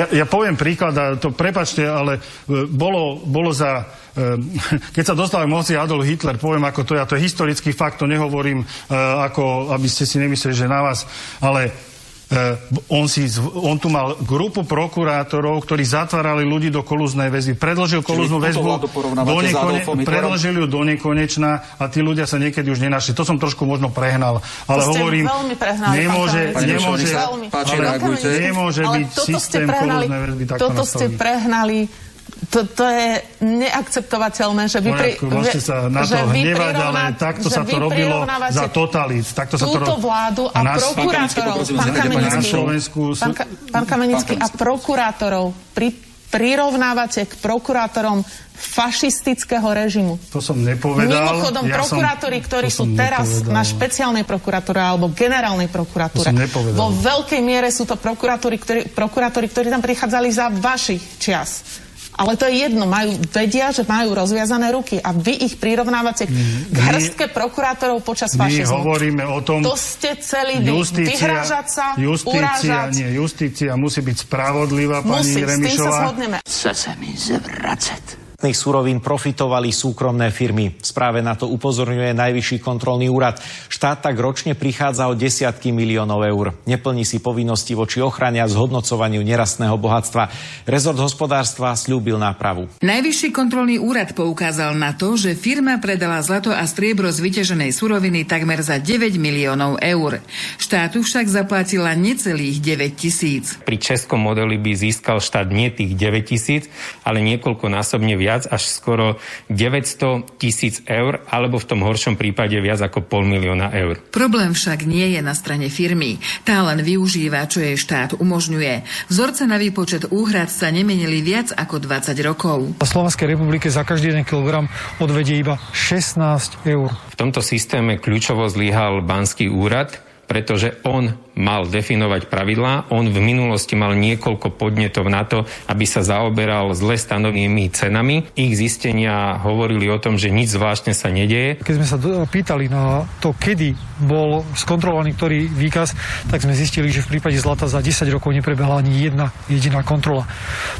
ja, ja poviem príklad, a to prepačte, ale e, bolo, bolo za... e, Keď sa dostal moci Adolf Hitler, poviem ako to ja, to je historický fakt, to nehovorím e, ako, aby ste si nemysleli, že na vás, ale on, si, on tu mal grupu prokurátorov, ktorí zatvárali ľudí do kolúznej väzby. Predložil kolúznu väzbu do nekone, predložil ju do nekonečna a tí ľudia sa niekedy už nenašli. To som trošku možno prehnal, ale To hovorím, veľmi prehnali, nemôže, pán nemôže, ale reagujte. nemôže Ale byť systém prehnali, kolúznej väzby takto toto ste prehnali. To, to je neakceptovateľné, že vy, pri, poriadku, môžete sa na že to hnevať, ale takto sa to robilo za totalít. Takto sa to túto ro- vládu a, A prokurátorov. Pán Kamenický, Pán pán, Ka- pán Kamenický a prokurátorov pri, prirovnávate k prokurátorom fašistického režimu. To som nepovedal. Mimochodom, Ja som- prokurátori, ktorí to sú teraz nepovedal. na špeciálnej prokuratúre alebo generálnej prokuratúre, vo veľkej miere sú to prokurátori, ktorí, prokurátori, ktorí tam prichádzali za vašich čias. Ale to je jedno, majú, vedia, že majú rozviazané ruky a vy ich prirovnávate k My- hrstke prokurátorov počas My fašizmu. hovoríme o tom... To ste celý vy. Vyhrážať sa, justícia, urážať. nie, justícia musí byť spravodlivá, pani Musí, s tým sa zhodneme. Chce sa mi zvracať. Surovín profitovali súkromné firmy. Správe na to upozorňuje Najvyšší kontrolný úrad. Štát tak ročne prichádza o desiatky miliónov eur. Neplní si povinnosti voči ochrane a zhodnocovaniu nerastného bohatstva. Rezort hospodárstva slúbil nápravu. Najvyšší kontrolný úrad poukázal na to, že firma predala zlato a striebro z vyťaženej suroviny takmer za 9 miliónov eur. Štátu však zaplatila necelých 9 tisíc. Pri českom modeli by získal štát nie tých 9 tisíc, ale niekoľkonásobne viac, až skoro 900 tisíc eur, alebo v tom horšom prípade viac ako pol milióna eur. Problém však nie je na strane firmy. Tá len využíva, čo jej štát umožňuje. Vzorce na výpočet úhrad sa nemenili viac ako 20 rokov. V Slovenskej republike za každý jeden kilogram odvedie iba 16 eur. V tomto systéme kľúčovo zlyhal Banský úrad, pretože on mal definovať pravidlá. On v minulosti mal niekoľko podnetov na to, aby sa zaoberal zle stanovenými cenami. Ich zistenia hovorili o tom, že nič zvláštne sa nedeje. Keď sme sa pýtali na to, kedy bol skontrolovaný ktorý výkaz, tak sme zistili, že v prípade zlata za 10 rokov neprebehla ani jedna jediná kontrola.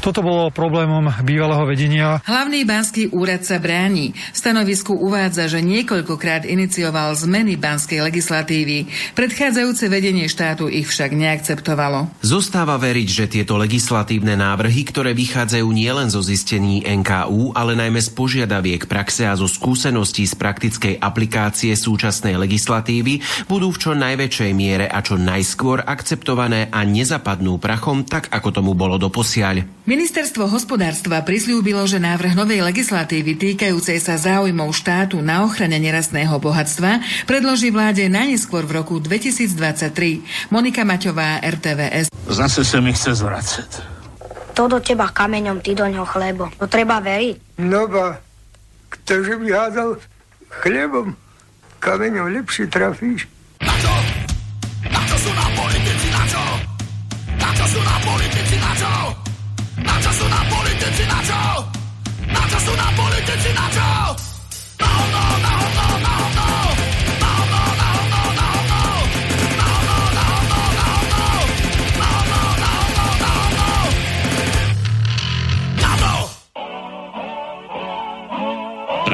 Toto bolo problémom bývalého vedenia. Hlavný banský úrad sa bráni. V stanovisku uvádza, že niekoľkokrát inicioval zmeny banskej legislatívy. Predchádzajúce vedenie štátu ich však neakceptovalo. Zostáva veriť, že tieto legislatívne návrhy, ktoré vychádzajú nielen zo zistení NKU, ale najmä z požiadaviek praxe a zo skúseností z praktickej aplikácie súčasnej legislatívy, budú v čo najväčšej miere a čo najskôr akceptované a nezapadnú prachom, tak ako tomu bolo doposiaľ. Ministerstvo hospodárstva prislúbilo, že návrh novej legislatívy týkajúcej sa záujmov štátu na ochrane nerastného bohatstva predloží vláde najneskôr v roku 2023. Monika Maťová, RTVS. Zase sa mi chce zvracať. To do teba kameňom, ty do ňoho chlebo. To treba veriť. No ba, ktože by hádal chlebom, kameňom lepšie trafíš. Na čo? Na čo sú nám politici, na čo? Na čo sú nám politici, na čo? Na čo sú nám politici, na čo? Na čo sú nám politici, na čo? Na hovno, na hovno, na hovno!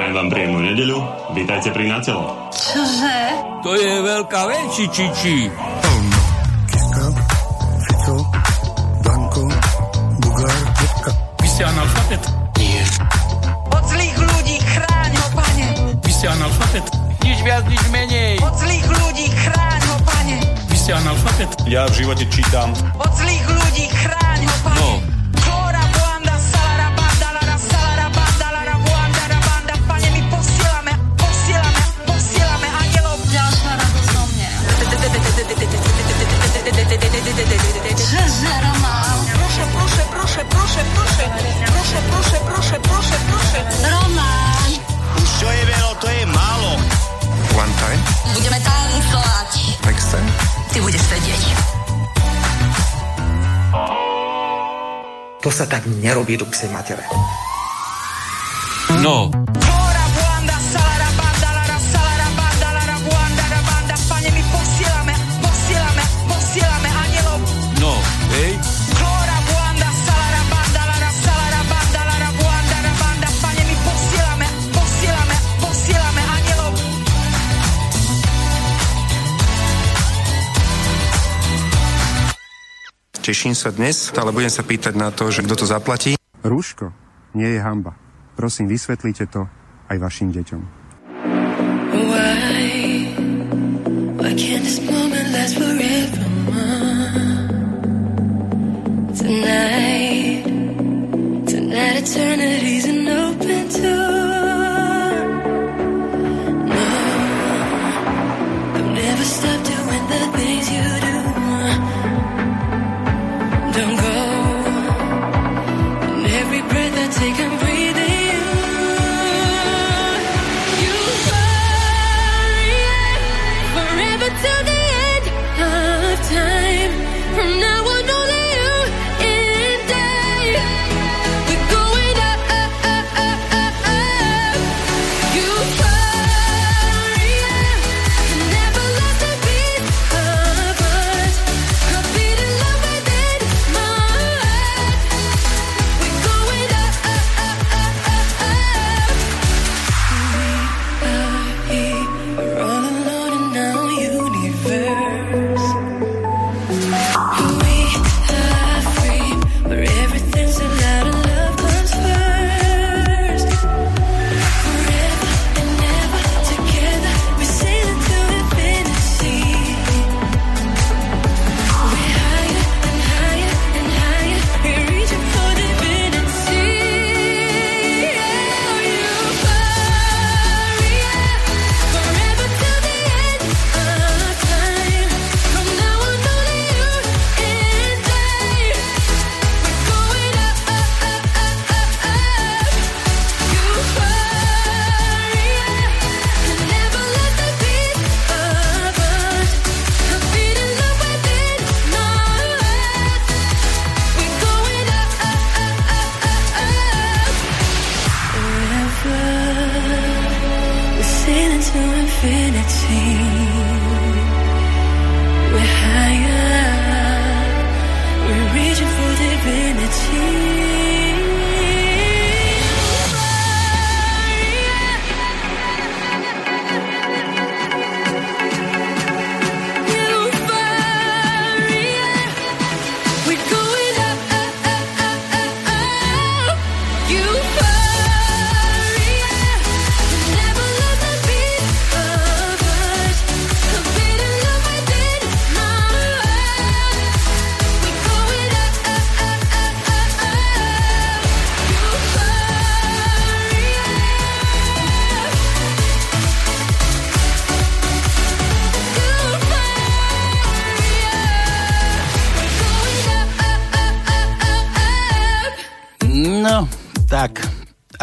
Prajem vám príjemnú nedeľu. Vítajte pri Natelo. Čože? To je veľká vec, či, či, či. Fico, Danko, Bugár, Lepka. Vy ste analfabet? Nie. Od zlých ľudí chráň ho, pane. Vy ste analfabet? Nič viac, nič menej. Od zlých ľudí chráň ho, pane. Vy ste analfabet? Ja v živote čítam. Od zlých ľudí chráň ho, pane. No. To je sa tak nerobí do psej matere. No, Teším sa dnes, ale budem sa pýtať na to, že kto to zaplatí. Rúško nie je hamba. Prosím, vysvetlite to aj vašim deťom.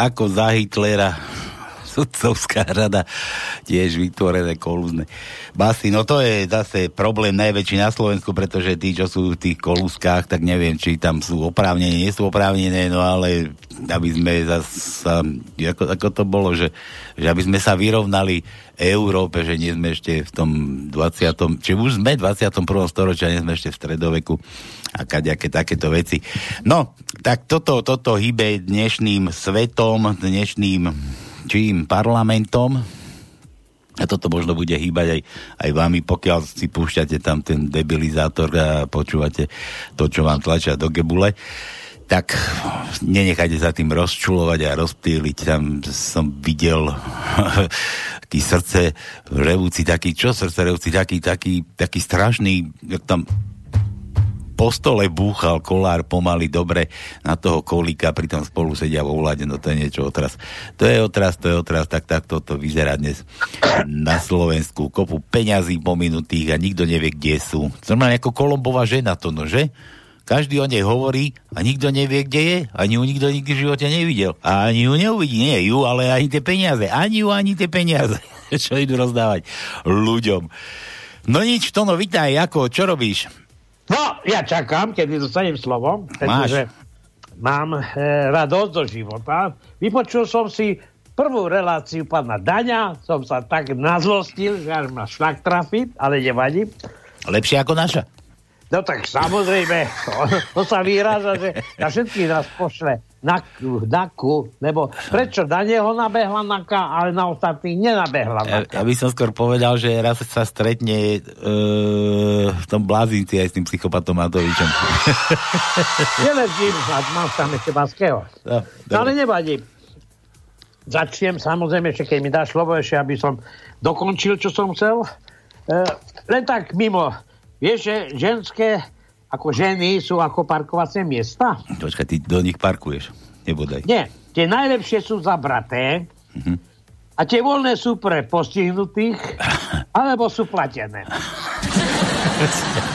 Ako za Hitlera sudcovská rada tiež vytvorené kolúzne basy. No to je zase problém najväčší na Slovensku, pretože tí, čo sú v tých kolúzkách, tak neviem, či tam sú oprávnené, nie sú oprávnené, no ale aby sme zase, ako, ako to bolo, že, že aby sme sa vyrovnali Európe, že nie sme ešte v tom 20. či už sme v 21. storočí a nie sme ešte v stredoveku a kaďaké takéto veci. No, tak toto, toto hýbe dnešným svetom, dnešným čím parlamentom a toto možno bude hýbať aj, aj vami, pokiaľ si púšťate tam ten debilizátor a počúvate to, čo vám tlačia do gebule tak nenechajte sa tým rozčulovať a rozptýliť. Tam som videl taký srdce revúci, taký, čo srdce revúci, taký, taký, taký strašný, tam po stole búchal kolár pomaly dobre na toho kolíka, pritom spolu sedia vo vláde, no to je niečo otras. To je otras, to je otras, tak takto to vyzerá dnes na Slovensku. Kopu peňazí pominutých a nikto nevie, kde sú. Normálne ako Kolombová žena to, no že? Každý o nej hovorí a nikto nevie, kde je. Ani ju nikto nikdy v živote nevidel. A ani ju neuvidí. Nie ju, ale ani tie peniaze. Ani ju, ani tie peniaze. čo idú rozdávať ľuďom. No nič, Tono, vitaj, ako, čo robíš? No, ja čakám, kedy dostanem slovo, pretože mám e, radosť do života. Vypočul som si prvú reláciu pána Daňa, som sa tak nazlostil, že až ma šlak trafi, ale nevadí. Lepšie ako naša. No tak samozrejme, to, sa vyráža, že na všetkých nás pošle na, na ku, lebo prečo na neho nabehla naka, ale na ostatných nenabehla Ja, naka. ja by som skôr povedal, že raz sa stretne e, v tom blázinci aj s tým psychopatom Matovičom. Neverím, a mám tam ešte Baského. No, No ale nevadí. Začnem samozrejme, ešte keď mi dáš slovo, ešte aby som dokončil, čo som chcel. E, len tak mimo. Vieš, že ženské ako ženy sú ako parkovacie miesta? Počkaj, ty do nich parkuješ. Nebodaj. Nie. Tie najlepšie sú zabraté Mhm. a tie voľné sú pre postihnutých alebo sú platené.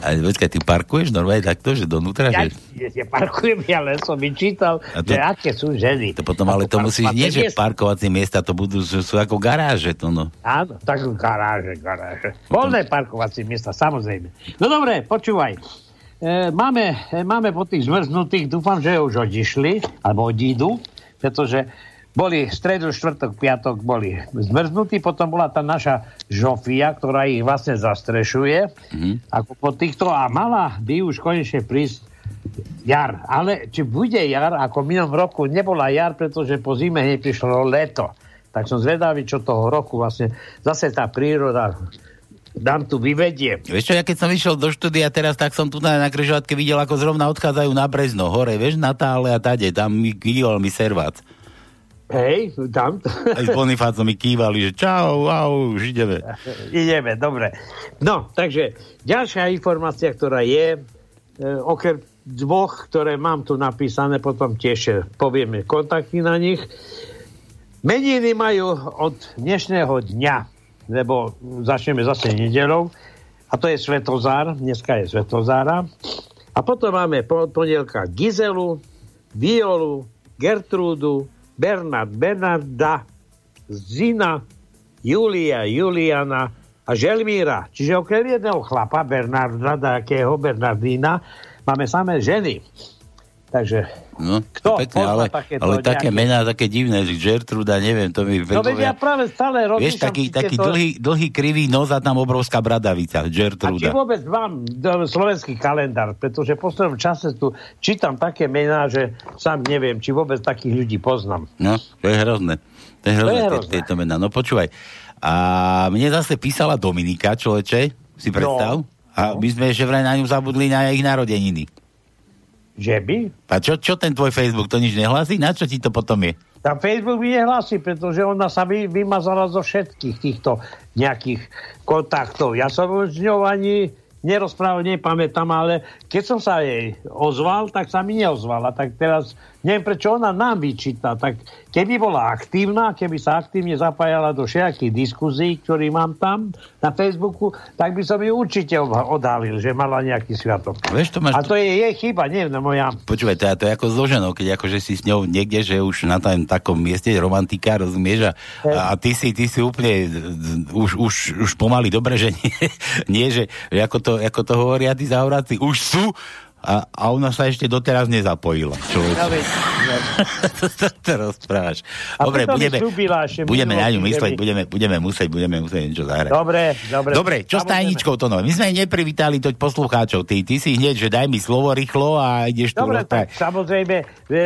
A počkaj, ty parkuješ normálne takto, že donútra? Ja, Že... ja parkujem, ja len som vyčítal, A to- že aké sú ženy. To potom, ale to musíš, nie že parkovacie miesta, to budú, že sú ako garáže, to no. Áno, tak garáže, garáže. Voľné parkovacie miesta, samozrejme. No dobre, počúvaj. E, máme, e, máme po tých zmrznutých, dúfam, že už odišli, alebo odídu, pretože boli stredu, štvrtok, piatok boli zmrznutí, potom bola tá naša Žofia, ktorá ich vlastne zastrešuje, Mhm. ako po týchto, a mala by už konečne prísť jar. Ale či bude jar, ako v minulom roku nebola jar, pretože po zime hneď prišlo leto. Tak som zvedavý, čo toho roku vlastne zase tá príroda nám tu vyvedie. Vieš čo, ja keď som išiel do štúdia teraz, tak som tu na, na križovatke videl, ako zrovna odchádzajú na Brezno, hore, vieš, na tále a tade, tam mi mi servác. Hej, tam. Aj s Bonifácom mi kývali, že čau, au, už ideme. Ideme, dobre. No, takže ďalšia informácia, ktorá je, e, okrem dvoch, ktoré mám tu napísané, potom tiež povieme kontakty na nich. Meniny majú od dnešného dňa, lebo začneme zase nedelou, a to je Svetozár, dneska je Svetozára. A potom máme pondelka Gizelu, Violu, Gertrúdu, Bernard, Bernarda, Zina, Julia, Juliana a Želmíra. Čiže okrem jedného chlapa, Bernarda, takého Bernardína, máme samé ženy. Takže No, Kto pozná ale, takéto ale také nejaké- mená, také divné, že Gertruda, neviem, to mi No veď ja práve stále rozmýšľam... Vieš, taký, taký tieto- dlhý, dlhý krivý nos a tam obrovská bradavica, A či Gertruda. vôbec mám slovenský kalendár, pretože v poslednom čase tu čítam také mená, že sám neviem, či vôbec takých ľudí poznám. No, to je hrozné. To je hrozné, To je hrozné. tieto mená. No počúvaj. A mne zase písala Dominika, človeče, si predstav. A my sme ešte vraj na ňu zabudli na ich narodeniny. Že by? A čo, čo ten tvoj Facebook, to nič nehlasí? Na čo ti to potom je? Tam Facebook mi nehlási, pretože ona sa vy, vymazala zo všetkých týchto nejakých kontaktov. Ja som už s ňou ani nerozprával, nepamätám, ale keď som sa jej ozval, tak sa mi neozvala. Tak teraz neviem, prečo ona nám vyčíta. Tak keby bola aktívna, keby sa aktívne zapájala do všetkých diskuzí, ktorý mám tam na Facebooku, tak by som ju určite odhalil, že mala nejaký sviatok. Vieš, to máš... A to je jej chyba, nie no moja. Počúvaj, to, je- to je ako so ženou, keď akože si s ňou niekde, že už na tam takom mieste romantika, rozumieš? A, a ty, si, ty si úplne už, už, už pomaly dobre, že nie, nie že, že ako, to, ako to hovoria tí záhoráci, už sú a, a ona sa ešte doteraz nezapojila. Človeč. Ja veď, to, to, rozprávaš. Dobre, budeme, slúbila budeme na ňu mysleť, budeme, budeme musieť, budeme musieť niečo zahrať. Dobre, dobre. Dobre, čo s tajničkou to no? My sme neprivítali toť poslucháčov. Ty, ty si hneď, že daj mi slovo rýchlo a ideš tu Dobre, tak samozrejme, e,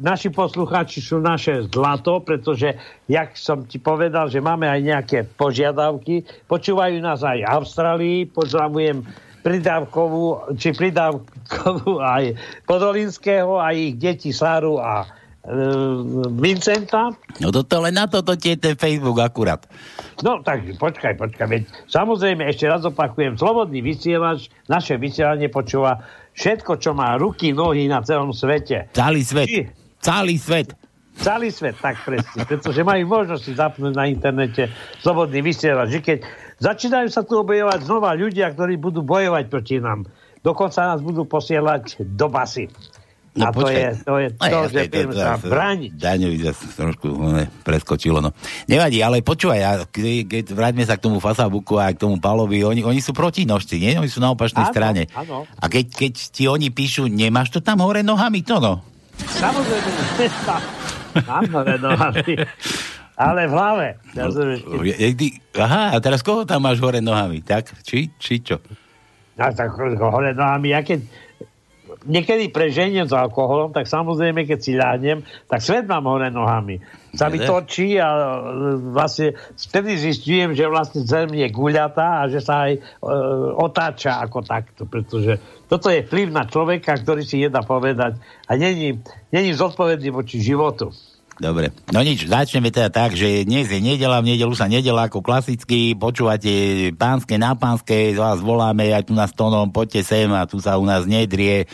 naši poslucháči sú naše zlato, pretože, jak som ti povedal, že máme aj nejaké požiadavky, počúvajú nás aj v Austrálii, pozdravujem pridávkovú, či pridávkovú aj Podolinského, aj ich deti Sáru a e, Vincenta. No toto len na toto ti je ten Facebook akurát. No tak počkaj, počkaj. Veď, samozrejme, ešte raz opakujem, slobodný vysielač, naše vysielanie počúva všetko, čo má ruky, nohy na celom svete. Celý svet. Či- Celý svet. Celý svet, tak presne. Pretože majú možnosť si zapnúť na internete slobodný vysielač. Keď začínajú sa tu objavovať znova ľudia, ktorí budú bojovať proti nám. Dokonca nás budú posielať do basy. No a to počkaj. je to, je No, to jasné, že budeme sa brániť. Daňový zase trošku ne, preskočilo. No. Nevadí, ale počúvaj, a keď, keď vráťme sa k tomu Fasabuku a k tomu Palovi, oni, oni sú protinožci, nie? Oni sú na opačnej Áno, strane. áno. A keď, keď ti oni píšu, nemáš to tam hore nohami, to no. Samozrejme, mám hore nohami. Ale v hlave. Ty- Aha, a teraz koho tam máš hore nohami? Tak? Či, či čo? No, tak hore nohami, ja keď niekedy preženiem s alkoholom, tak samozrejme, keď si ľahnem, tak svet mám hore nohami. Sa mi točí a e, vlastne vtedy zistujem, že vlastne zem je guľatá a že sa aj e, otáča ako takto, pretože toto je vplyv na človeka, ktorý si nedá povedať a není, není zodpovedný voči životu. Dobre. No nič, začneme teda tak, že dnes je nedela, v nedelu sa nedela ako klasicky, počúvate pánske na pánske, vás voláme aj tu na stonom, poďte sem a tu sa u nás nedrie,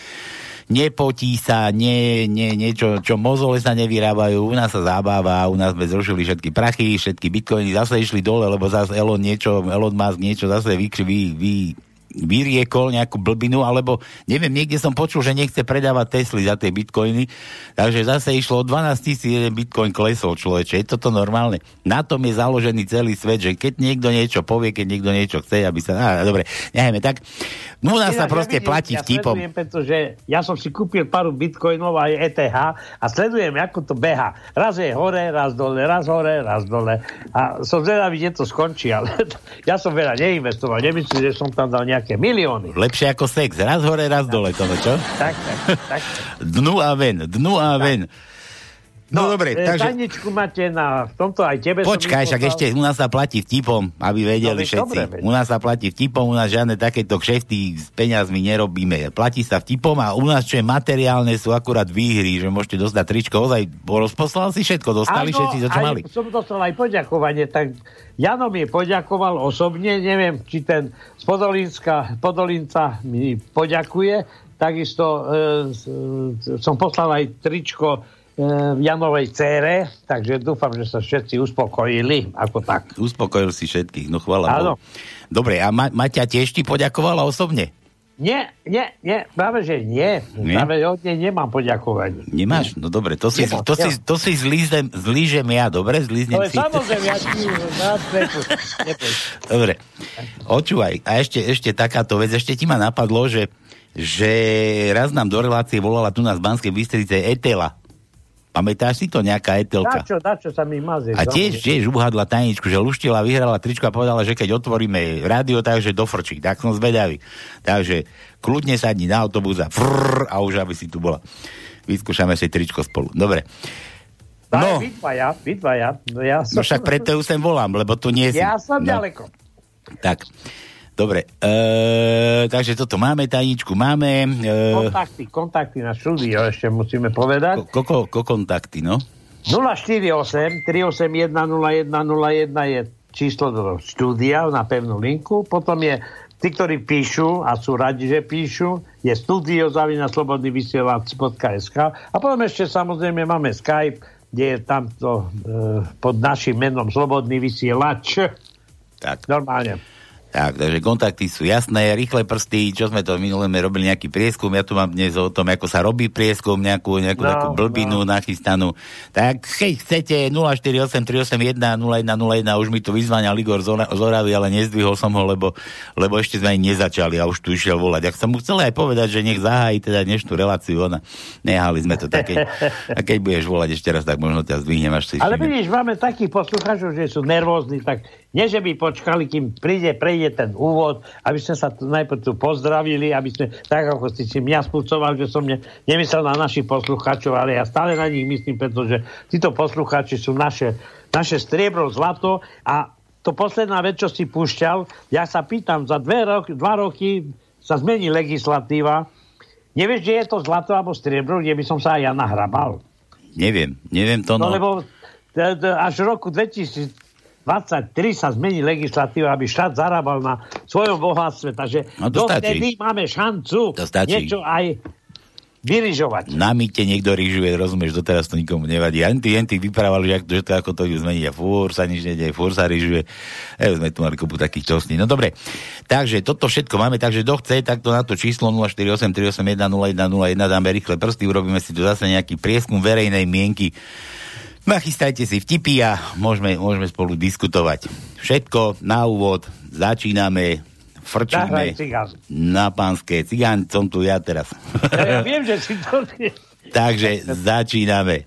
nepotí sa, nie, nie, niečo, čo mozole sa nevyrábajú, u nás sa zabáva, u nás sme zrušili všetky prachy, všetky bitcoiny zase išli dole, lebo zase Elon niečo, Elon Musk niečo zase vy, vy, vyriekol nejakú blbinu, alebo neviem, niekde som počul, že nechce predávať Tesly za tie bitcoiny, takže zase išlo o 12 tisíc jeden bitcoin klesol človeče. Je toto normálne? Na tom je založený celý svet, že keď niekto niečo povie, keď niekto niečo chce, aby sa... Á, dobre, nechajme tak. No u nás sa proste ja platí ja vtipom. Sledujem, pretože ja som si kúpil pár bitcoinov aj ETH a sledujem, ako to beha. Raz je hore, raz dole, raz hore, raz dole. A som zvedavý, kde to skončí, ale ja som veľa neinvestoval. Nemyslím, že som tam dal nejaké milióny. Lepšie ako sex. Raz hore, raz dole, to čo? Tak, tak, tak. Dnu a ven, dnu a ven. No, dobre, e, takže... Tajničku máte na v tomto aj tebe Počkaj, však ešte u nás sa platí vtipom, aby vedeli No, všetci. dobre, u nás sa platí vtipom, u nás žiadne takéto kšefty s peňazmi nerobíme. Platí sa vtipom a u nás, čo je materiálne, sú akurát výhry, že môžete dostať tričko. Ozaj, rozposlal si všetko, dostali Áno, všetci, to čo aj mali. som dostal aj poďakovanie, tak Jano mi poďakoval osobne, neviem, či ten z Podolínska, Podolinca mi poďakuje, takisto e, e, som poslal aj tričko e, Janovej cére, takže dúfam, že sa všetci uspokojili, ako tak. Uspokojil si všetkých, no chvala Áno. Dobre, a Ma- Maťa tiež ti poďakovala osobne? Nie, nie, nie, práve že nie. Nie? Práve od nej nemám poďakovanie. Nemáš? No dobre, to si, Nemám, to si, to si zlízem, zlížem ja, dobre? Zlíznem To je si. samozrejme, ja ti Dobre, očúvaj. A ešte, ešte takáto vec, ešte ti ma napadlo, že, že raz nám do relácie volala tu na z Banskej Bystrice Etela. Pamätáš si to, nejaká Etelka? Dačo, dačo sa mi mazie. A tiež, tiež uhadla tajničku, že luštila, vyhrala tričko a povedala, že keď otvoríme rádio, takže dofrčí. Tak som zvedavý. Takže kľudne sadni na autobus a frrr, a už aby si tu bola. Vyskúšame si tričko spolu. Dobre. No. Vytvaja, vytvaja. No, ja som, No však preto ju sem volám, lebo tu nie si. Ja som no. ďaleko. Tak. Dobre, e, takže toto máme, tajničku máme. E, Kontakty, kontakty na štúdio ešte musíme povedať. koko, ko kontakty, no? 048 381 0101 je číslo do štúdia na pevnú linku. Potom je tí, ktorí píšu a sú radi, že píšu, je studio zavina slobodný vysielač.sk a potom ešte samozrejme máme Skype, kde je tamto e, pod našim menom Slobodný vysielač. Tak. Normálne. Tak, takže kontakty sú jasné, rýchle prsty, čo sme to minulé robili nejaký prieskum, ja tu mám dnes o tom, ako sa robí prieskum, nejakú, nejakú No, takú blbinu nachystanú. Tak keď chcete 048 381 0101, už mi tu vyzvania Ligor z Ora- z Oravy, ale nezdvihol som ho, lebo, lebo ešte sme ani nezačali a už tu išiel volať. Ak som mu chcel aj povedať, že nech zahájí teda dnešnú reláciu, ona nehali sme to také. A keď budeš volať ešte raz, tak možno ťa zdvihnem, až si Ale vidíš, máme takých poslucháčov, že sú nervózni, tak nie, že by počkali, kým príde, prejde ten úvod, aby sme sa tu najprv tu pozdravili, aby sme, tak ako si si mňa spúcoval, že som ne, nemyslel na našich poslucháčov, ale ja stále na nich myslím, pretože títo poslucháči sú naše, naše striebro, zlato a to posledná vec, čo si púšťal, ja sa pýtam, za dve roky, dva roky sa zmení legislatíva, nevieš, že je to zlato alebo striebro, kde by som sa aj ja nahrabal. Neviem, neviem to, No, no. lebo t- t- až v roku 2023 sa zmení legislatíva, aby štát zarábal na svojom bohatstve. Takže No dovtedy máme šancu niečo aj vyrižovať. Na mýte niekto ryžuje, rozumieš, doteraz to nikomu nevadí. Ani tí, ani tí vyprávali, že, že to ako to ju zmeniť a fúr sa nič nedieje, fúr sa ryžuje. E, sme tu mali kopu takých čostní. No dobre, takže toto všetko máme, takže kto chce, tak to na to číslo 048 381 0101 dáme rýchle prsty, urobíme si tu zase nejaký prieskum verejnej mienky. Nachystajte si vtipy a môžeme, môžeme spolu diskutovať. Všetko na úvod, začíname, frčíme na pánske. Cigán som tu ja teraz. Ja, ja viem, že si to... Takže začíname.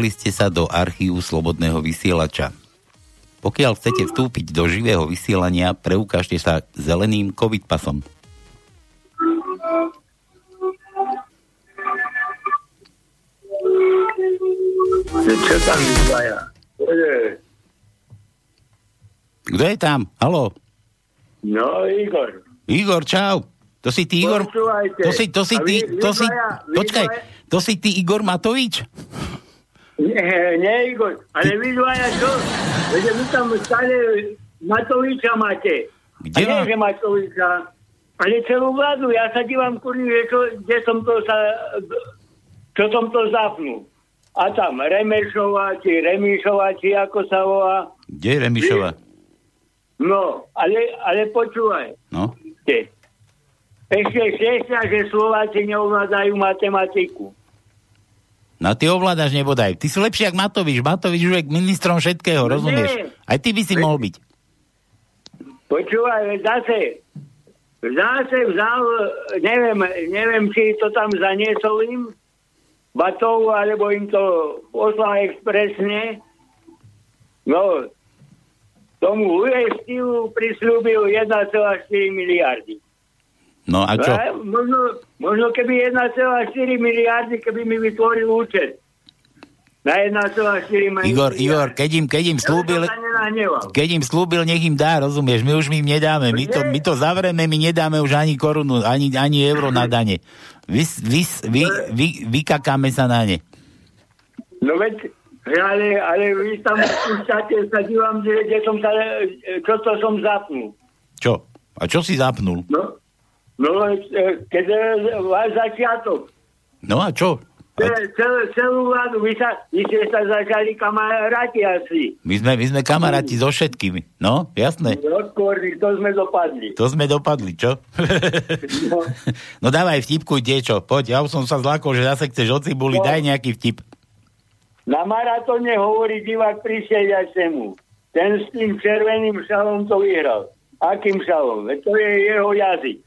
Dovolali ste sa do archívu Slobodného vysielača. Pokiaľ chcete vstúpiť do živého vysielania, preukážte sa zeleným COVID pasom. Čo tam vyzvaja? Kto je tam? Haló? No, Igor. Igor, čau. To si ty, Igor? Počúvajte. To si, to si ty, vy- to si, počkaj, to si ty Igor Matovič? Nie, nie, Igor. Ale vy dvaja čo? Veď vy tam stále Matoviča máte. Kde a nie, že Matoviča, ale celú vládu. Ja sa dívam, kurý, že čo, kde som to sa... Čo som to zapnul. A tam Remešová, či Remišová, či ako sa volá. Kde je Remišová? No, ale, ale počúvaj. No. Te. Ešte šestia, že Slováci neovládajú matematiku. No ty ovládaš nebodaj. Ty si lepší jak Matovič. Matovič už je ministrom všetkého, No rozumieš? nie. Aj ty by si mohol byť. Počúvaj, zase, zase vzal, neviem, neviem, či to tam zaniesol im, Batov, alebo im to poslal expresne. No, tomu USTU prislúbil 1,4 miliardy. No a čo? A možno, možno keby 1,4 miliardy, keby mi vytvoril účet. Na 1,4 miliardy. Igor, Igor, keď im, keď im slúbil, keď im slúbil, nech im dá, rozumieš? My už im nedáme. My to, my to zavrieme, my nedáme už ani korunu, ani, ani euro na dane. Vy, vy, vy, vy, vykakáme sa na ne. No veď, Ale, ale vy tam púšťate, sa dívam, že kde som sa, e, čo to som zapnul. Čo? A čo si zapnul? No, no e, keď je váš začiatok. No a čo? Ce- Celú, celú vládu, vy, sa, vy ste sa začali kamaráti asi. My sme, my sme kamaráti so všetkými. No, jasné. Odporní, to sme dopadli. To sme dopadli, čo? No, No dávaj vtipku, diečo, poď. Ja už som sa zlákol, že zase chceš od cibuli, No. daj nejaký vtip. na maratóne hovorí divák prisediacemu. Ten s tým červeným šalom to vyhral. Akým šalom? To je jeho jazyk.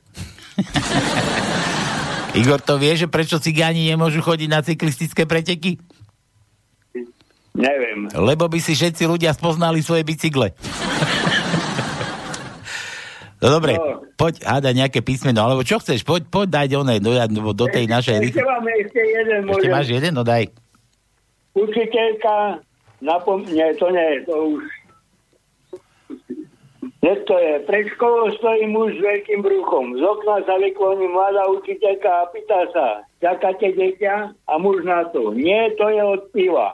Igor, to vie, že prečo cigáni nemôžu chodiť na cyklistické preteky? Neviem. Lebo by si všetci ľudia spoznali svoje bicykle. No dobre, No. poď hádať nejaké písmeno, alebo čo chceš, poď, poď dať oné do, do, tej našej Ešte mám ešte jeden. Ešte môžem. máš jeden? No daj. Učiteľka, napom- nie, to nie, to už... Dnes to je, pred školou stojí muž s veľkým bruchom. Z okna sa vykloní mladá učiteľka a pýta sa, čakáte dieťa? A muž na to, nie, to je od piva.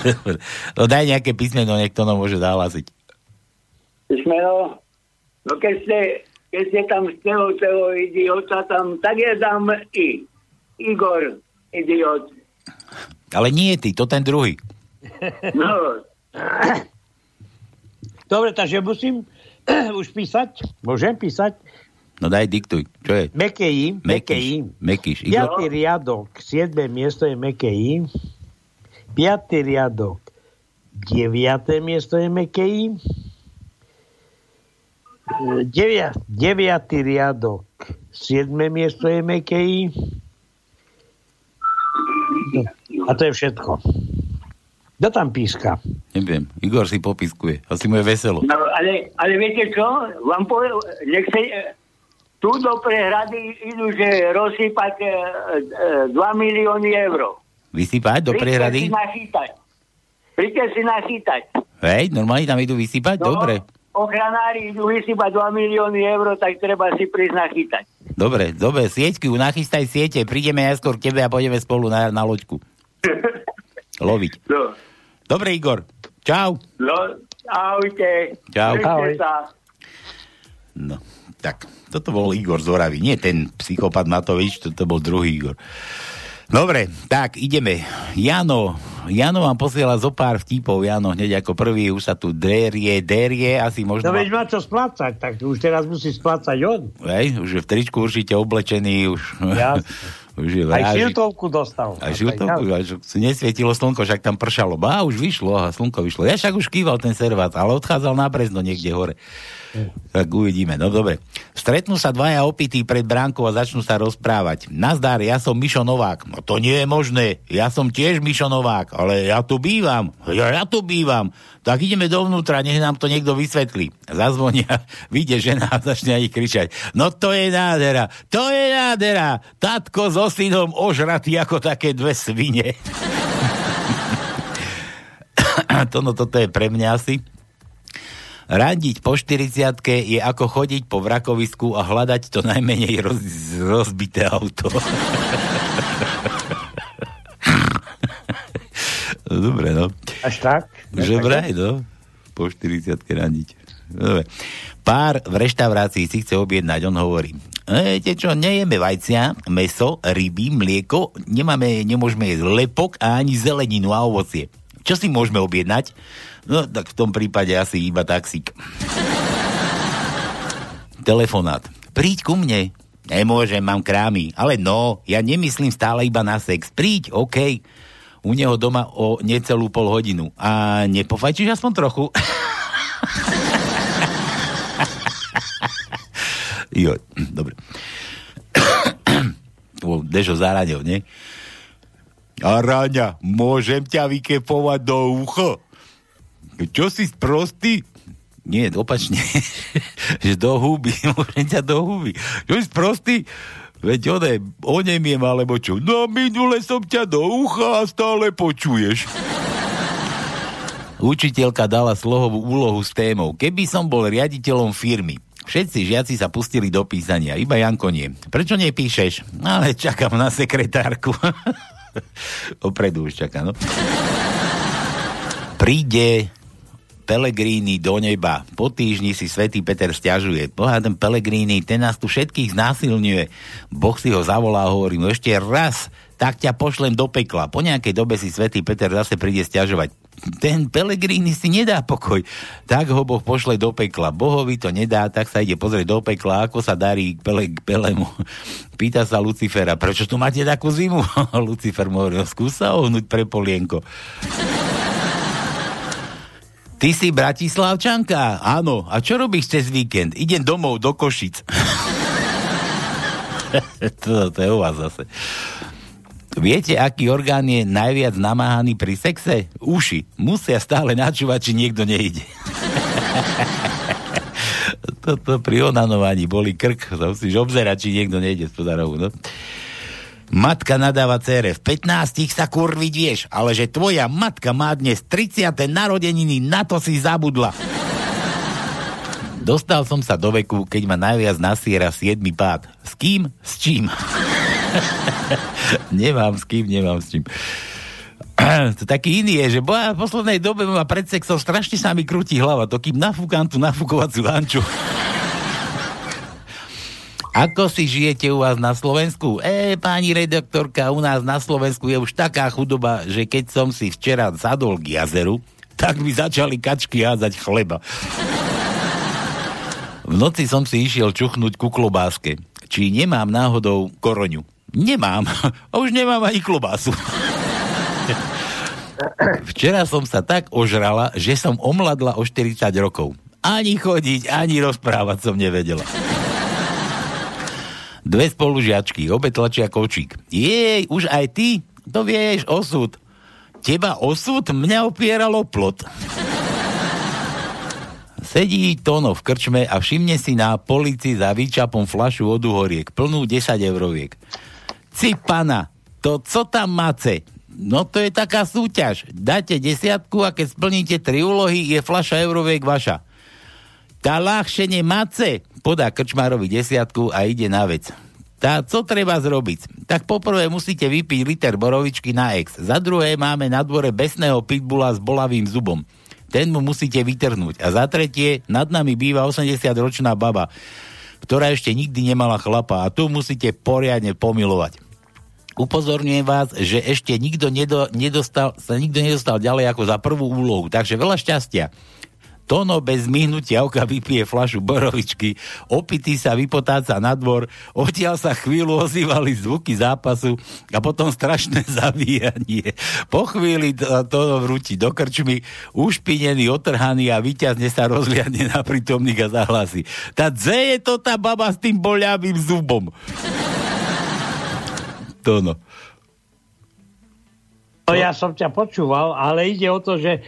no daj nejaké písmeno, niekto nám môže zahlásiť. Písmeno? No keď ste, keď ste tam z celého, celého idiota tam, tak je dám I. Igor, idiot. Ale nie ty, to ten druhý. No, Dobre, takže musím už písať? Môžem písať? No daj, diktuj. Čo je? Meké I. Meké I. Mekíš. Igor? Piatý riadok, siedme miesto je meké I. Piatý riadok, deviaté miesto je meké I. E, Devia, deviatý riadok, siedme miesto je meké I. No, A to je všetko. Kto tam píska? Neviem, Igor si popiskuje. Asi mu je veselo. no ale, ale viete čo? Vám poviem, nech sa, e, tu do prehrady idú, že rozsypať e, e, 2 milióny eur. Vysypať do Príďte prehrady? si nachytať. Príďte si nachytať. Hej, normálne tam idú vysypať? No, Dobre. Ochranári idú vysypať 2 milióny eur, tak treba si prísť nachytať. Dobre, dobre, sieťky, nachystaj siete, prídeme aj skôr k tebe a pôjdeme spolu na, na loďku. Loviť. No, Dobre, Igor. Čau. no ahojte. Čau. Ahoj. sa. No, tak, toto bol Igor z Oravy. Nie ten psychopat Matovič, toto bol druhý Igor. Dobre, tak, ideme. Jano, Jano vám posiela zo pár vtipov. Jano, hneď ako prvý, už sa tu dérie, dérie, asi možno... No veď má čo splácať, tak už teraz musí splácať on. Hej, už je v tričku určite oblečený, už... Jasne. Už je Aj šiltovku dostal. Aj žiltovku, aj nesvietilo slnko, však tam pršalo. Bá, už vyšlo, a slnko vyšlo. Ja však už kýval ten servát, ale odchádzal na Brezno niekde hore. Tak uvidíme. No dobre. Stretnú sa dvaja opití pred bránkou a začnú sa rozprávať. Nazdar, ja som Mišo Novák. No to nie je možné. Ja som tiež Mišo Novák, ale ja tu bývam. Ja, ja tu bývam. Tak ideme dovnútra, nech nám to niekto vysvetlí. Zazvonia, vyjde žena a začne aj kričať. No to je nádhera, to je nádhera. Tatko so synom ožratý ako také dve svine. to, no toto je pre mňa asi. Randiť po 40 je ako chodiť po vrakovisku a hľadať to najmenej roz, rozbité auto. no, dobre, no. Až tak? Že vraj, no. Po 40 randiť. Dobre. Pár v reštaurácii si chce objednať, on hovorí. E, viete čo, nejeme vajcia, meso, ryby, mlieko, nemáme, nemôžeme jesť lepok a ani zeleninu a ovocie. Čo si môžeme objednať? No, tak v tom prípade asi iba taxík. Telefonát. Príď ku mne. Nemôžem, mám krámy. Ale no, ja nemyslím stále iba na sex. Príď, OK. U neho doma o necelú pol hodinu. A nepofajčíš aspoň trochu? jo, dobre. Dežo Záraďov, nie? A Ráňa, môžem ťa vykepovať do ucha? Čo si sprostý? Nie, opačne. že do huby, môžem ťa do huby. Čo si sprostý? Veď one, onemiem alebo čo? No minule som ťa do ucha a stále počuješ. Učiteľka dala slohovú úlohu s témou. Keby som bol riaditeľom firmy, Všetci žiaci sa pustili do písania, iba Janko nie. Prečo nepíšeš? Ale čakám na sekretárku. Opredu už čaká, no. Príde Pelegrini do neba. Po týždni si svätý Peter stiažuje. Boha, ten Pelegrini, ten nás tu všetkých znásilňuje. Boh si ho zavolá a hovorí mu ešte raz, tak ťa pošlem do pekla. Po nejakej dobe si svätý Peter zase príde stiažovať. Ten Pelegrini si nedá pokoj. Tak ho Boh pošle do pekla. Bohovi to nedá, tak sa ide pozrieť do pekla, ako sa darí Pele, Pelemu. Pýta sa Lucifera, prečo tu máte takú zimu? Lucifer mu hovorí, "No, skús sa ohnúť pre polienko. Ty si Bratislavčanka? Áno. A čo robíš cez víkend? Idem domov do Košic. to, to je u vás zase. Viete, aký orgán je najviac namáhaný pri sexe? Uši. Musia stále načúvať, či niekto nejde. Toto pri onanovaní boli krk. Musíš obzerať, či niekto nejde z podarovu. No. Matka nadáva cére, v 15 sa kurviť vieš, ale že tvoja matka má dnes 30. narodeniny, na to si zabudla. Dostal som sa do veku, keď ma najviac nasiera 7. pád. S kým? S čím? nemám s kým, nemám s čím. to taký iný je, že boja v poslednej dobe ma pred sexom strašne sa mi krúti hlava, to kým nafúkam tú nafúkovaciu hanču. Ako si žijete u vás na Slovensku? E, pani redaktorka, u nás na Slovensku je už taká chudoba, že keď som si včera zadol k jazeru, tak mi začali kačky házať chleba. V noci som si išiel čuchnúť ku klobáske. Či nemám náhodou koroňu? Nemám. A už nemám ani klobásu. Včera som sa tak ožrala, že som omladla o 40 rokov. Ani chodiť, ani rozprávať som nevedela. Dve spolužiačky, obe tlačia kočík. Jej, už aj ty? To vieš, osud. Teba osud? Mňa opieralo plot. Sedí Tono v krčme a všimne si na polici za výčapom flašu od uhoriek, plnú 10 euroviek. Cipana, to co tam máte? No to je taká súťaž. Dáte desiatku a keď splníte tri úlohy, je flaša euroviek vaša. Tá ľahšie nemáce, podá krčmárovi desiatku a ide na vec. Tá, co treba zrobiť? Tak poprvé musíte vypiť liter borovičky na ex. Za druhé máme na dvore besného pitbula s bolavým zubom. Ten mu musíte vytrhnúť. A za tretie, nad nami býva 80-ročná baba, ktorá ešte nikdy nemala chlapa a tu musíte poriadne pomilovať. Upozorňujem vás, že ešte nikto nedo, nedostal, sa nikto nedostal ďalej ako za prvú úlohu, takže veľa šťastia. Tono bez myhnutia oka vypije flašu borovičky, opitý sa vypotáca na dvor, odtiaľ sa chvíľu ozývali zvuky zápasu a potom strašné zavíjanie. Po chvíli to, to vrúti do krčmy, ušpinený, otrhaný a vyťazne sa rozliadne na prítomných a zahlasí. Tá dze je to tá baba s tým boľavým zubom. Tono. No ja som ťa počúval, ale ide o to, že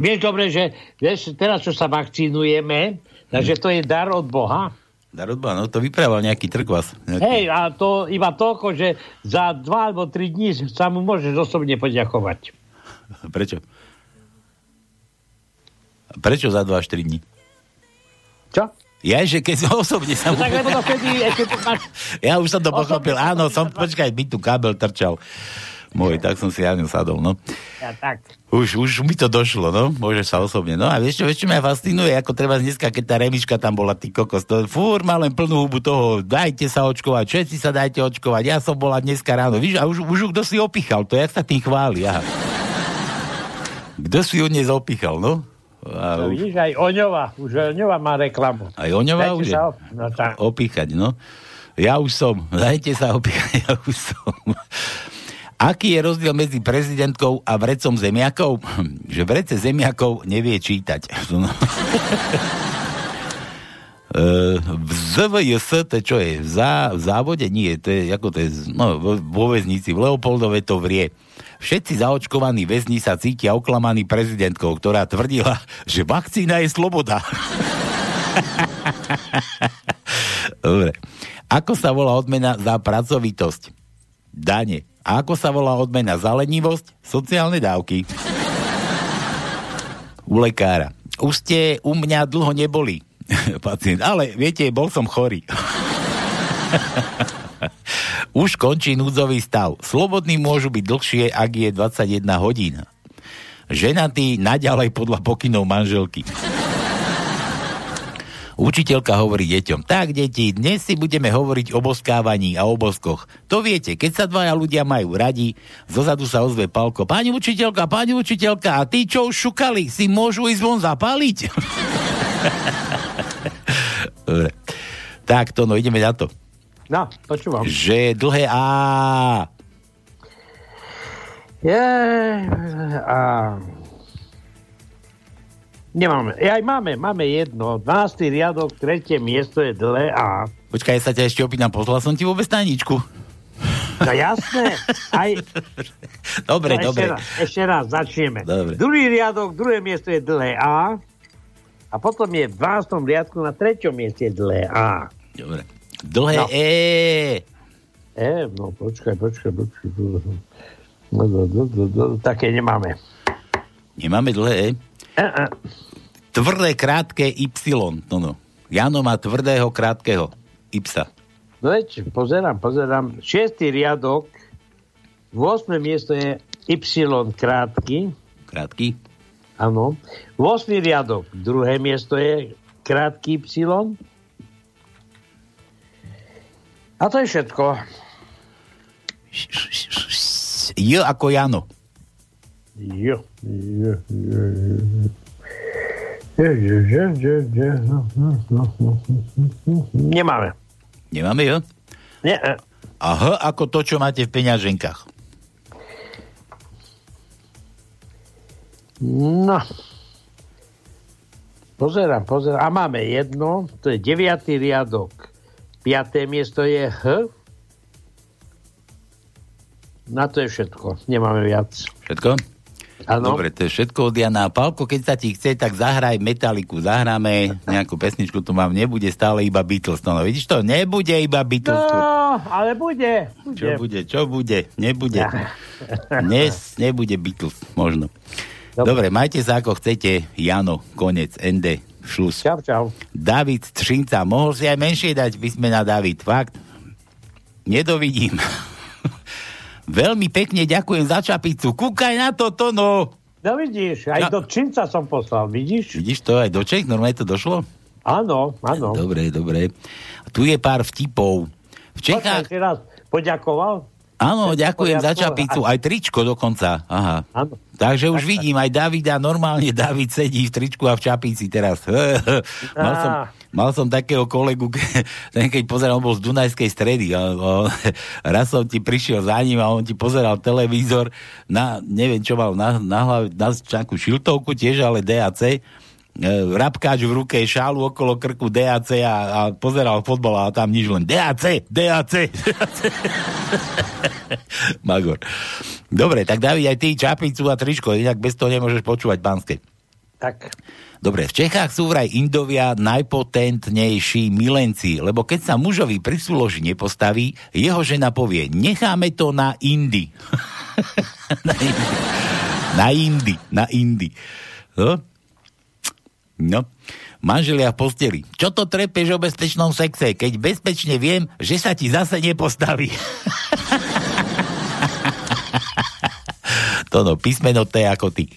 vieš dobre, že vieš, teraz čo sa vakcinujeme, takže to je dar od Boha. Dar od Boha, no to vyprával nejaký trkvas. Nejaký... Hej, a to iba toľko, že za dva alebo tri dní sa mu môžeš osobne poďakovať. Prečo? Prečo za 2 až 3 dní? Čo? Ja, že keď osobne sa... No tak lebo to vtedy, ešte. Ja už som to pochopil. Áno, som, počkaj, mi tu kábel trčal. Môj, tak som si ja ňu sadol, no. Ja, tak. Už, už mi to došlo, no. Môže sa osobne. No a vieš čo, vieš čo mňa fascinuje, ako treba dneska, keď tá remiška tam bola, ty kokos, to fúr má len plnú hubu toho, dajte sa očkovať, všetci sa dajte očkovať, ja som bola dneska ráno, víš, a už, už kto si opichal, to jak sa tým chváli, aha. Kto si ju dnes opichal, no? A No, už, vidíš, aj Oňova, už Oňova má reklamu. aj Oňová Dajte už je sa op- no, tak. opíchať, no. Ja už som, dajte sa opíchať, ja už som. Aký je rozdiel medzi prezidentkou a vrecom zemiakov? Že vrece zemiakov nevie čítať. E, v ZVJS, to čo je? V, zá, v závode? Nie, to je, ako to je, no, vo väznici, v Leopoldove to vrie. Všetci zaočkovaní väzni sa cítia oklamaní prezidentkou, ktorá tvrdila, že vakcína je sloboda. Dobre. Ako sa volá odmena za pracovitosť? Dane. A ako sa volá odmena za lenivosť? Sociálne dávky. U lekára. Už ste u mňa dlho neboli, pacient. Ale viete, bol som chorý. Už končí núdzový stav. Slobodní môžu byť dlhšie, ak je 21 hodín. Ženatý naďalej podľa pokynov manželky. Učiteľka hovorí deťom, tak deti, dnes si budeme hovoriť o boskávaní a o boskoch. To viete, keď sa dvaja ľudia majú radi, zozadu sa ozve Palko, pani učiteľka, pani učiteľka, a tí, čo už šukali, si môžu ísť von zapáliť? Dobre. Tak, to no, ideme na to. No, počúvam. Že dlhé A. Je, a... Nemáme. Aj máme, máme jedno. 12. riadok, tretie miesto je dlhé A. Počkaj, sa ťa ešte opýtam, poslal som ti vôbec tajničku. No jasné. Aj... Dobre, no, dobre. Ešte raz, ešte raz začneme. Dobre. Druhý riadok, druhé miesto je dlhé A. A potom je v 12. riadku na treťom mieste je dlhé A. Dobre. Dlhé No. E. E, no počkaj, počkaj, počkaj. No, no, no, také nemáme. Nemáme dlhé E. E, e. Tvrdé, krátke Y. No, no. Jano má tvrdého, krátkeho Y. No veď, pozerám, pozerám. Šiestý riadok, 8. miesto je Y krátky. Krátky. Áno. 8. riadok, druhé miesto je krátky Y. A to je všetko. J ako Jano. Jo, jo, jo, jo. Jo, jo, jo, jo, jo. Nemáme. Nemáme J? Nie, e. A H ako to, čo máte v peňaženkách. No. Pozerám, pozerám. A máme jedno, to je deviatý riadok. Piaté miesto je H. Na to je všetko. Nemáme viac. Všetko? Áno. Dobre, to je všetko od Jana. Pálko, keď sa ti chce, tak zahraj Metaliku. Zahráme nejakú pesničku, tu mám, nebude stále iba Beatles. No, no vidíš to? Nebude iba Beatles. No, ale bude. Čo bude, čo bude? Nebude. Dnes nebude Beatles, možno. Dobre, majte sa ako chcete. Jano, konec, ND, šlus. Čau, čau. David Střinca, mohol si aj menšie dať písmena David, fakt? Nedovidím. Veľmi pekne ďakujem za čapicu. Kúkaj na to, to no. No vidíš, aj Ja- do Činca som poslal, vidíš? Vidíš to aj do Čech? Normálne to došlo? Áno, áno. Dobre, dobre. Tu je pár vtipov. V Čechách... Počkaj, si raz poďakoval? Áno, ďakujem za čapicu. Aj tričko dokonca. Aha. Áno. Takže už vidím aj Davida, normálne David sedí v tričku a v čapici teraz. mal, som, mal som takého kolegu, ten keď pozeral, on bol z Dunajskej stredy a, a raz som ti prišiel za ním a on ti pozeral televízor na, neviem čo mal na, na hlave, na nejakú šiltovku tiež, ale DAC rapkáč v ruke, šálu okolo krku DAC a, a pozeral fotbal a tam nič len DAC, DAC, DAC. Magor. Dobre, tak David, aj ty čapicu a tričko, inak bez toho nemôžeš počúvať pánske. Tak. Dobre, v Čechách sú vraj Indovia najpotentnejší milenci, lebo keď sa mužovi pri súloži nepostaví, jeho žena povie, necháme to na Indy. na Indy. Na Indy, na Indy. No? No. Manželia v posteli. Čo to trepeš o bezpečnom sexe, keď bezpečne viem, že sa ti zase nepostaví. to no, písmeno T ako ty.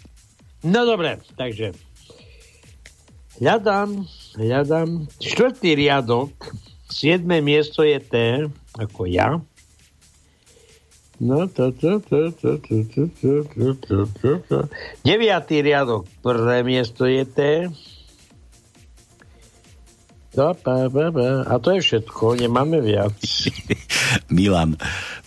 No dobre, takže hľadám, hľadám. Štvrtý riadok, siedme miesto je T, ako ja. No, to, to, to, to, to, to, to, to, to, to, to. Deviatý riadok, prvé miesto je T. A to je všetko, nemáme viac. Milan,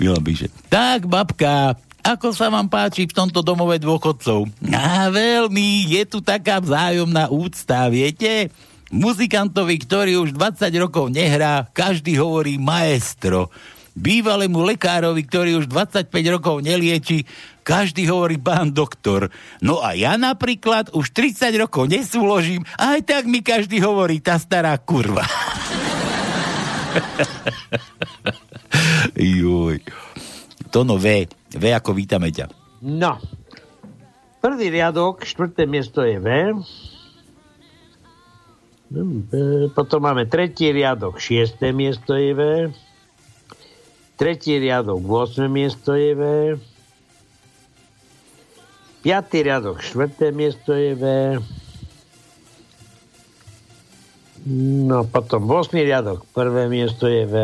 Milan píše. Tak, babka, ako sa vám páči v tomto domove dôchodcov? A veľmi, je tu taká vzájomná úcta, viete? Muzikantovi, ktorý už 20 rokov nehrá, každý hovorí maestro. Bývalému lekárovi, ktorý už 25 rokov nelieči, každý hovorí pán doktor. No a ja napríklad už 30 rokov nesúložím, aj tak mi každý hovorí tá stará kurva. Juj. Tono V. V ako vítame ťa. No. Prvý riadok, štvrté miesto je. V. Potom máme tretí riadok, šiesté miesto je V. Tretí riadok, 8. miesto je V. Piatý riadok, štvrté miesto je V. No potom 8. riadok, prvé miesto je V.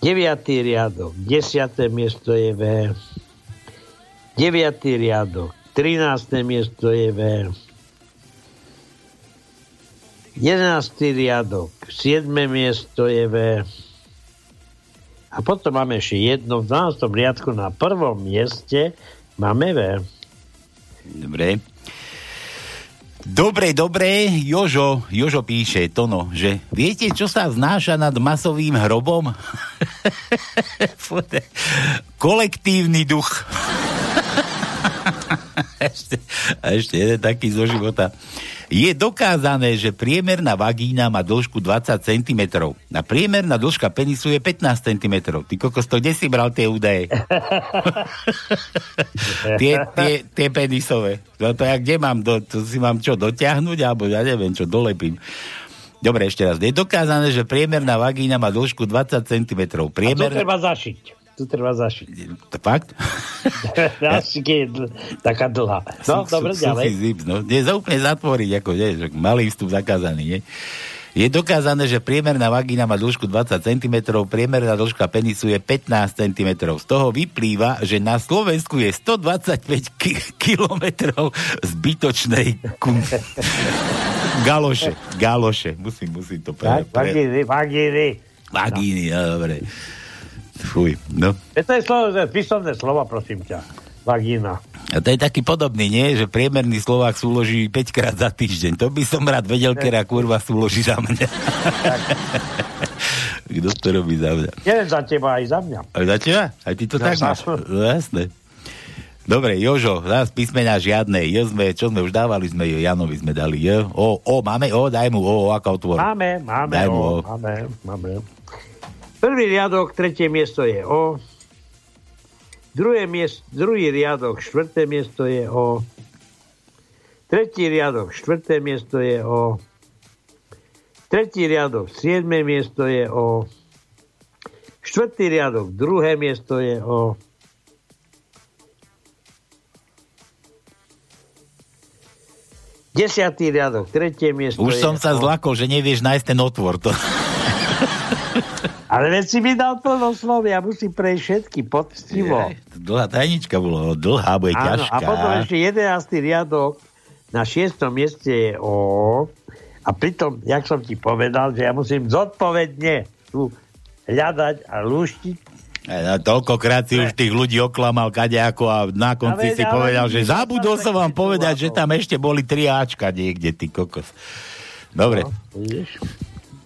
9. riadok, 10. miesto je V. 9. riadok, 13. miesto je V. 11. riadok, 7. miesto je V. A potom máme ešte jedno v 12. riadku na prvom mieste máme V. Dobre. Dobre, dobre, Jožo, Jožo píše, Tono, že viete, čo sa znáša nad masovým hrobom? Kolektívny duch. Ešte, a ešte jeden taký zo života. Je dokázané, že priemerná vagína má dĺžku 20 cm. A priemerná dĺžka penisu je 15 cm. Ty kokos, to kde si bral tie údaje? tie, tie, tie penisové. No to ja kde mám? Do, to si mám čo, dotiahnuť? Alebo ja neviem, čo dolepím. Dobre, ešte raz. Je dokázané, že priemerná vagína má dĺžku 20 cm. A to treba zašiť. Tu treba zašiť. Fakt? Je taká dlhá. No, Sú- dobre, sú- ďalej. Zip, no. Nie, za úplne zatvoriť, ako že malý vstup zakázaný, nie? Je dokázané, že priemerná vagína má dĺžku 20 cm, priemerná dĺžka penisu je 15 cm. Z toho vyplýva, že na Slovensku je 125 ki- kilometrov zbytočnej kun... galoše. Galoše. Musím, musím to pre... Vagíny, vagíny. Vagíny, no, dobre. Fuj, no. To je slovo, písomné slovo, prosím ťa. Vagína. A to je taký podobný, nie? Že priemerný Slovák súloží 5 krát za týždeň. To by som rád vedel, kera kurva súloží za mňa. Kto to robí za mňa? Jeden za teba, aj za mňa. Aj za teba? Aj ty to Ja tak máš? No jasné. Dobre, Jožo, nás písmena žiadne. Jo sme, čo sme už dávali, sme jo, Janovi sme dali. Jo. O, o, máme o, daj mu o, o ako otvor. Máme, máme, Daj mu o, o. máme, máme. Prvý riadok, tretie miesto je O. Druhé miest, druhý riadok, štvrté miesto je O. Tretí riadok, štvrté miesto je O. Tretí riadok, siedme miesto je O. Štvrtý riadok, druhé miesto je O. Desiatý riadok, tretie miesto Už je som sa O. zlakol, že nevieš nájsť ten otvor. To... Ale veď si mi dal plno slov, ja musím prejsť všetky poctivo. Dlhá tajnička bola, dlhá, bude Áno, ťažká. a potom ešte 11. riadok na 6. mieste je O. A pritom, jak som ti povedal, že ja musím zodpovedne tu hľadať a lúštiť. E, no, toľkokrát si už tých ľudí oklamal kadejako a na konci si ale povedal, že zabudol som vám povedať, že tam ešte boli tri Ačka niekde, ty kokos. Dobre. Vidíš?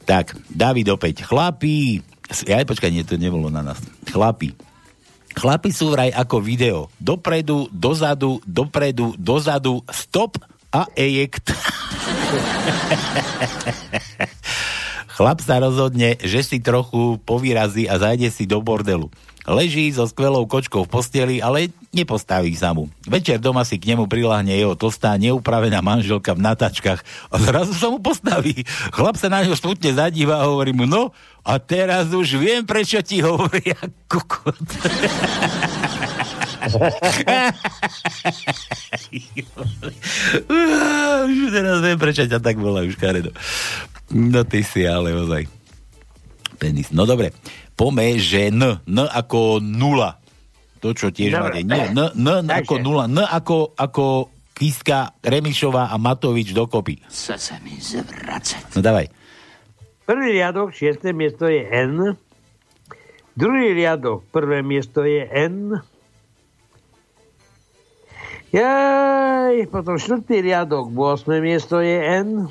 Tak, David opäť. Chlapí, ja počkaj, nie, to nebolo na nás. Chlapí. Chlapi sú vraj ako video. Dopredu, dozadu, dopredu, dozadu, stop a ejekt. Chlap sa rozhodne, že si trochu povyrazí a zajde si do bordelu. Leží so skvelou kočkou v posteli, ale nepostaví sa mu. Večer doma si k nemu prilahne jeho tlstá, neupravená manželka v natačkách a zrazu sa mu postaví. Chlap sa na ňo smutne zadíva a hovorí mu, no a teraz už viem, prečo ti hovorí kokot. už teraz viem, prečo ťa tak volajú, škaredo. No ty si ale ozaj. Penis. No dobre. Pome, N. N ako nula. To, čo tiež Dobre. máte. Nie, N, N, N Takže. ako nula. N ako, ako Kiska, Remišová a Matovič dokopy. Chce se mi zvracet. No dávaj. Prvý riadok, šiesté miesto je N. Druhý riadok, prvé miesto je N. Jaj, potom štvrtý riadok, 8. miesto je N.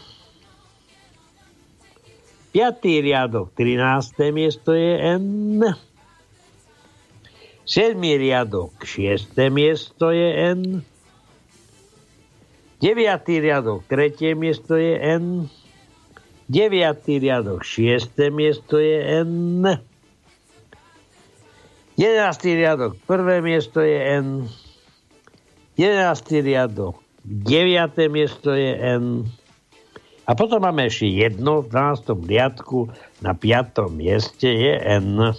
Piatý riadok, 13. miesto je N. Siedmý riadok, 6. miesto je N. Deviatý riadok, tretie miesto je N. Deviatý riadok, šiesté miesto je N. Jedenáctý riadok, prvé miesto je N. Jedenáctý riadok, deviaté miesto je N. A potom máme ešte jedno v 12. riadku na 5. mieste je N.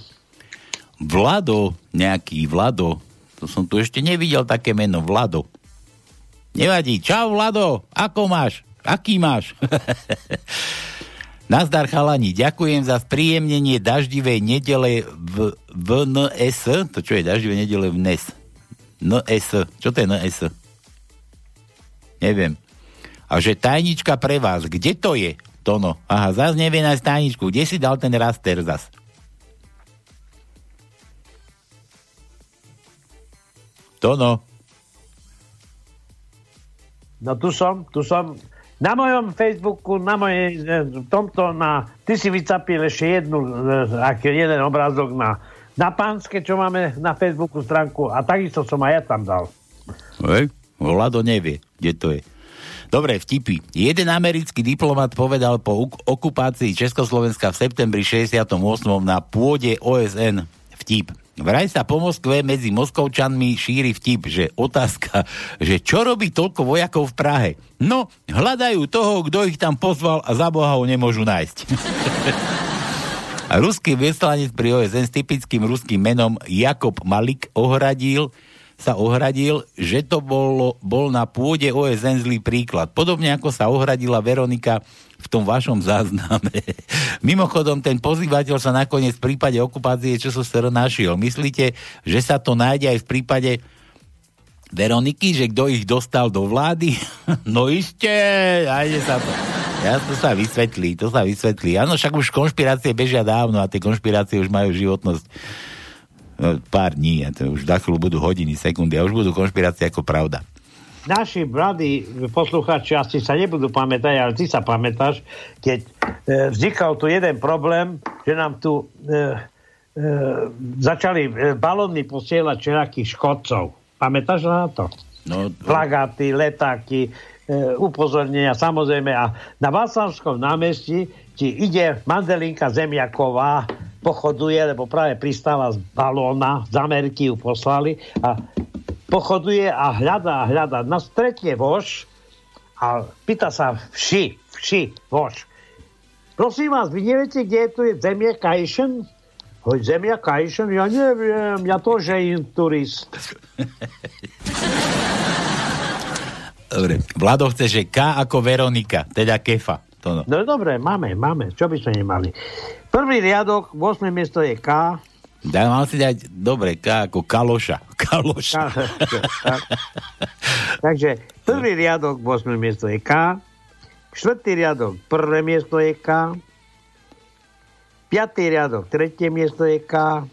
Vlado, nejaký Vlado. To som tu ešte nevidel také meno, Vlado. Nevadí. Čau, Vlado. Ako máš? Aký máš? Nazdar chalani, ďakujem za spríjemnenie daždivej nedele v, v NS. To čo je daždivé nedele v NES? NS. Čo to je NS? Neviem. A že tajnička pre vás, kde to je? Tono. Aha, zás nevie nájsť tajničku. Kde si dal ten raster zas? Tono. No tu som, tu som. Na mojom Facebooku, na mojej, e, tomto, na, ty si vycapil ešte jednu, e, aký jeden obrázok na, na pánske, čo máme na Facebooku stránku a takisto som aj ja tam dal. Hej, Vlado nevie, kde to je. Dobre, vtipy. Jeden americký diplomat povedal po okupácii Československa v septembri 68. na pôde OSN vtip. Vraj sa po Moskve medzi Moskovčanmi šíri vtip, že otázka, že čo robí toľko vojakov v Prahe? No, hľadajú toho, kto ich tam pozval a za Boha ho nemôžu nájsť. Ruský vyslanec pri OSN s typickým ruským menom Jakob Malik ohradil, sa ohradil, že to bolo, bol na pôde OSN zlý príklad. Podobne ako sa ohradila Veronika v tom vašom zázname. Mimochodom, ten pozývateľ sa nakoniec v prípade okupácie ČSSR našiel. Myslíte, že sa to nájde aj v prípade Veroniky, že kto ich dostal do vlády? No iste, nájde sa to. Ja to sa vysvetlí, to sa vysvetlí. Áno, však už konšpirácie bežia dávno a tie konšpirácie už majú životnosť no, pár dní, a to už za chvíľu budú hodiny, sekundy a už budú konšpirácie ako pravda. Naši mladí poslucháči asi sa nebudú pamätať, ale ty sa pamätáš, keď e, vznikal tu jeden problém, že nám tu e, e, začali e, balóny posielať všelakých škodcov. Pamätáš na to? No, Plagáty, letáky, e, upozornenia, samozrejme. A na Václavskom námestí ti ide Mandelinka Zemiaková, pochoduje, lebo práve pristáva z balóna, z Ameriky ju poslali a pochoduje a hľadá, hľadá. Na stretne vož a pýta sa vši, vši, vož. Prosím vás, vy neviete, kde je tu zemie Kajšen? Hoď zemia Kajšen? Ja neviem, ja to, že im turist. Dobre, Vlado chce, že K ako Veronika, teda Kefa. To no. No dobre, máme, máme. Čo by sme nemali? Prvý riadok, 8. miesto je K. Da, mal si dať, dobre, K ako kaloša. Kaloša. kaloša tak. Takže prvý riadok, 8. miesto je K, štvrtý riadok, prvé miesto je K, piatý riadok, tretie miesto je K,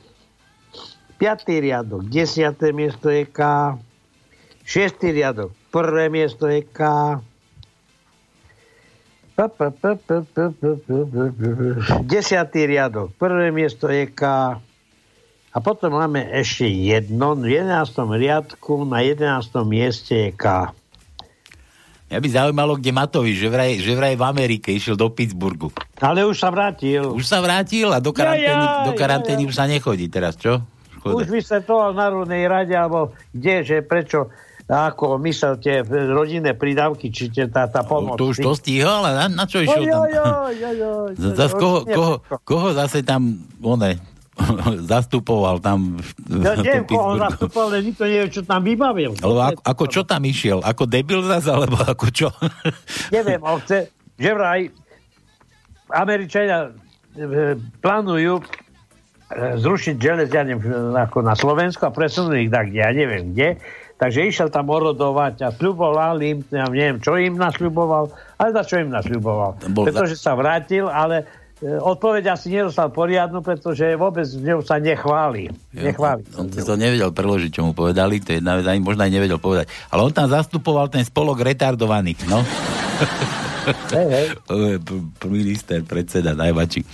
piatý riadok, desiaté miesto je K, šiestý riadok, prvé miesto je K, Desiatý riadok. Prvé miesto je K. A potom máme ešte jedno, v 11. riadku na 11. mieste je K. Mňa by zaujímalo, kde Matovič, že vraj, že vraj v Amerike išiel do Pittsburghu. Ale už sa vrátil. Už sa vrátil a do karantény, Ja, ja, do karantény ja, ja. už sa nechodí teraz, čo? Škoda. Už vysvetoval v Národnej rade, alebo kde, že prečo, ako myslel tie rodinné prídavky, či tie, tá, tá pomoc. To už to stihol, ale na, na čo išiel tam? koho zase tam, one, zastupoval tam Ja neviem, koho Pittsburghu? zastupoval, ale nikto nevie, čo tam vybavil. Alebo ako, ako čo tam išiel? Ako debil zase, alebo ako čo? Neviem, on chce, že vraj Američania e, plánujú e, zrušiť železiarne ako na Slovensku a presunúť ich tak, ja neviem kde. Takže išiel tam orodovať a sľuboval im, ja neviem, čo im nasľuboval, ale za čo im nasľuboval. Pretože sa vrátil, ale odpoveď asi nedostal poriadnu, pretože vôbec v ňou sa nechváli. Nechváli. On to, to nevedel preložiť, čo mu povedali, to je jedna vec, ani možno aj nevedel povedať. Ale on tam zastupoval ten spolok retardovaných, no. P- p- minister, predseda, najväčší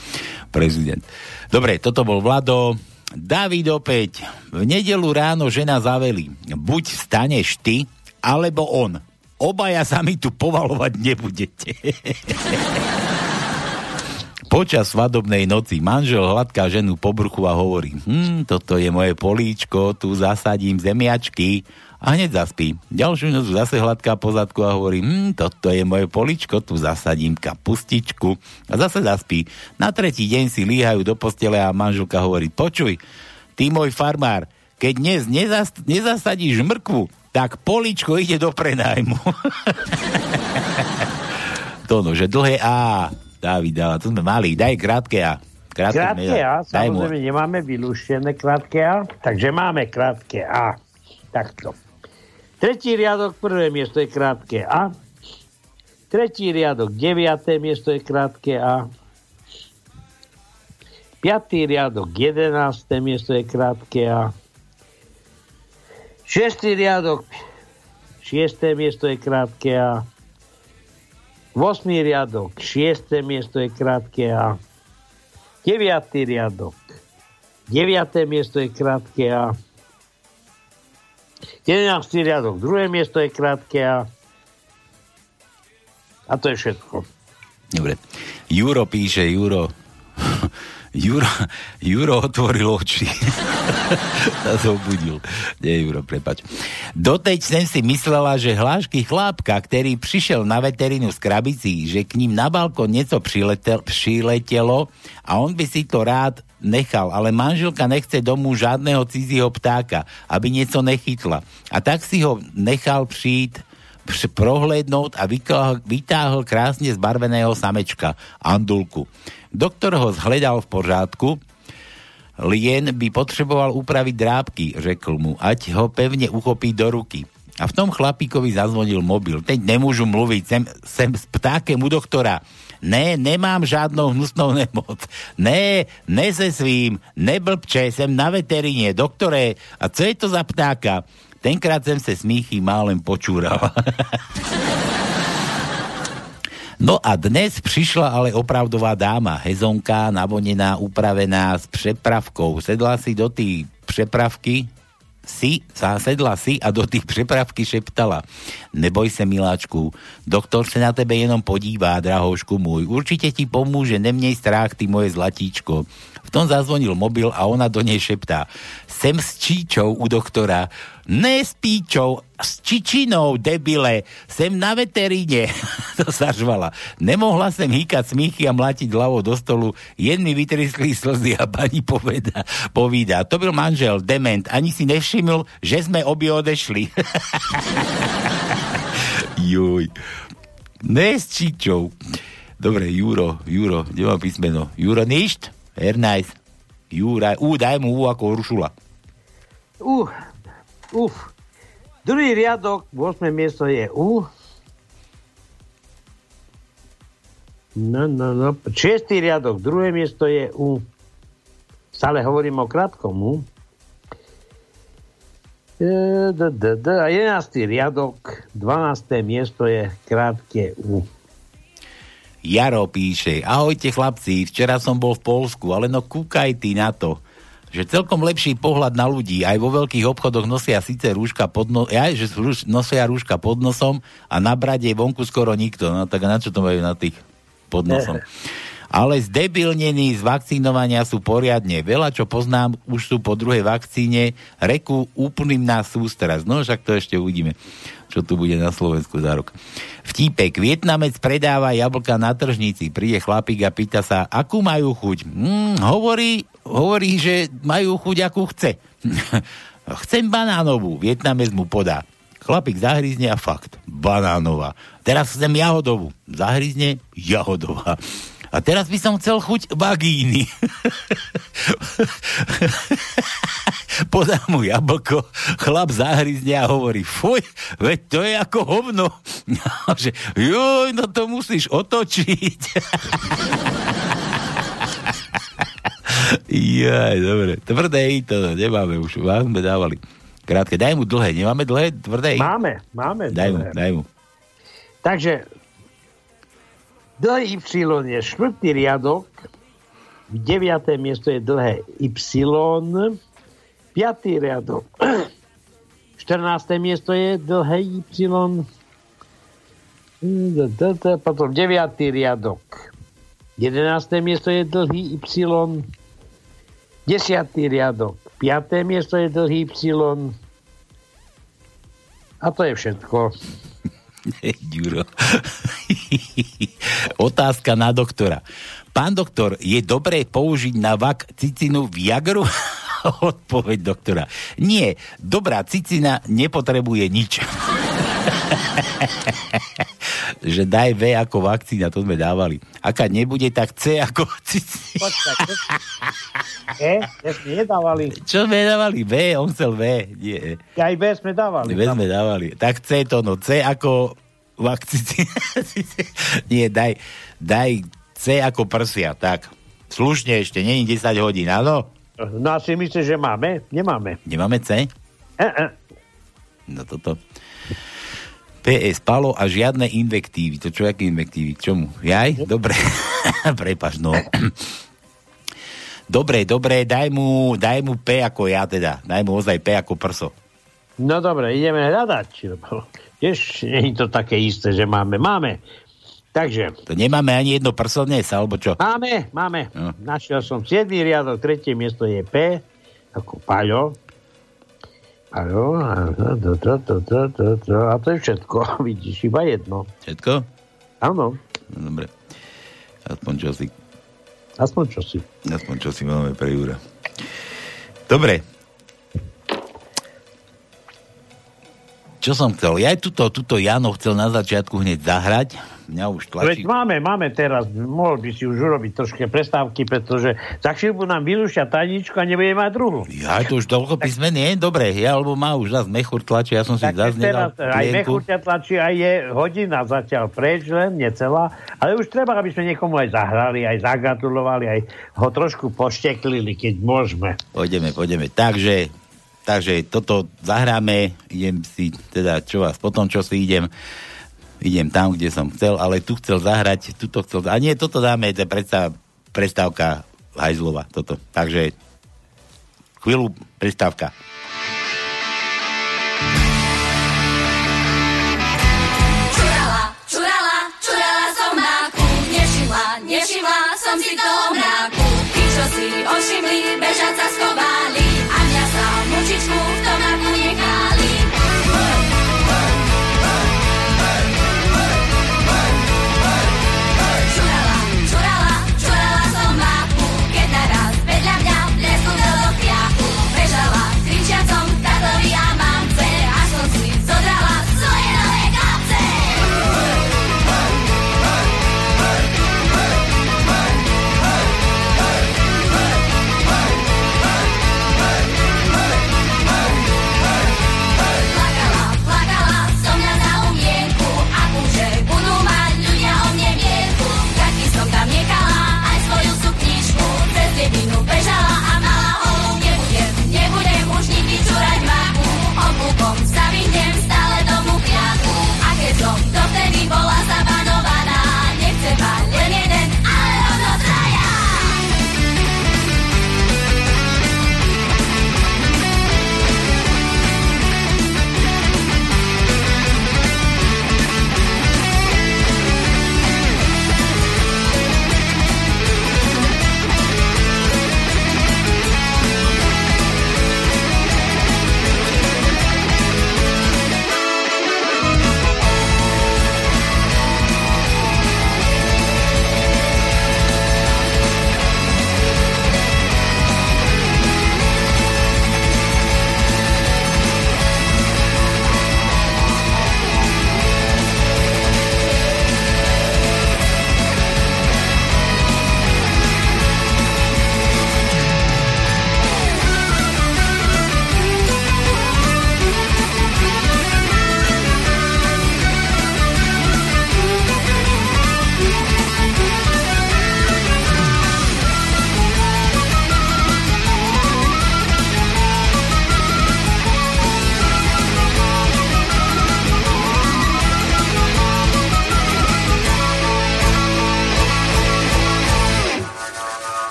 prezident. Dobre, toto bol Vlado. David opäť. V nedelu ráno žena zaveli. Buď staneš ty, alebo on. Obaja sa mi tu povalovať nebudete. Počas svadobnej noci manžel hladká ženu po bruchu a hovorí, hm, toto je moje políčko, tu zasadím zemiačky a hneď zaspí. Ďalšiu noc zase hladká po zadku a hovorí, hm, toto je moje políčko, tu zasadím kapustičku a zase zaspí. Na tretí deň si líhajú do postele a manželka hovorí, počuj, ty môj farmár, keď dnes nezas, nezasadíš mrkvu, tak políčko ide do prenajmu. to no, že dlhé A. Dávid dala, to sme mali. Daj krátke A. Krátke, Krátke A, mu. samozrejme nemáme vylúštené krátke A, takže máme krátke A. Takto. Tretí riadok, prvé miesto je krátke A. Tretí riadok, deviaté miesto je krátke A. Piatý riadok, jedenácté miesto je krátke A. Šestý riadok, šiesté miesto je krátke A. 8. riadok, 6. miesto je krátke A. 9. riadok, 9. miesto je krátke A. 11. riadok, 2. miesto je krátke A. A to je všetko. Dobre. Juro píše, Juro. Juro, Juro otvoril oči. Sa zobudil. Nie, Juro, prepač. Doteď som si myslela, že hlášky chlapka, ktorý prišiel na veterinu z krabicí, že k ním na balkón niečo přiletel, přiletelo a on by si to rád nechal, ale manželka nechce domů žádného cizího ptáka, aby niečo nechytla. A tak si ho nechal přijít pr- prohlédnout a vytáhl krásne zbarveného samečka, Andulku. Doktor ho zhledal v pořádku, Lien by potreboval upraviť drábky, řekl mu, ať ho pevne uchopí do ruky. A v tom chlapíkovi zazvonil mobil. Teď nemôžu mluviť, sem, sem s ptákem u doktora. Ne, nemám žádnou hnusnou nemoc. Ne, ne se svým, neblbče, sem na veterině. Doktore, a co je to za ptáka? Tenkrát jsem se smíchy málem počúral. No a dnes prišla ale opravdová dáma, hezonka, navonená, upravená s přepravkou. Sedla si do tej přepravky, si, sa sedla si a do tých přepravky šeptala. Neboj se, miláčku, doktor se na tebe jenom podívá, drahošku môj. Určite ti pomôže, nemnej strach, ty moje zlatíčko. V tom zazvonil mobil a ona do nej šeptá. Sem s číčou u doktora. Ne s píčou, s čičinou, debile. Sem na veteríne. to sa žvala. Nemohla sem hýkať smíchy a mlátiť hlavou do stolu. Jen mi vytriskli slzy a pani poveda, povída. To byl manžel, dement. Ani si nevšiml, že sme obi odešli. Juj. Ne s čičou. Dobre, Juro, Juro, kde mám písmeno? Juro ništ? Ernajs. Jura, U, daj mu U ako Uršula. Uh, uf. Druhý riadok, 8. miesto je U. No, no, no. Šiestý riadok, druhé miesto je U. Stále hovorím o krátkom U. E, d, d. A 11. riadok, 12. miesto je krátke U. Jaro píše, ahojte chlapci, včera som bol v Polsku, ale no kúkaj ty na to, že celkom lepší pohľad na ľudí, aj vo veľkých obchodoch nosia síce rúška pod no, aj, že rúš, nosia rúška pod nosom a na brade vonku skoro nikto, no tak na čo to majú na tých pod nosom? Ale zdebilnení z vakcinovania sú poriadne. Veľa, čo poznám, už sú po druhej vakcíne, reku úplným na sústrast. No, však to ešte uvidíme, čo tu bude na Slovensku za rok. Vtípek. Vietnamec predáva jablka na tržnici. Príde chlapík a pýta sa, akú majú chuť. Mm, hovorí, hovorí, že majú chuť, akú chce. Chcem banánovú. Vietnamec mu podá. Chlapík zahryzne a fakt. Banánová. Teraz chcem jahodovú. Zahryzne jahodová. A teraz by som chcel chuť vagíny. Podá mu jablko, chlap zahryzne a hovorí, fuj, veď to je ako hovno. A že, joj, no to musíš otočiť. Jaj, dobre. Tvrdé to nemáme už, vás sme dávali. Krátke, daj mu dlhé, nemáme dlhé, tvrdé? Máme, máme. Daj mu, dlhé. daj mu. Takže dlhé Y je štvrtý riadok, 9. miesto je dlhé Y, 5. riadok, 14. miesto je dlhé Y, potom 9. riadok, 11. miesto je dlhý Y. 10. riadok. 5. miesto je dlhý Y. A to je všetko. Ďuro. Otázka na doktora. Pán doktor, je dobré použiť na vakcícinu Viagru? Odpoveď doktora. Nie, dobrá cicina nepotrebuje nič. že daj V ako vakcína, to sme dávali. Aká nebude, tak C ako čo? E? Sme nedávali. Čo sme dávali? V, on chcel V. Nie. Aj B sme dávali. V sme dávali. Tak C to, no C ako vakcína. Nie, daj, daj C ako prsia, tak. Slušne ešte, není 10 hodín, áno? No a si myslíš, že máme? Nemáme. Nemáme C? E, e. No toto. PS Palo a žiadne invektívy. To čo, aké invektívy? K čomu? Jaj? Dobre. Prepaš, no. Dobre, dobre, daj mu, daj mu P ako ja teda. Daj mu ozaj P ako prso. No dobre, ideme hľadať. Tiež nie je to také isté, že máme. Máme. Takže. To nemáme ani jedno prso dnes, alebo čo? Máme, máme. No. Našiel som 7. riadok, tretie miesto je P, ako Paľo. A to, to, to, to, to, to, a to je všetko. Vidíš, iba jedno. Všetko? Áno. No, dobre. Aspoň čo si. Aspoň čo si. Aspoň čo si máme pre Jura. Dobre. Čo som chcel? Ja aj tuto, tuto Jano chcel na začiatku hneď zahrať. Mňa už Veď tlačí. máme, máme teraz, mohol by si už urobiť troške prestávky, pretože za chvíľku nám vylúšia tajničku a nebude mať druhú. Ja to už toľko písmen nie? Dobre, ja, alebo má už zase mechur tlačí, ja som si zase teraz nedal aj klientu. Mechúťa tlačí, aj je hodina zatiaľ preč, len necelá. Ale už treba, aby sme niekomu aj zahrali, aj zagratulovali, aj ho trošku pošteklili, keď môžeme. Pôjdeme, pôjdeme. Takže, takže toto zahráme, idem si, teda čo vás, potom čo si idem, idem tam, kde som chcel, ale tu chcel zahrať, tuto chcel, a nie, toto dáme, to je predstav, prestávka Hajzlova, toto. Takže chvíľu prestávka. Čurala, čurala, čurala som máku, nevšimla, som si toho mráku. Si ošimli, bežať sa schovali a mňa sa mučičku v tom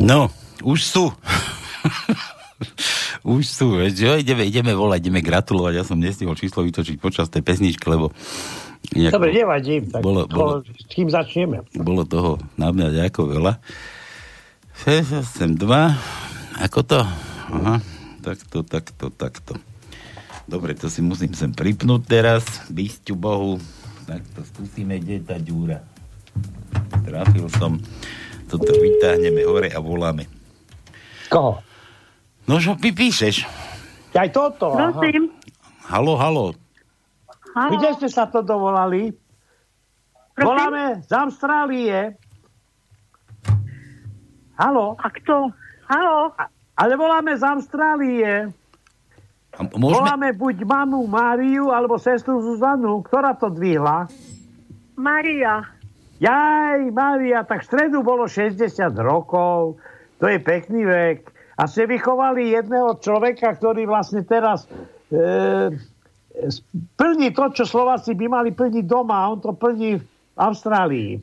No, už sú. už sú, veď, jo, ideme, ideme volať, ideme gratulovať. Ja som nestihol číslo vytočiť počas tej pesničky, lebo Inak Dobre, nevadí. Tak Bolo- bolo, bolo. S kým začneme? Bolo toho na mňa ako veľa. 6, 8, 2. Ako to? Aha. Takto, takto, takto. Dobre, to si musím sem pripnúť teraz. Bysťu Bohu. Tak to skúsime, kde je tá ďúra. Trafil som. Toto vytáhneme hore a voláme. Koho? No, čo mi píšeš? Aj toto. aha. Prosím. Halo, halo. Halo. Kde ste sa to dovolali? Prosím? Voláme z Austrálie. Halo? A kto? Halo? Ale voláme z Austrálie. A môžeme... Voláme buď mamu Máriu, alebo sestru Zuzanu. Ktorá to dvihla? Maria. Jaj, Mária, tak v stredu bolo 60 rokov. To je pekný vek. A ste vychovali jedného človeka, ktorý vlastne teraz e, plní to, čo Slováci by mali plniť doma. a On to plní v Austrálii.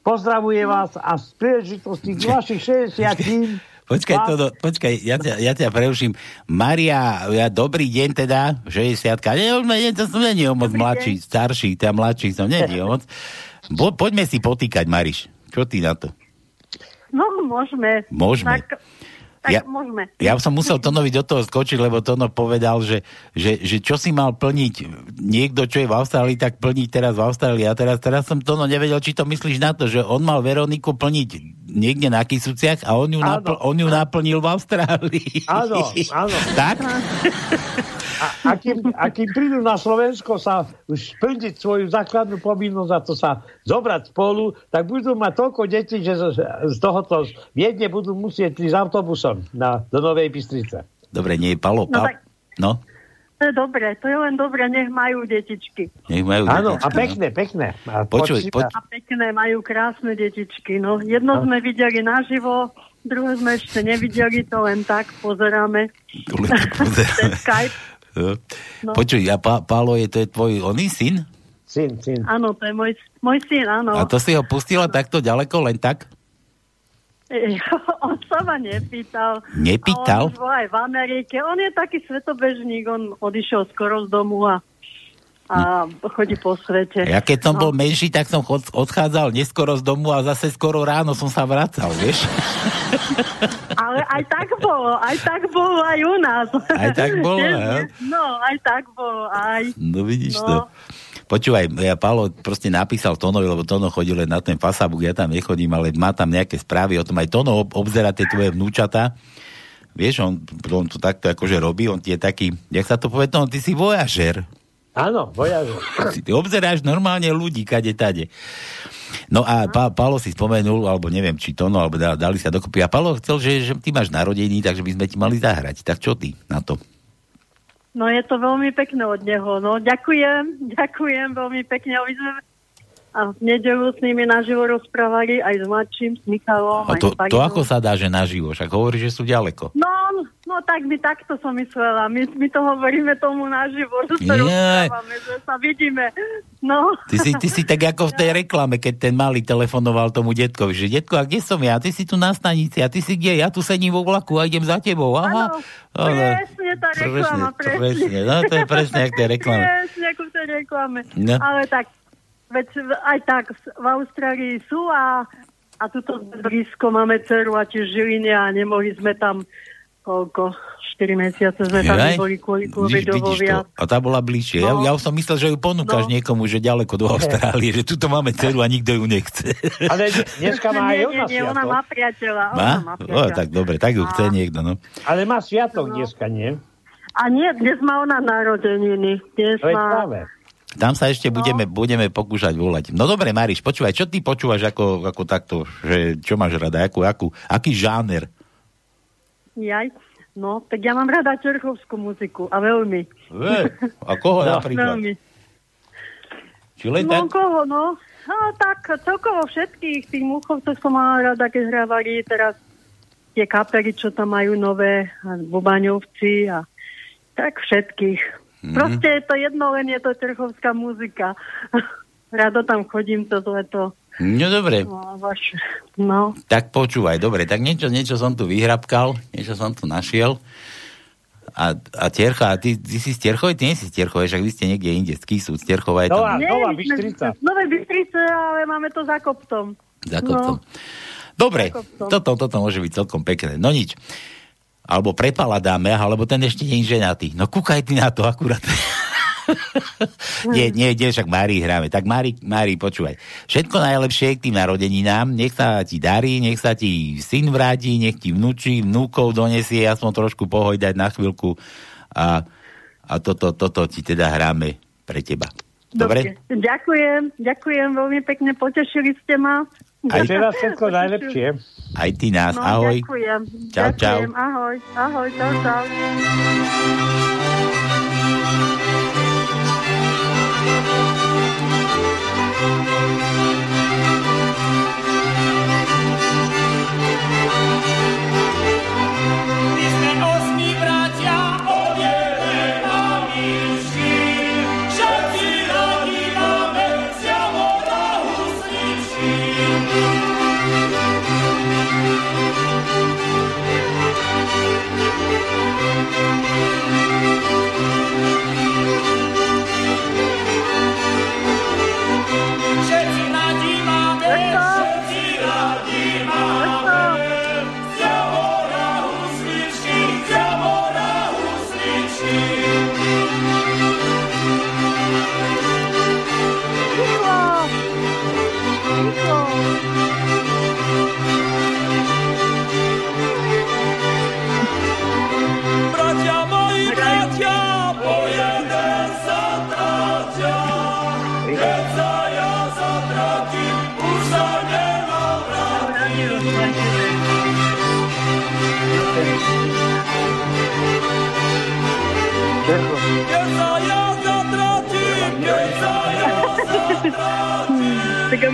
Pozdravuje vás a z príležitosti k vašich 60 Počkaj, to, počkaj, ja ťa, ja ťa preuším. Maria, ja, dobrý deň teda, 60 Nie, nie, to som není moc mladší, starší, tá mladší som není moc. Po, poďme si potýkať, Mariš. Čo ty na to? No, môžeme. Môžeme. Tak, tak Ja- môžeme. Ja som musel Tonovi do toho skočiť, lebo Tono povedal, že, že, že čo si mal plniť niekto, čo je v Austrálii, tak plniť teraz v Austrálii. A teraz, teraz som Tono nevedel, či to myslíš na to, že on mal Veroniku plniť niekde na Kisuciach a on ju, napl- on ju naplnil v Austrálii. Áno, áno. tak? A, a, kým, a kým prídu na Slovensko sa už splniť svoju základnú povinnosť a to sa zobrať spolu, tak budú mať toľko detí, že z, z tohoto z Viedne budú musieť ísť autobusom na, do Novej Bystrice. Dobre, nie je Palo. No Pa- tak- no, To je dobre, to je len dobre, nech majú detičky. nech majú Áno, detičky, a no. pekné, pekné. A Počuj, poď- A pekné, majú krásne detičky. No, jedno sme videli naživo, druhé sme ešte nevideli, to len tak pozeráme. To len tak pozeráme. Skype. No. Počuj, a pa- Pálo je to je tvoj oný syn? Syn, syn. Áno, to je môj, môj syn, áno. A to si ho pustila takto ďaleko, len tak? On sa ma nepýtal. Nepýtal? A on aj v Amerike. On je taký svetobežník, on odišiel skoro z domu a, a chodí po svete. Ja keď som no. bol menší, tak som odchádzal neskoro z domu a zase skoro ráno som sa vracal, vieš? Ale aj tak bolo, aj tak bolo aj u nás. Aj tak bolo, ja? No, aj tak bolo, aj. No vidíš No. to. Počúvaj, ja Paolo proste napísal Tonovi, lebo Tono chodil len na ten fasabuk, ja tam nechodím, ale má tam nejaké správy o tom, aj Tono ob- obzera tie tvoje vnúčata. Vieš, on, on to takto akože robí, on ti je taký, jak sa to povie, Tono, ty si vojažer. Áno, vojažer. Ty, ty obzeráš normálne ľudí, kade tade. No a pa, Paolo si spomenul, alebo neviem, či to, no, alebo da- dali sa dokopy. A Paolo chcel, že, že ty máš narodení, takže by sme ti mali zahrať. Tak čo ty na to? No je to veľmi pekné od neho. No ďakujem, ďakujem veľmi pekne. My sme a v nedelu s nimi naživo rozprávali aj s mladším, s Michalom. A to, to ako sa dá, že naživo? Však hovorí, že sú ďaleko. No, no tak by takto som myslela. My, my to hovoríme tomu naživo, že sa rozprávame, že sa vidíme. No. Ty si, ty si tak ako v tej reklame, keď ten malý telefonoval tomu detkovi, že detko, a kde som ja? Ty si tu na stanici, a ty si kde? Ja tu sedím vo vlaku a idem za tebou. Aha. Áno. Presne tá reklama, presne. presne. No to je presne, jak tej reklame. Presne, ako v tej reklame. No. Ale tak, veď aj tak v Austrálii sú a, a tuto blízko máme dceru a tiež Žiline a nemohli sme tam koľko, 4 mesiace sme tam Jaj. neboli kvôli Vidíš, covidovo vidíš to. viac. A tá bola bližšie. No. Ja, ja už som myslel, že ju ponúkaš No. niekomu, že ďaleko do Austrálie, že tuto máme dceru a nikto ju nechce. Ale dneska má aj ona nie, nie, ona má priateľa. Má? Ona má O, priateľa. tak dobre, tak ju chce niekto, no. Ale má sviatok dneska, nie? A nie, dnes má ona narodeniny. Dnes To je má... práve. Tam sa ešte budeme, budeme pokúšať volať. No dobre, Mariš, počúvaj, čo ty počúvaš ako, ako takto, že čo máš rada, akú, akú, aký žáner? Jaj. No, tak ja mám rada čerchovskú muziku a veľmi. Ve, a koho No, napríklad? Veľmi. Či len No, tak? koho, no? No, tak celkovo všetkých tých múchovcov som mala rada, keď hrávali teraz tie kapely, čo tam majú nové, a Bubaňovci a tak všetkých. Mhm. Proste je to jedno, len je to čerchovská muzika. Rado tam chodím to leto. No dobre, No, vaš, no. tak počúvaj, dobre, tak niečo, niečo som tu vyhrabkal, niečo som tu našiel. A, a Tiercha, a ty, ty si z Tierchovej? Ty nie si z Tierchovej, však vy ste niekde inde, z Kisúc. Tierchová je tam Nová, Nová Bystrica. z Novej Bystrice, ale máme to za kopcom. za kopcom. Dobre, kopcom. toto, toto môže byť celkom pekné. No nič. Alebo prepala dáme, alebo ten ešte nie je ženatý. No kúkaj ty na to akurát. nie, nie, nie, však Mári hráme. Tak Mári, Mári, počúvaj. Všetko najlepšie k tým narodeninám. Nech sa ti darí, nech sa ti syn vráti, nech ti vnúči, vnúkov donesie, aspoň trošku pohojdať na chvíľku. A, a toto, toto ti teda hráme pre teba. Dobre? Ďakujem, ďakujem veľmi pekne, potešili ste ma. Aj Ešte raz všetko najlepšie. Aj ty nás, No, ahoj. Ďakujem. Čau, čau. ďakujem, ahoj, ahoj, čau, čau. My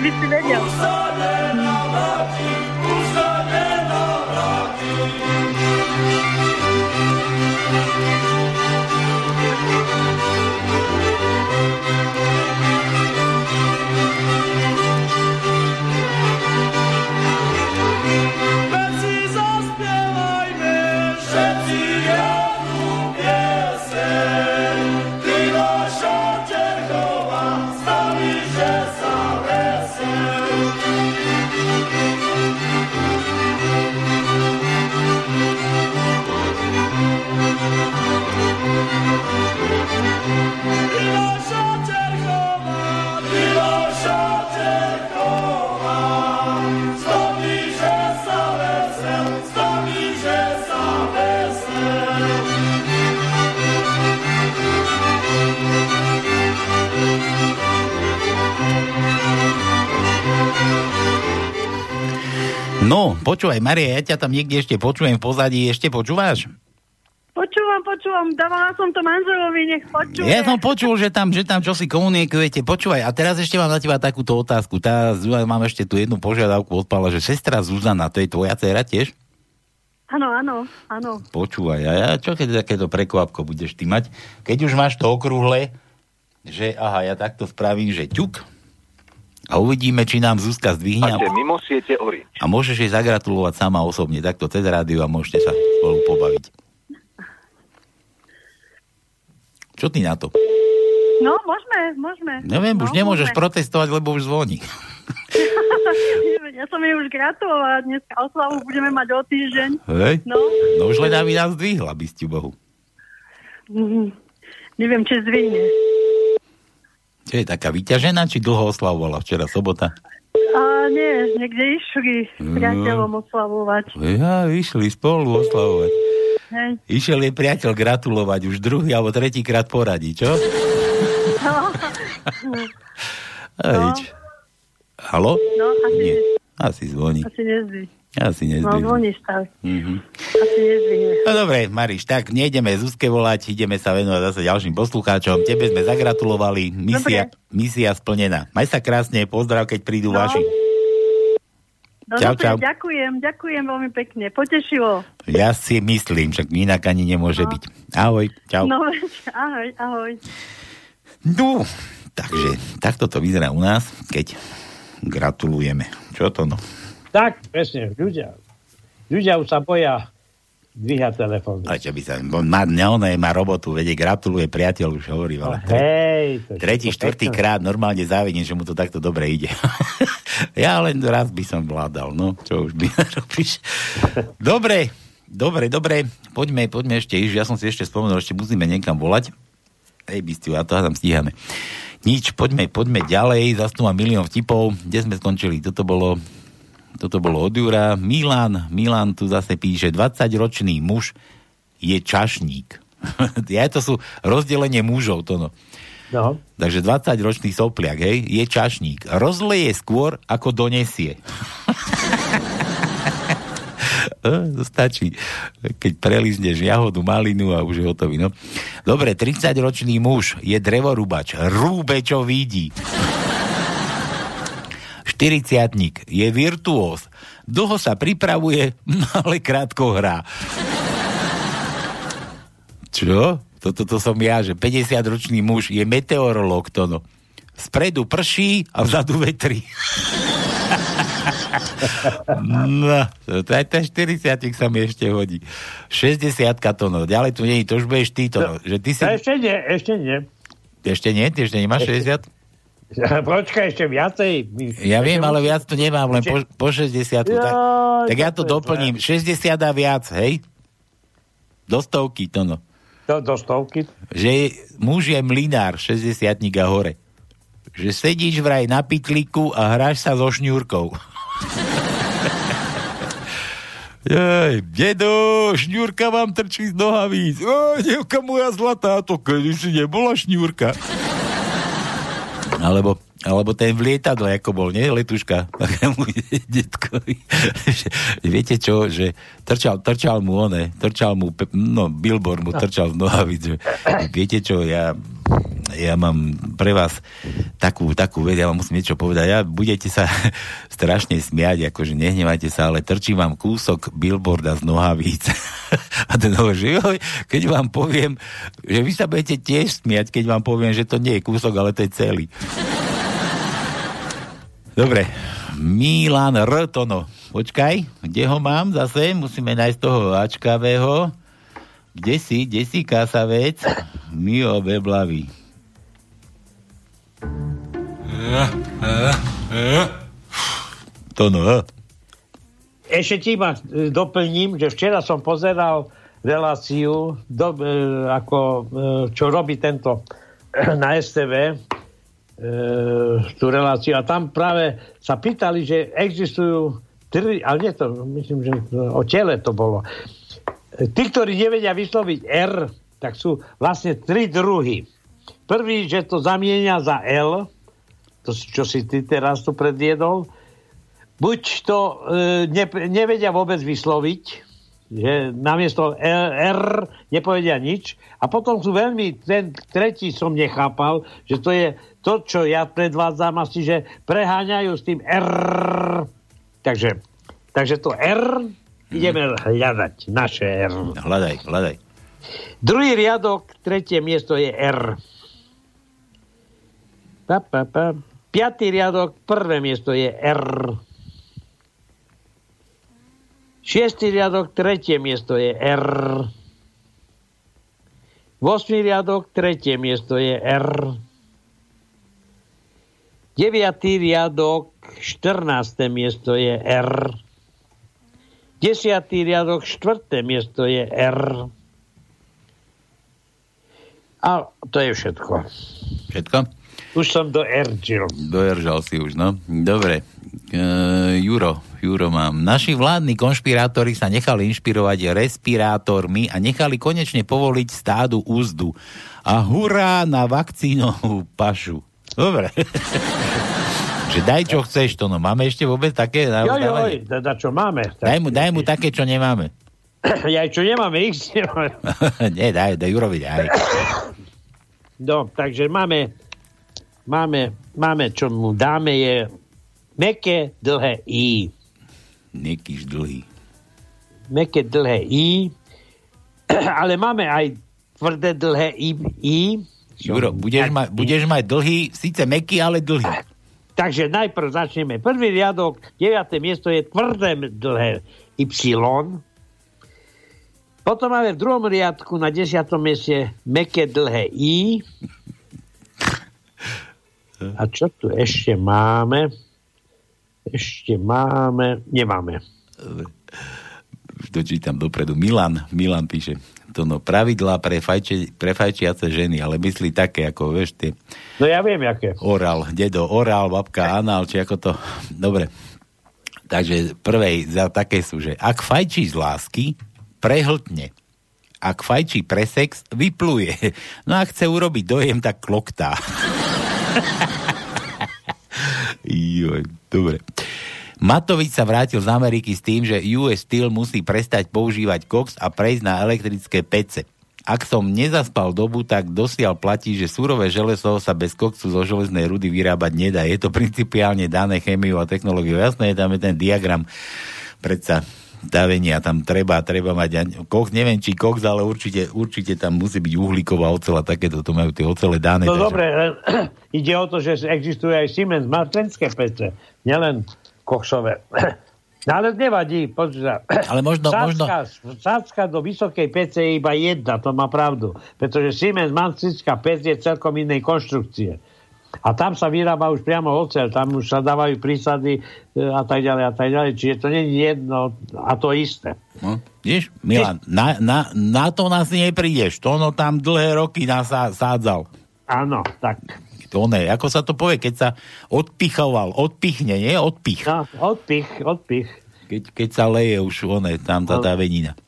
Tak aby počúvaj, Maria, ja ťa tam niekde ešte počujem v pozadí, ešte počúvaš? Počúvam, počúvam, dávala som to manželovi, nech počuje. Ja som počul, že tam, že tam čosi komunikujete. Počúvaj, a teraz ešte mám na teba takúto otázku. Tá, mám ešte tu jednu požiadavku odpala, že sestra Zuzana, to je tvoja dcera tiež? Áno, áno, áno. Počúvaj, a ja, čo keď takéto prekvapko budeš ty mať? Keď už máš to okrúhle, že aha, ja takto spravím, že ťuk a uvidíme, či nám Zuzka zdvihne a, Máte mimo siete Orange. a môžeš jej zagratulovať sama osobne, takto cez rádiu a môžete sa spolu pobaviť. Čo ty na to? No, môžeme, môžeme. Neviem, no, už nemôžeš môžeme. protestovať, lebo už zvoní. ja som jej už gratulovala, dneska oslavu budeme mať o týždeň. Hej? No, No už len aby nás zdvihla, by ste Bohu. mm, neviem, či zvihne. Čo je taká vyťažená, či dlho oslavovala včera sobota? A nie, niekde išli s Mm. priateľom oslavovať. Ja, išli spolu oslavovať. Hej. Išiel jej priateľ gratulovať už druhý alebo tretí krát poradí, čo? No. Halo? no asi, Nie. Asi zvoní. asi nezvi. No, nezdvihne. zvoní stále. Mhm. Asi. No dobre, Mariš, tak nejdeme Zuzke volať, ideme sa venovať zase ďalším poslucháčom. Tebe sme zagratulovali, misia, misia splnená. Maj sa krásne, pozdrav, keď prídu No. vaši. No Čau, dobre, čau. ďakujem, ďakujem veľmi pekne. Potešilo. Ja si myslím, však inak ani nemôže byť. Ahoj, čau. No, ahoj, ahoj. No, takže takto to vyzerá u nás, keď gratulujeme. Čo to no? Tak, presne, ľudia. Ľudia už sa boja dvíha telefón. A čo by sa... Má, ne, ono je, má robotu, vedie, gratuluje, priateľ už hovorí, ale... tre- Hej, Tretí, štvrtý krát normálne závidím, že mu to takto dobre ide. ja len raz by som vládal, no, čo už by robíš. Dobre, dobre, dobre, poďme, poďme ešte, ja som si ešte spomenul, ešte musíme niekam volať. Hej, bystiu, a to tam stíhame. Nič, poďme, poďme ďalej, zase tu mám milión vtipov. Kde sme skončili? Toto bolo, toto bolo od Jura. Milan, Milan tu zase píše, 20-ročný muž je čašník. ja, to sú rozdelenie mužov, to no. No. Takže 20-ročný sopliak, hej, je čašník. Rozleje skôr, ako donesie. Eh, stačí. Keď prelizneš jahodu, malinu a už je hotový. No. Dobre, 30-ročný muž je drevorúbač. Rúbe, čo vidí. 40 je virtuós. Dlho sa pripravuje, ale krátko hrá. Čo? Toto to som ja, že 50-ročný muž je meteorológ, to no. Spredu prší a vzadu vetri. no, aj ten 40 sa mi ešte hodí. 60 to no. Ďalej tu nie je, to už budeš ty to no. Že ty si... Ešte nie, ešte nie. Ešte nie? Ty ešte nemáš 60? Počkaj, ešte viacej. Ja viem, ale viac to nemám, len po, po 60. tak, Jaj, tak ja to doplním. 60 a viac, hej? Do stovky, to no. Do, do stovky. Že muž je mlinár, 60 a hore. Že sedíš vraj na pitliku a hráš sa so šňúrkou. Jej, dedo, šňúrka vám trčí z nohavíc. O, devka moja zlatá, to kedy si nebola šňúrka. Alebo, alebo ten v lietadle, ako bol, nie? Letuška. Takému detkovi. Viete čo, že trčal, trčal mu one, trčal mu, no, billboard mu trčal z nohavíc. Že, viete čo, ja, ja mám pre vás takú, takú vec, ja vám musím niečo povedať. Ja budete sa strašne smiať, akože nehnevajte sa, ale trčí vám kúsok billboarda z nohavíc. A ten hovorí, joj, keď vám poviem, že vy sa budete tiež smiať, keď vám poviem, že to nie je kúsok, ale to je celý. Dobre, Milan R. Tono. Počkaj, kde ho mám zase? Musíme nájsť toho Ačkavého. Kde si, kde si, kasavec? Mio Beblavý. Tono, eh? Ešte ti ma e, doplním, že včera som pozeral reláciu, do, e, ako, e, čo robí tento na STV, tú reláciu. A tam práve sa pýtali, že existujú tri, ale nie to, myslím, že o tele to bolo. Tí, ktorí nevedia vysloviť R, tak sú vlastne tri druhy. Prvý, že to zamienia za L, to, čo si ty teraz tu predviedol, buď to e, ne, nevedia vôbec vysloviť, že namiesto R, R nepovedia nič. A potom sú veľmi, ten tretí som nechápal, že to je to, čo ja predvádzam asi, že preháňajú s tým R. Takže, takže to R ideme hľadať, naše R. Hľadaj, hľadaj. Druhý riadok, tretie miesto je R. Pa, pa, pa. Piatý riadok, prvé miesto je R. Šiestý riadok, tretie miesto je R. Vosmý riadok, tretie miesto je R. Deviatý riadok, 14. miesto je R. Desiatý riadok, štvrté miesto je R. A to je všetko. Všetko? Už som do Erdžil. Dojeržal si už, no. Dobre. E, Juro, Juro mám. Naši vládni konšpirátori sa nechali inšpirovať respirátormi a nechali konečne povoliť stádu úzdu. A hurá na vakcínovú pašu. Dobre. že daj, čo chceš, to no. Máme ešte vôbec také? Jo, jo, naozaj? teda čo máme. Daj mu, daj mu také, čo nemáme. Ja čo nemáme, ich nemáme. Nie, daj, daj Jurovi, daj. No, takže máme, máme, máme, čo mu dáme je meké dlhé I. Nekýž dlhý. Meké dlhé I. Ale máme aj tvrdé dlhé I. I. Juro, budeš, ma, budeš mať dlhý, síce meký, ale dlhý. Takže najprv začneme. Prvý riadok, 9. miesto je tvrdé dlhé Y. Potom máme v druhom riadku na desiatom mieste meké dlhé I. A čo tu ešte máme? Ešte máme... Nemáme. Dočítam dopredu. Milan, Milan píše, to no, pravidlá pre, fajče, pre fajčiace ženy, ale myslí také, ako vieš, tie No ja viem, aké. oral, dedo, oral, babka, anál, či ako to... Dobre. Takže prvej za také sú, že ak fajčí z lásky, prehltne. Ak fajčí pre sex, vypluje. No a chce urobiť dojem, tak kloktá. Joj, dobre. Matovič sa vrátil z Ameriky s tým, že US Steel musí prestať používať koks a prejsť na elektrické pece. Ak som nezaspal dobu, tak dosiaľ platí, že surové železo sa bez koksu zo železnej rudy vyrábať nedá. Je to principiálne dané chemiou a technológiou. Jasné, je tam je ten diagram predsa davenia, tam treba, treba mať, ja- koks, neviem či koks, ale určite, určite tam musí byť uhlíková ocela, takéto, to majú tie ocele dané. No takže- dobre, len ide o to, že existuje aj Siemens, martenské pece, nielen koksové. No ale nevadí, počúva. Ale možno- sádzka, sádzka do vysokej pece je iba jedna, to má pravdu. Pretože Siemens Manstrická pec je celkom inej konštrukcie. A tam sa vyrába už priamo oceľ, tam už sa dávajú prísady e, a tak ďalej a tak ďalej. Čiže to nie je jedno a to isté. No, vieš, Milan, na, na, na to nás neprídeš. To ono tam dlhé roky nás sá- sádzal. Áno, tak. To ne, ako sa to povie, keď sa odpichoval, odpichne, nie? Odpich. No, odpich, odpich. Keď, keď sa leje už one, tam tá, tá venina.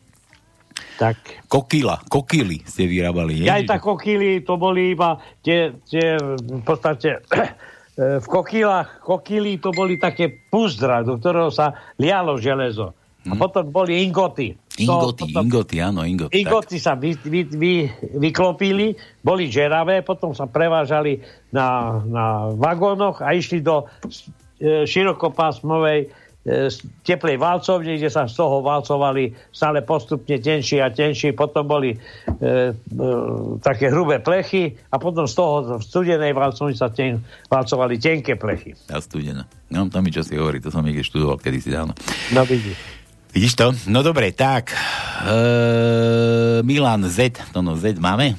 Tak. Kokila, kokily ste vyrábali, nie? Aj tak kokily, to boli iba tie, tie v podstate e, v kokylách, kokily to boli také púzdra, do ktorého sa lialo železo. A potom boli ingoty. Ingoty, To- potom- ingoty, áno, ingoty. tak. Ingoty sa vy, vy, vy, vyklopili, boli žeravé, potom sa prevážali na, na vagónoch a išli do e, širokopásmovej teplej válcovne, kde sa z toho válcovali stále postupne tenšie a tenšie. Potom boli e, e, také hrubé plechy a potom z toho v studenej válcovni sa ten, válcovali tenké plechy. A studená. No, to mi čo si hovorí, to som niekde študoval kedysi dávno. No vidíš. Vidíš to? No dobre, tak. E, Milan Z, to no Z máme?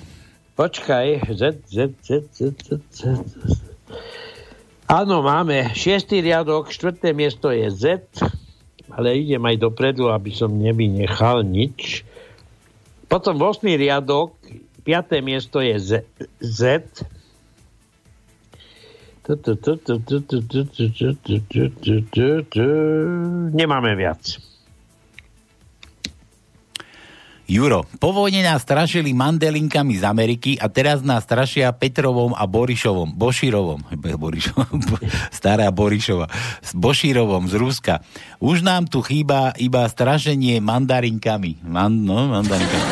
Počkaj, Z, Z, Z, Z, Z, Z. Áno, máme šiestý riadok, štvrté miesto je Z, ale idem aj dopredu, aby som nevynechal nič. Potom 8. riadok, piaté miesto je Z. Z. Tu, tu, Juro, po vojne nás strašili mandelinkami z Ameriky a teraz nás strašia Petrovom a Borišovom. Bošírovom. Borišovom. Stará Borišova. S Bošírovom z Ruska. Už nám tu chýba iba strašenie mandarinkami. Man, no, mandarinkami.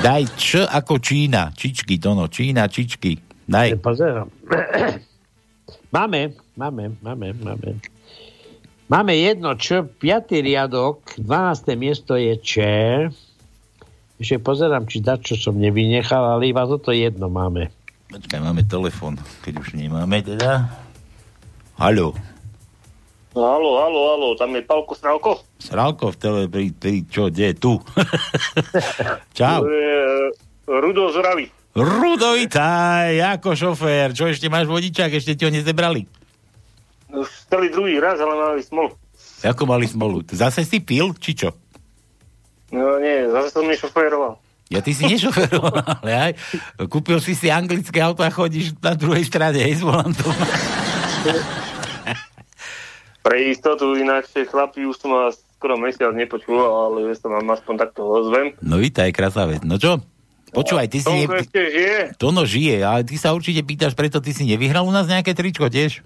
Daj Č ako Čína. Čičky, to. Čína, čičky. Daj. Pozerám. Máme, máme, máme, máme. Máme jedno Č, piatý riadok, 12. miesto je Č. Ešte pozerám, či dačo som nevynechal, ale iba toto jedno máme. Počkaj, máme telefon, keď už nemáme teda. Haló. Halo, halo, halo, tam je Palko Strálko. Sralko v tele, pri, pri, čo, kde, tu. Čau. E, Rudo z Oravy. Rudo, vitaj, ako šofér. Čo ešte máš vodičák, ešte ti ho nezebrali? Už celý druhý raz, ale mali smolu. Ako mali smolu? Zase si pil, či čo? No nie, zase som nešoféroval. Ja ty si nešoféroval, ale aj. Kúpil si si anglické auto a chodíš na druhej strane, hej, s volantom. Pre istotu, ináč chlapi už som vás skoro mesiac nepočúval, ale sa vám aspoň takto ozvem. No vítaj, krásavec. No čo? Počúvaj, ty si... Tonko Ne... ešte žije? Tono žije, ale ty sa určite pýtaš, preto ty si nevyhral u nás nejaké tričko tiež?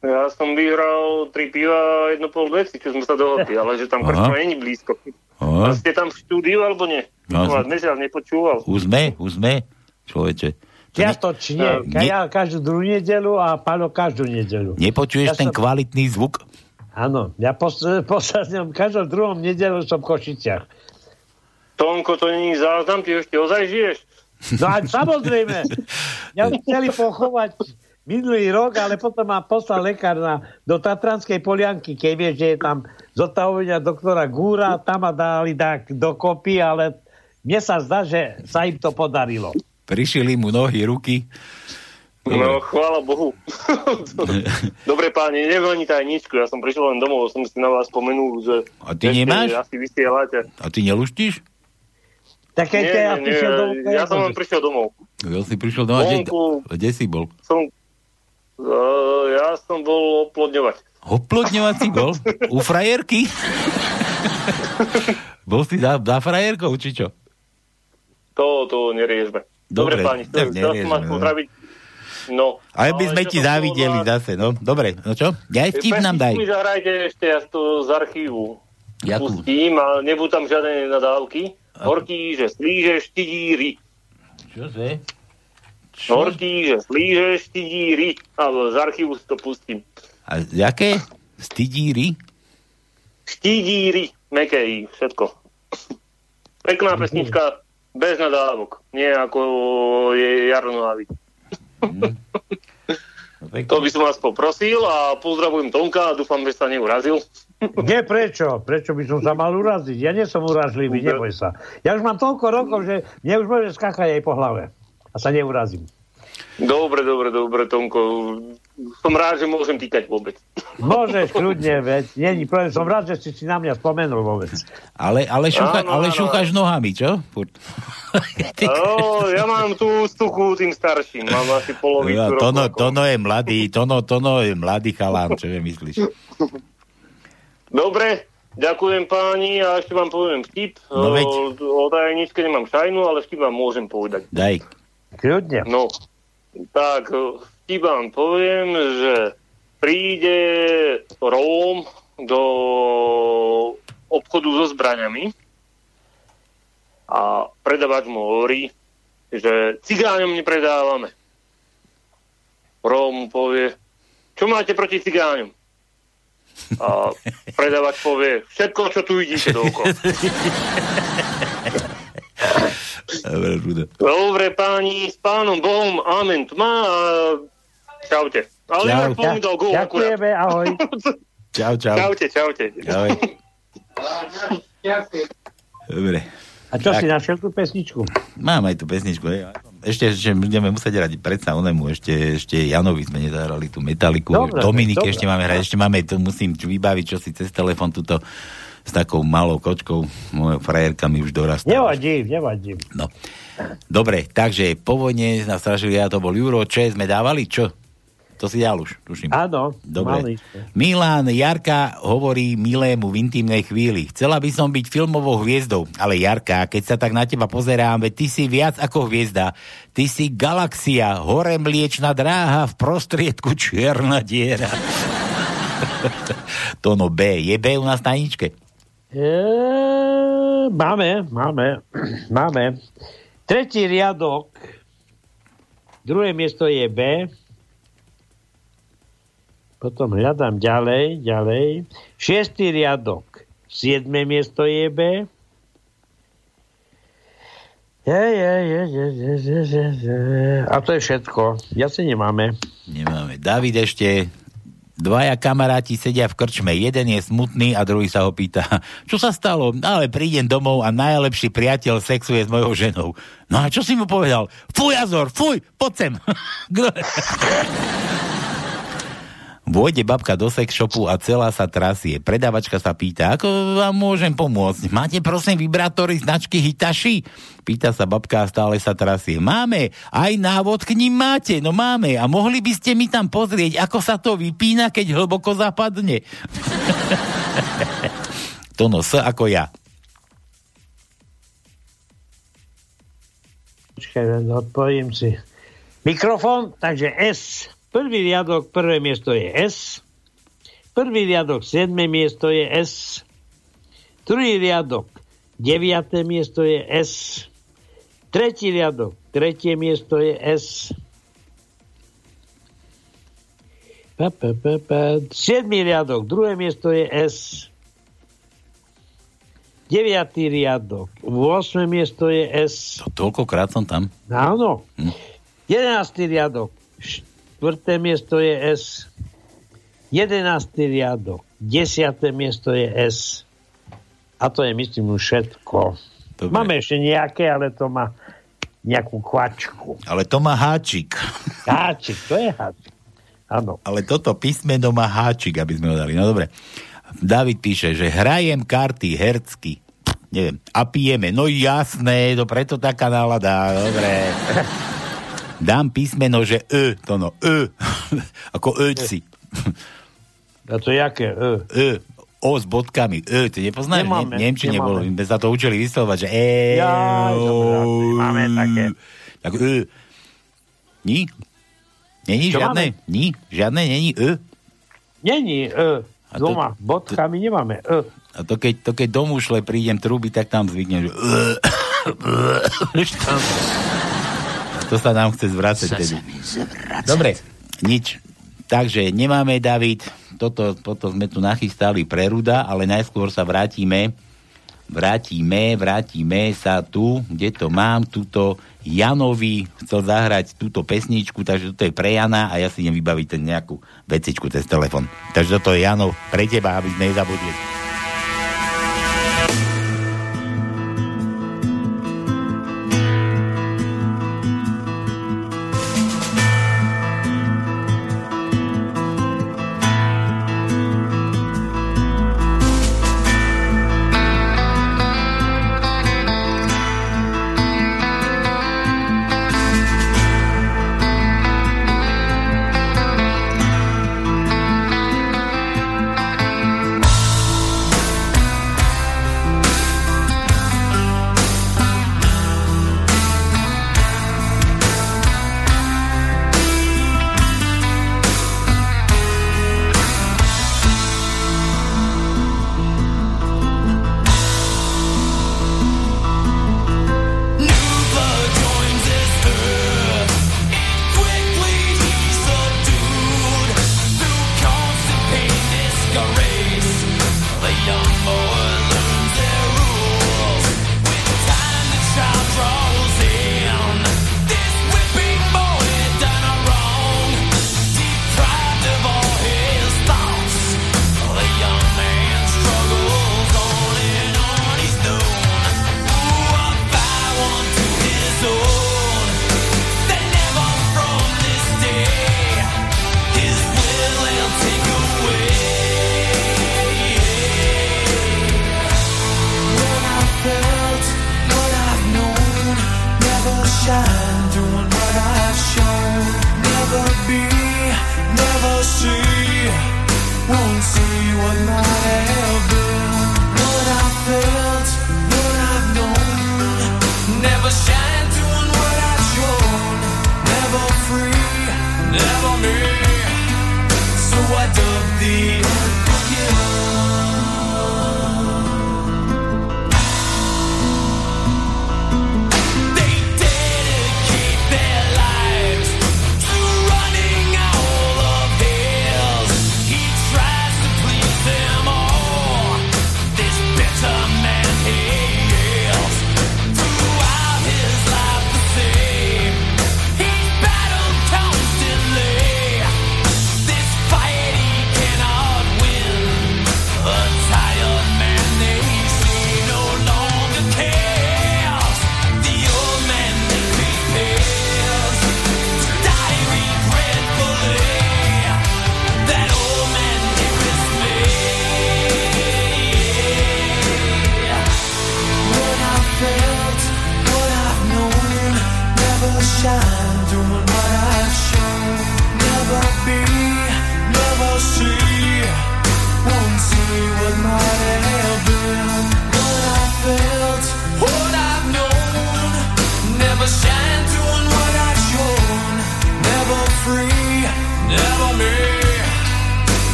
Ja som vyhral tri piva a jedno pol veci, čo sme sa dohodli, ale že tam krčma není blízko. A ste tam v štúdiu, alebo nie? No, vás mesiac nepočúval. Už sme, už sme, človeče. To ne- Čiastočne. Ne- Ja každú druhú nedelu a Paľo každú nedelu. Nepočuješ Ja ten som- kvalitný zvuk? Áno, ja pos- poslednom, každom druhom nedelu som v Košiciach. Tonko, to není záznam, ty ešte ozaj žiješ? No a samozrejme, ja by chceli pochovať minulý rok, ale potom ma poslal lekár na, do Tatranskej polianky, keď vieš, že je tam zotavovania doktora Gúra, tam ma dali tak dokopy, ale mne sa zdá, že sa im to podarilo. Prišili mu nohy, ruky. No, chvála Bohu. Dobre páni, neviem ani tajničku, ja som prišiel len domov, som si na vás spomenul, že A ty nemáš? asi vysielate. A ty neluštíš? Tak keď Nie, ja nie, prišiel domov, ja som len prišiel domov. Ja si prišiel doma, kde, kde si bol? Som, uh, ja som bol oplodňovať. Oplodňovať si bol? U frajerky? bol si za, za frajerkou, či čo? To, to neriešme. Dobre, Dobre, páni, neriešme, vás no. pozdraviť. No. Ale by sme ti závideli vás- zase, no. Dobre, no čo? Ja aj vtip nám daj. Mi zahrajte ešte ja to z archívu. Jakú? Pustím a nebudú tam žiadne nadávky. Horký, že slíže štidíry. Čože? Horký, že slíže štidíry. Alebo z archívu si to pustím. A jaké? Stydíry? Štidíry. Mekej, všetko. Pekná pesnička, bez nadávok. Nie ako je Jaro Nohavý. To by som vás poprosil a pozdravujem Tonka a dúfam, že sa neurazil. Nie, prečo? Prečo by som sa mal uraziť? Ja nie som uražlivý, neboj sa. Ja už mám toľko rokov, že mne už môže skákať aj po hlave. A sa neurazím. Dobre, dobre, dobre, Tonko. Som rád, že môžem týkať vôbec. Môžeš kľudne, veď. Není problém. Som rád, že si si na mňa spomenul vôbec. Ale, ale, šúcha, Áno, ale áno. šúchaš nohami, čo? No, ja mám tú stuchu tým starším. Mám asi polovicu Ja, rokov. tono, tono je mladý, tono, tono je mladý chalán, čo je myslíš? Dobre, ďakujem páni a ešte vám poviem vtip. No veď. O, o tajničke nemám šajnu, ale vtip vám môžem povedať. Daj. Kľudne. No, tak e, vtip vám poviem, že príde Róm do obchodu so zbraňami a predavač mu hovorí, že cigáňom nepredávame. Róm mu povie, čo máte proti cigáňom? A predavač povie, všetko, čo tu vidíte dookola. Dobre, Rudo. Dobre, páni, s pánom Bohom, amen, tma a čaute. Ale Čau. ja som dal gól akurát. Ďakujeme, ahoj. Čau, čau. Čaute, čaute. Ahoj. Dobre. A čo Tak. si našiel tú pesničku? Mám aj tú pesničku. hej. Ešte, ešte budeme musieť hrať predsa onemu, ešte, ešte Janovi sme nezahrali tú metaliku. Dobre, Dominike dobre. ešte máme hrať, ešte máme, tu musím vybaviť, čo si cez telefon túto s takou malou kočkou, moja frajerka mi už dorastá. Nevadí, nevadí. No. Dobre, takže po vojne nás strašili, ja to bol Euro, čo sme dávali, čo? To si dal už, tuším. Áno, Dobre. Milan Jarka hovorí milému v intimnej chvíli. Chcela by som byť filmovou hviezdou, ale Jarka, keď sa tak na teba pozerám, veď ty si viac ako hviezda. Ty si galaxia, hore mliečna dráha, v prostriedku čierna diera. to no B. Je B u nás na ničke? E, máme, máme, máme. Tretí riadok, druhé miesto je B. Potom hľadám ďalej, ďalej. Šiestý riadok, siedme miesto je B. Je, je, je, je, je, je, je. A to je všetko. Ja si nemáme. Nemáme. David ešte Dvaja kamaráti sedia v krčme. Jeden je smutný a druhý sa ho pýta, čo sa stalo? Ale prídem domov a najlepší priateľ sexuje s mojou ženou. No a čo si mu povedal? Fuj, Azor, fuj, poď sem. Vôjde babka do sex shopu a celá sa trasie. Predavačka sa pýta, ako vám môžem pomôcť? Máte prosím vibrátory značky Hitachi? Pýta sa babka a stále sa trasie. Máme, aj návod k ním máte, no máme. A mohli by ste mi tam pozrieť, ako sa to vypína, keď hlboko zapadne. to no, S ako ja. Počkaj, odpojím si. Mikrofón, takže S. Prvý riadok, prvé miesto je S. Prvý riadok, siedme miesto je S. Druhý riadok, deviaté miesto je S. Tretí riadok, tretie miesto je S. Pa, pa, pa, pa. Siedmý riadok, druhé miesto je S. Deviatý riadok, 8. miesto je S. Toľkokrát som tam. Áno. Hm. 11. riadok, štvrté miesto je S. 11. riadok, desiate miesto je S. A to je, myslím, všetko. Dobre. Máme ešte nejaké, ale to má nejakú kvačku. Ale to má háčik. Háčik, to je háčik. Áno. Ale toto písmeno má háčik, aby sme ho dali. No dobre. David píše, že hrajem karty hercky. Neviem. A pijeme. No jasné, to preto taká nálada. Dobre. Dám písmeno, že Ö, to no, Ö. Ako Öci. A to jaké? Ö. Ö. O s bodkami. Ö, ty nepoznáš? Nemáme, Ne, Nemčine bolo. nemáme. My sa to učili vyslovať, že E. Dobré, máme také. Tak Ö. Ní? Není žiadne? Ní? Žiadne není Ö? Není Ö. A to- Doma bodkami nemáme Ö. A to keď, to keď domu šle prídem truby, tak tam zvyknem, že... To sa nám chce zvrácať tedy. Dobre, nič. Takže nemáme, David, toto, toto sme tu nachystali pre Ruda, ale najskôr sa vrátime vrátime, vrátime sa tu, kde to mám, túto Janovi chcel zahrať túto pesničku, takže toto je pre Jana a ja si idem vybaviť ten nejakú vecičku cez telefon. Takže toto je Jano pre teba, aby sme nezabudli.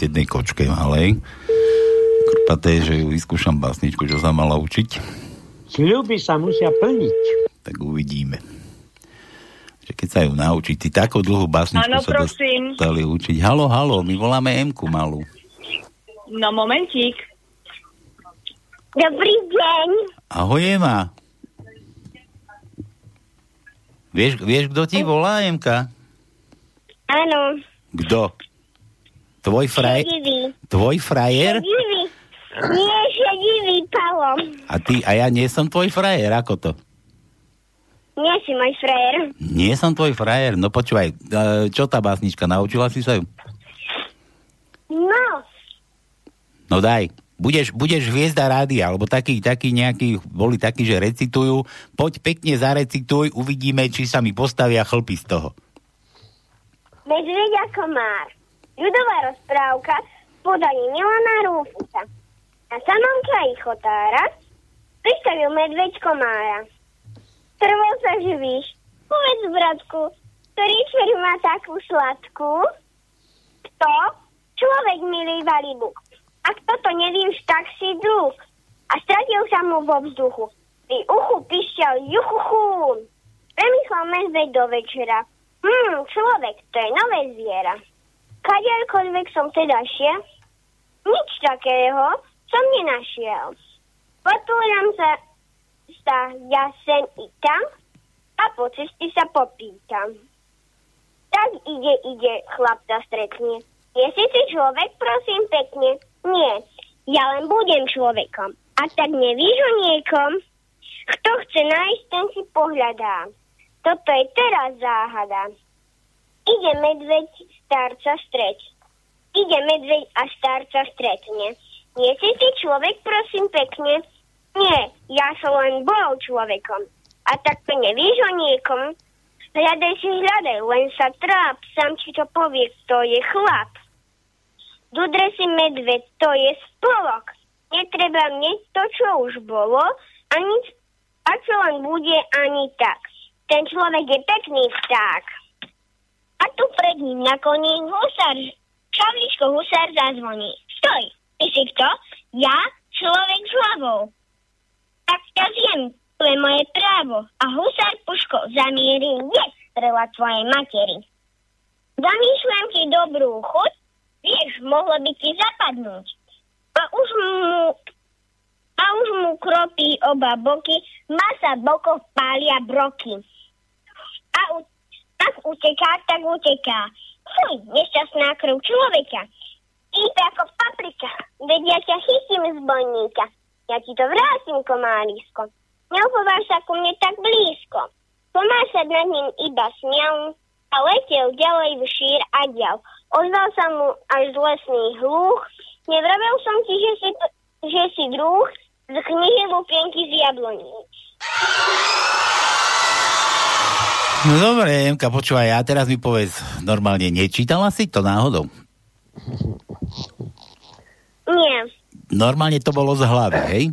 Slúbil jednej kočke malej. Krpaté, že ju vyskúšam básničku, čo sa mala učiť. Sľuby sa musia plniť. Tak uvidíme. Ešte keď sa ju naučí. Ty takú dlhú básničku Áno, sa prosím. dostali učiť. Halo, halo, my voláme Emku malú. No momentík. Dobrý deň. Ahoj, Ema. Vieš, vieš, kto ti volá, Emka? Áno. Kto? Tvoj frajer? Tvoj frajer? Šedivý. Nie, šedivý, Palo. A ty, a ja nie som tvoj frajer, ako to? Nie si môj frajer. Nie som tvoj frajer. No počúvaj, e, čo tá básnička, naučila si sa ju? No, No daj, budeš, budeš hviezda rádia, alebo taký, taký nejaký, boli takí, že recitujú. Poď pekne zarecituj, uvidíme, či sa mi postavia chlpy z toho. medveď a komár. Ľudová rozprávka v podaní Milana Rúfusa. Na samom kraji chotára pristavil medveď komára. Prvo sa živíš, povedz bratku, ktorý čer má takú sladkú? Kto? Človek milý valibu. Ak toto nevíš, tak si druh. A stratil sa mu vo vzduchu. Pri uchu pišťal juchuchu. Premyslel medveď do večera. Hmm, človek, to je nové zviera. Kadeľkoľvek som teda šiel, nič takého som nenašiel. Potúram sa, sa ja sem i tam a po ceste sa popýtam. Tak ide, ide, chlapca stretne. Je si si človek, prosím pekne? Nie, ja len budem človekom. A tak nevíš o niekom? Kto chce nájsť, ten si pohľadá. Toto je teraz záhada. Ide medveď starca stretť. Ide medveď a starca stretne. Nie si ty človek, prosím pekne? Nie, ja som len bol človekom. A tak to nevíš o niekom? Hľadaj si hľadaj, len sa tráp, sám ti to povie, kto je chlap. Dudre si medveď, to je spolok. Netreba mne to, čo už bolo, a, nič, a čo len bude, ani tak. Ten človek je pekný vták. A tu pred ním na koni husár, čavličko husár zazvoní. Stoj, ty si kto? Ja, človek s hlavou. Tak ťa zjem, to je moje právo. A husár puško zamierí, nie strela tvojej materi. Zamýšľam ti dobrú chuť, vieš, mohlo by ti zapadnúť. A už mu, a už mu kropí oba boky, masa bokov pália broky. A u, tak uteká, tak uteká. Fuj, nešťastná krv človeka. Ipe ako paprika, veď ja ťa chytím z bojníka. Ja ti to vrátim, komálisko. Neuchováš sa ku mne tak blízko. Pomášať nad ním iba smial a letel ďalej v šír a ďal. Ozval sa mu až lesný hluch. Nevravel som ti, že si, že si druh z knihy Lupienky z jabloní. No dobre, Emka, počúvaj, a teraz mi povedz, normálne nečítala si to náhodou? Nie, Normálne to bolo z hlavy, hej?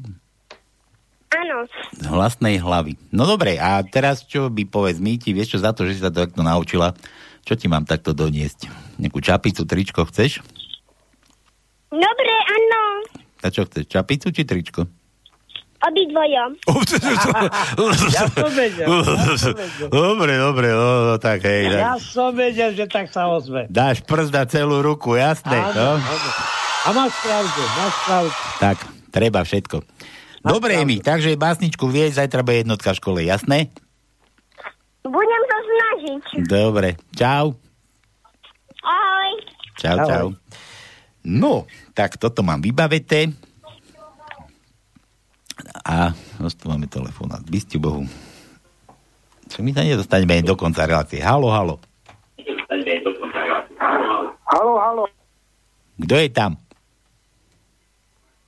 áno. Z vlastnej hlavy. No dobre, a teraz čo by povedz mi, ti vieš čo za to, že si sa to takto naučila, čo ti mám takto doniesť? Nejakú čapicu, tričko chceš? Dobre, áno. A čo chceš, čapicu či tričko? Obidvojom. Ja som vedel. Ja som vedel. dobre, dobre, no, no tak hej. Ja Tak. som vedel, že tak sa ozve. Dáš prst na celú ruku, jasné. Áno, no? áno. A máš pravdu, máš pravdu. Tak, treba všetko. Dobre mi, takže básničku vieš, zajtra bude jednotka v škole, jasné? Budem sa snažiť. Dobre, čau. Ahoj. Čau, Ahoj. čau. No, tak toto mám vybaveté. A dostávame telefonát. Bystiu Bohu. Čo my sa nedostaneme do konca relácie. Halo, halo. Halo, halo, Kto je tam?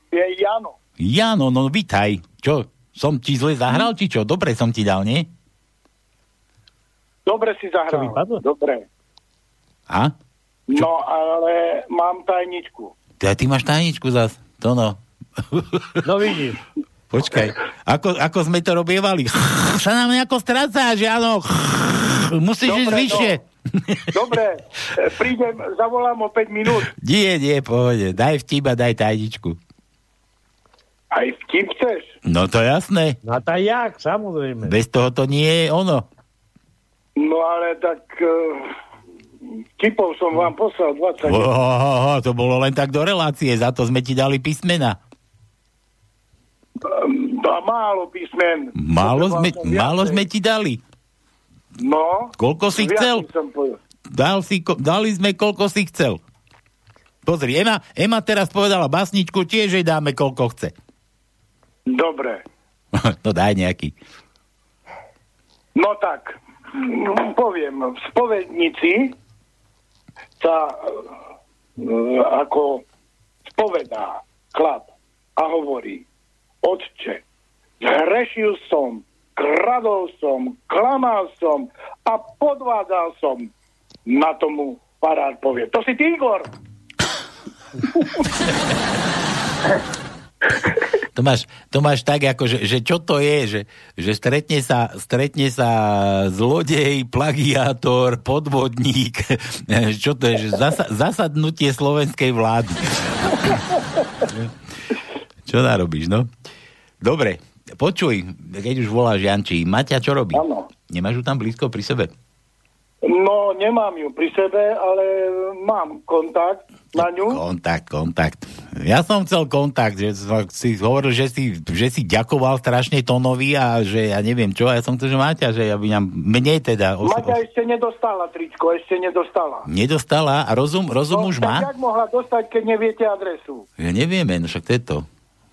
je Jano. Jano, no vitaj. Čo, som ti zle zahral, či čo? Dobre som ti dal, nie? Dobre si zahral. Dobre. A? No, ale mám tajničku. Ty, ty máš tajničku zas. To no. No vidíš. Počkaj, ako, ako sme to robievali? Sa nám nejako strácáš, áno. Musíš ísť Dobre, vyššie. Dobre, e, prídem, zavolám o 5 minút. Nie, nie, pohode. Daj vtip a daj tajničku. Aj vtip chceš? No to jasné. No tak jak, samozrejme. Bez toho to nie je ono. No ale tak uh, tipov som vám poslal 20. Oh, oh, oh, to bolo len tak do relácie, za to sme ti dali písmena. A málo písmen. Málo sme, málo sme ti dali. No. Koľko si chcel? Dal si, dali sme, koľko si chcel. Pozri, Ema, Ema teraz povedala basničku, tiež jej dáme, koľko chce. Dobre. no daj nejaký. No tak, poviem, v spovednici sa e, ako spovedá chlap a hovorí, otče, zhrešil som, kradol som, klamal som a podvádzal som. Na tomu farár povie, to si ty, Igor? To máš, to máš tak, ako, že, že čo to je, že, že stretne, sa, stretne sa zlodej, plagiátor, podvodník, čo to je, že zasa, zasadnutie slovenskej vlády. čo narobíš, no? Dobre, počuj, keď už voláš Janči, Maťa čo robí? Áno. Nemáš ju tam blízko pri sebe? No, nemám ju pri sebe, ale mám kontakt na ňu. Kontakt, kontakt. Ja som chcel kontakt, že si hovoril, že si, že si ďakoval strašne Tonovi a že ja neviem čo, a ja som chcel, že Maťa, že aby nám, mne teda... Os, Maťa ešte nedostala tričko, ešte nedostala. nedostala a rozum, rozum no, už tak má? jak mohla dostať, keď neviete adresu? Ja nevieme, no však to je to.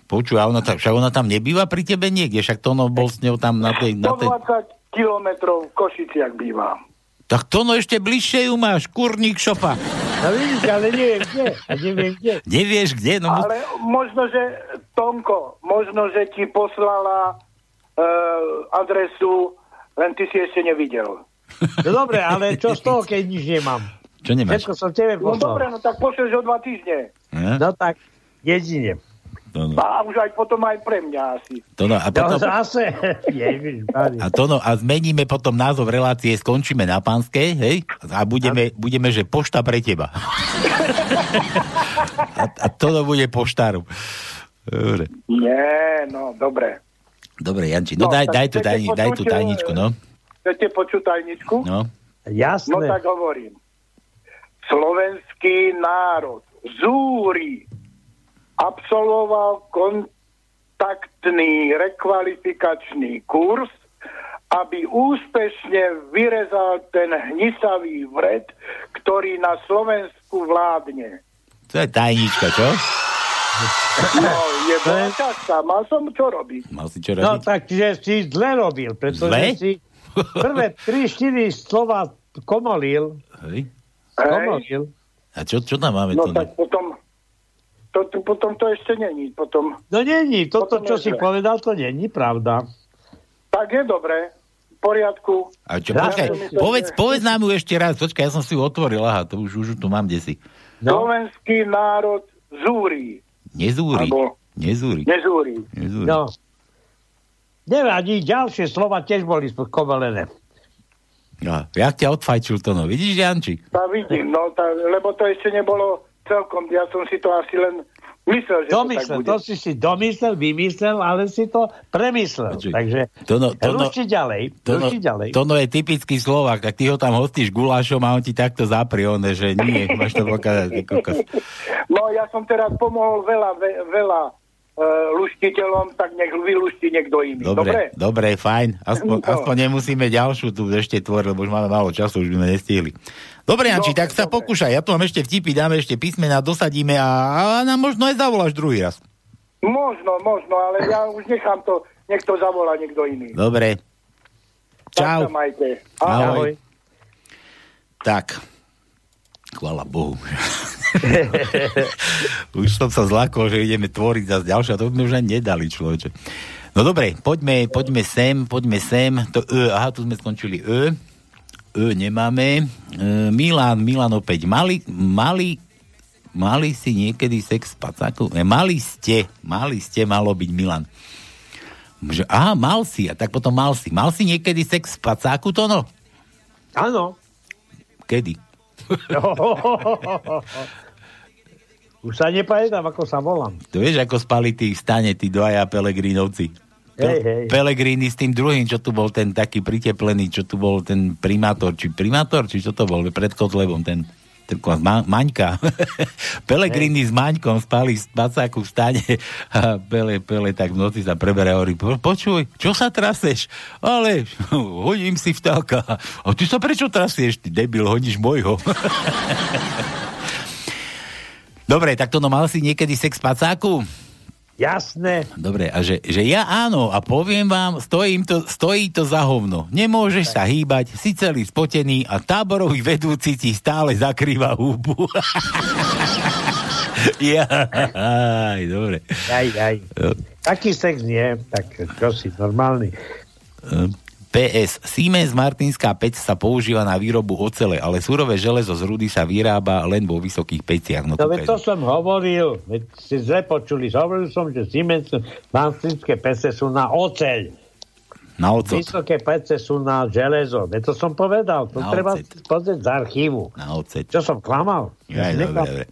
Počuj, a ona, tam, však ona tam nebýva pri tebe niekde, však Tono bol s ňou tam na tej... Na tej... 120 kilometrov v Košiciach bývam. Tak Tono ešte bližšie ju máš, kurník šopa. No vidíš, ale neviem kde. A neviem kde. Nevieš kde? No, mus- Ale možno, že Tonko, možno, že ti poslala uh, adresu, len ty si ešte nevidel. No dobre, ale čo z toho, keď nič nemám? Čo nemáš? Všetko som tebe No poslal. dobre, no tak pošleš o dva týždne. Ja? No tak, jedine. Tono. A už aj potom aj pre mňa asi. Tono, a No potom... zase. Ježiš. A, to no, a zmeníme potom názov relácie, skončíme na pánskej, hej? A budeme, budeme že pošta pre teba. a, a to bude poštáru. Dobre. Nie, no dobre. Dobre, Janči, no, No, daj, daj, tu, chcete daj, daj tú počuť, tajničku, no. Chcete počuť tajničku? no. Jasné. No tak hovorím. Slovenský národ zúri absolvoval kontaktný rekvalifikačný kurz, aby úspešne vyrezal ten hnisavý vred, ktorý na Slovensku vládne. To je tajnička, čo? No, je bola časká, mal som čo robiť. Mal si čo No robiť? tak, že si zle robil, pretože Zle? si prvé 3-4 slova komolil. Hej. Komolil. A čo, čo tam máme? No to, tak potom to, to, potom to ešte není. Potom, No není, toto, Potom čo si zle. povedal, to není pravda. tak je dobré, v poriadku. A čo, Ja počkaj, povedz, že- povedz nám ju ešte raz, počkaj, ja som si ju otvoril, aha, to už, už tu mám desi. No, Slovenský národ zúri. Nezúri, Alebo- nezúri, Nezúri. nezúri. no. Nevadí, ďalšie slova tiež boli komelené. No, jak ťa odfajčil to, no, vidíš, Janči? Tá vidím, no, tá, lebo to ešte nebolo celkom, ja som si to asi len myslel, že Domyslel, to tak to bude. si si domyslel, vymyslel, ale si to premyslel. Počuj, Takže Tono, Tono, ruši ďalej, Tono, ruši ďalej. Tono je typický Slovák, tak ty ho tam hostíš gulášom a on ti takto zaprie, že nie, máš to kokos. No, ja som teraz pomohol veľa, ve, veľa luštiteľom, tak nech vyluští niekto iný. Dobre, Dobre? dobre, fajn. Aspoň, No. aspoň nemusíme ďalšiu tu ešte tvoriť, lebo už máme málo času, už by sme nestihli. Dobre, Janči, Dobre, tak sa dobre. pokúšaj. Ja tu mám ešte vtipy, dáme ešte písmena, dosadíme a, a nám možno aj zavoláš druhý raz. Možno, možno, ale ja už nechám to, nech to zavolá niekto iný. Dobre. Tak sa Čau. majte. Ahoj. Tak. Chvala Bohu. už som sa zlakol, že ideme tvoriť zase ďalšie, a to by sme už ani nedali, človeče. No dobre, poďme, poďme sem, poďme sem. To, ö, aha, tu sme skončili Ö. Ö nemáme. E, Milan, Milan opäť. Mali, mali, mali si niekedy sex s pacákom? Mali ste, mali ste, malo byť Milan. Že, aha, mal si, a tak potom mal si. Mal si niekedy sex s pacáku, to no? Áno. Kedy? Už sa nepamätám, ako sa volám. To vieš, ako spali tí stane, tí dvaja Pelegrinovci. Hej, hej. Pelegrini s tým druhým, čo tu bol ten taký priteplený, čo tu bol ten primátor, či primátor, či čo to bol, pred Kotlebom, ten, ma, Maňka. Pelegrini s Maňkom spali v spacáku v stane a Pele, Pele tak v noci sa preberá a hovorí, "Po- počuj, čo sa traseš? Ale hodím si vtáka. A ty sa prečo trasieš? Ty debil, hodíš môjho. Dobre, tak to no mal si niekedy sex v spacáku? Jasné. Dobre, a že, že ja áno, a poviem vám, stojím to, stojí to za hovno. Nemôžeš sa hýbať, si celý spotený a táborový vedúci ti stále zakrýva hubu. Jaj, dobre. Aj, aj. Taký sex nie, tak čo si, normálny. PS. Siemens Martinská pec sa používa na výrobu ocele, ale surové železo z rudy sa vyrába len vo vysokých peciach. No, No to som hovoril, veď si zle počuli, hovoril som, že Siemens manstrinské pece sú na oceľ. Na ocot. Vysoké pece sú na železo. Veď to som povedal, to Na treba ocet. pozrieť z archívu. Na ocet. Čo som klamal? Jaj, dobre, Neklam- dobre.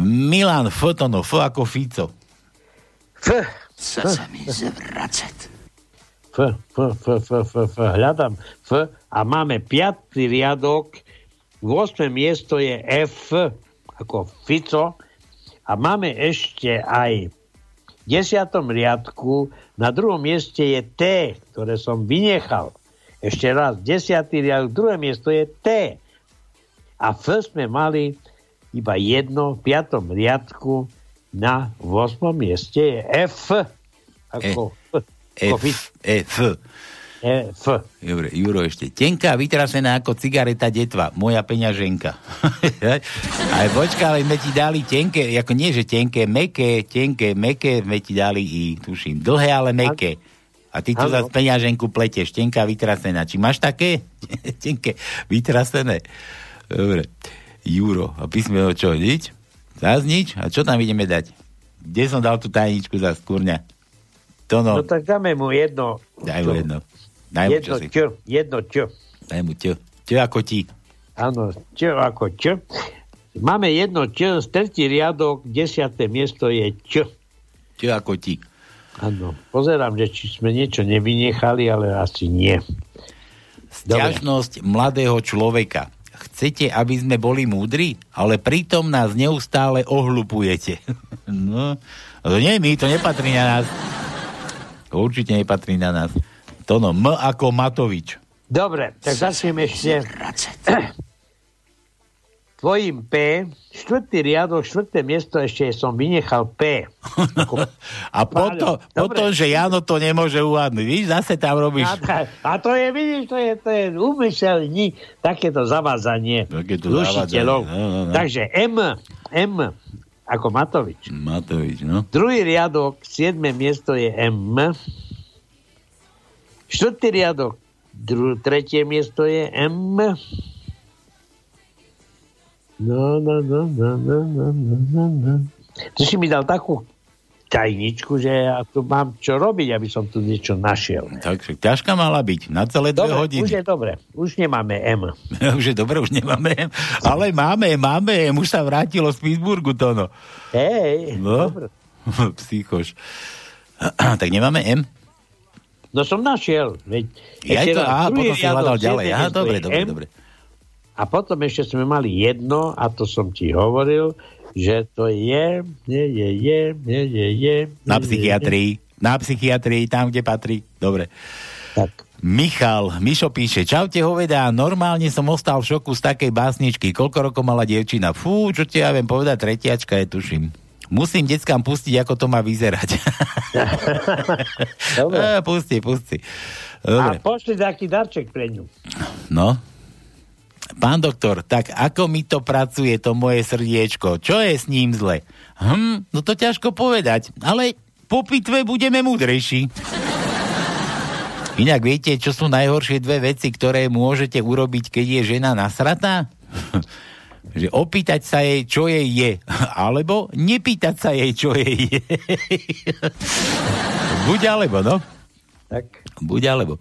Milan F. to no, F ako Fico. F. Chce sa mi zvracať. F, F, F, F, F, F, hľadám F a máme piatý riadok, 8. miesto je F, ako Fico, a máme ešte aj v desiatom riadku, na druhom mieste je T, ktoré som vynechal. Ešte raz, desiatý riadok, druhé miesto je T. A F sme mali iba jedno v piatom riadku, na 8. mieste je F, ako F. F. F. F. Dobre, Juro ešte. Tenká, vytrasená ako cigareta detva. Moja peňaženka. Aj počka, ale sme ti dali tenké, ako nie, že tenké, meké, tenké, meké, sme ti dali i, tuším, dlhé, ale meké. A ty tu zase peňaženku pletieš, tenká, vytrasená. Či máš také? tenké, vytrasené. Dobre. Juro. A písmeno čo, nič? Zás nič? A čo tam ideme dať? Kde som dal tú tajničku za skúrňa? To no. No tak dáme mu jedno. Daj mu jedno. Daj mu jedno čo, jedno čo. Daj mu čo. Čo ako ti. Áno, čo ako čo. Máme jedno čo, tretí riadok, desiaté miesto je čo. Čo ako ti. Áno, pozerám, že či sme niečo nevynechali, ale asi nie. Sťažnosť mladého človeka. Chcete, aby sme boli múdri, ale pritom nás neustále ohlupujete. no, to nie my, to nepatrí na nás. Určite nepatrí na nás. To no, M ako Matovič. Dobre, tak začneme ešte tvojim P, štvrtý riadok, štvrté miesto ešte som vynechal P. A potom, potom, že Jano to nemôže uvádnuť. Víš, zase tam robíš... A, a to je, vidíš, to je, to je úmyselní takéto zavázanie Takéto zavadzanie, no, no, no. Takže M, M ako Matovič. Matovič, no. Druhý riadok, 7. miesto je M. Štvrtý riadok, dru, tretie miesto je M. No, no, no, no, no, no, no, no. no. Ty si mi dal takú tajničku, že ja tu mám čo robiť, aby som tu niečo našiel. Tak ťažká mala byť. Na celé dve Dobre, hodiny. už je dobre. Už nemáme M. už je dobre, už nemáme. Ale máme, máme. Už sa vrátilo z Pittsburghu to no. Hej, No. dobre. Psychoš. tak nemáme M? No som našiel. Veď, Ja to, á, potom si hľadal ďalej. Aha, dobre, dobre, M. dobre. A potom ešte sme mali jedno, a to som ti hovoril, že to je, je, je, je, je, je, je. Na psychiatrii. Na psychiatrii, tam, kde patrí. Dobre. Tak. Michal, Mišo píše, čaute hoveda, normálne som ostal v šoku z takej básničky. Koľko rokov mala dievčina? Fú, čo ti ja viem povedať, tretiačka je, tuším. Musím deckám pustiť, ako to má vyzerať. Dobre. Pusti, pusti. A Dobre. pošli taký darček pre ňu. No. Pán doktor, tak ako mi to pracuje, to moje srdiečko? Čo je s ním zle? Hm, no to ťažko povedať, ale po pitve budeme múdrejší. Inak viete, čo sú najhoršie dve veci, ktoré môžete urobiť, keď je žena nasratá? že opýtať sa jej, čo jej je, alebo nepýtať sa jej, čo jej je. Buď alebo, no. Tak. Buď alebo.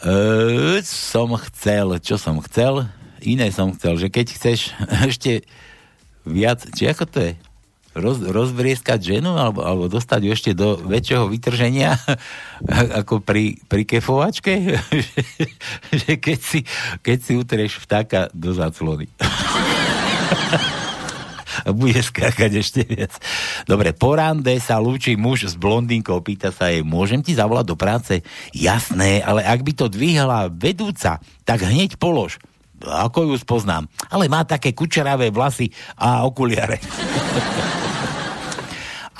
E, som chcel, čo som chcel? Iné som chcel, že keď chceš ešte viac, či ako to je? roz, rozvrieskať ženu alebo, alebo dostať ju ešte do väčšieho vytrženia ako pri, pri kefovačke, že, že keď, si, keď si utrieš vtáka do záclony. Bude skákať ešte viac. Dobre, po rande sa lúči muž s blondínkou, pýta sa jej, môžem ti zavolať do práce? Jasné, ale ak by to dvihla vedúca, tak hneď polož. Ako ju spoznám? Ale má také kučeravé vlasy a okuliare.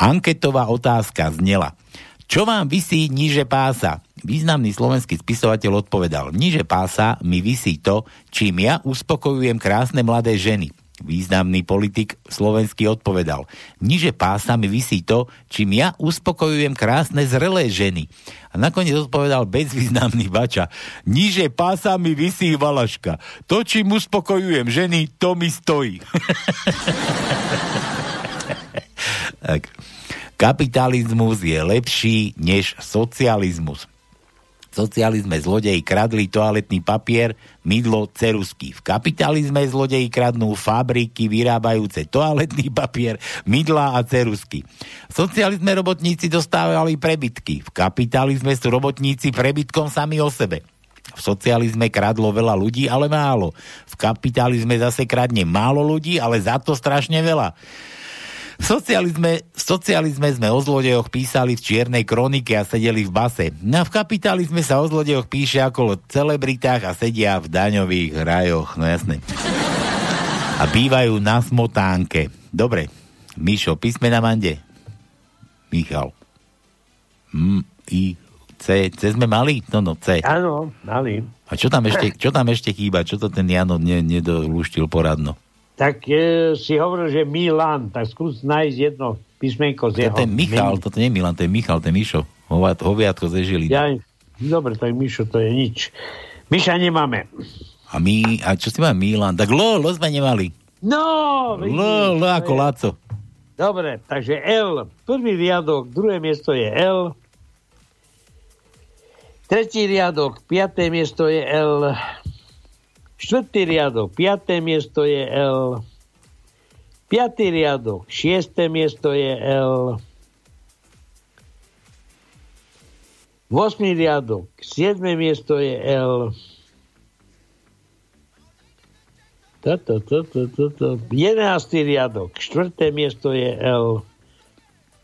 Anketová otázka znela. Čo vám vysí níže pása? Významný slovenský spisovateľ odpovedal. Níže pása mi vysí to, čím ja uspokojujem krásne mladé ženy. Významný politik slovenský odpovedal. Niže pása mi vysí to, čím ja uspokojujem krásne zrelé ženy. A nakoniec odpovedal bezvýznamný bača. Niže pása mi vysí valaška. To, čím uspokojujem ženy, to mi stojí. tak. Kapitalizmus je lepší než socializmus. Socializme zlodeji kradli toaletný papier, mydlo, cerusky. V kapitalizme zlodeji kradnú fabriky vyrábajúce toaletný papier, mydla a cerusky. V socializme robotníci dostávali prebytky. V kapitalizme sú robotníci prebytkom sami o sebe. V socializme kradlo veľa ľudí, ale málo. V kapitalizme zase kradne málo ľudí, ale za to strašne veľa. V socializme, v socializme sme o zlodejoch písali v čiernej kronike a sedeli v base. No a v kapitalizme sa o zlodejoch píše ako o celebritách a sedia v daňových rajoch. No jasné. A bývajú na smotánke. Dobre. Mišo, písmena mande. Michal. M, I, C. C sme mali? No, no, C. Áno, mali. A čo tam ešte, čo tam ešte chýba? Čo to ten Jano ne, nedolúštil poradno? Tak e, si hovoril, že Milan, tak skús nájsť jedno písmenko z To je jeho. ten Michal, menu. toto nie je Milan, to je Michal, to je Mišo. Hoviat, hoviatko ze Žiliny. Ja, dobre, tak Mišo, to je nič. Miša nemáme. A my, a čo si má Milan? Tak lo, lo sme nemali. No! Lo, vidíš, lo to ako je- Laco. Dobre, takže L. Prvý riadok, druhé miesto je L. Tretí riadok, piaté miesto je L. Štvrtý riadok, piaté miesto je L. Piatý riadok, šiesté miesto je L. Vosmý riadok, siedme miesto je L. Toto, toto, toto. Jedenáctý riadok, štvrté miesto je L.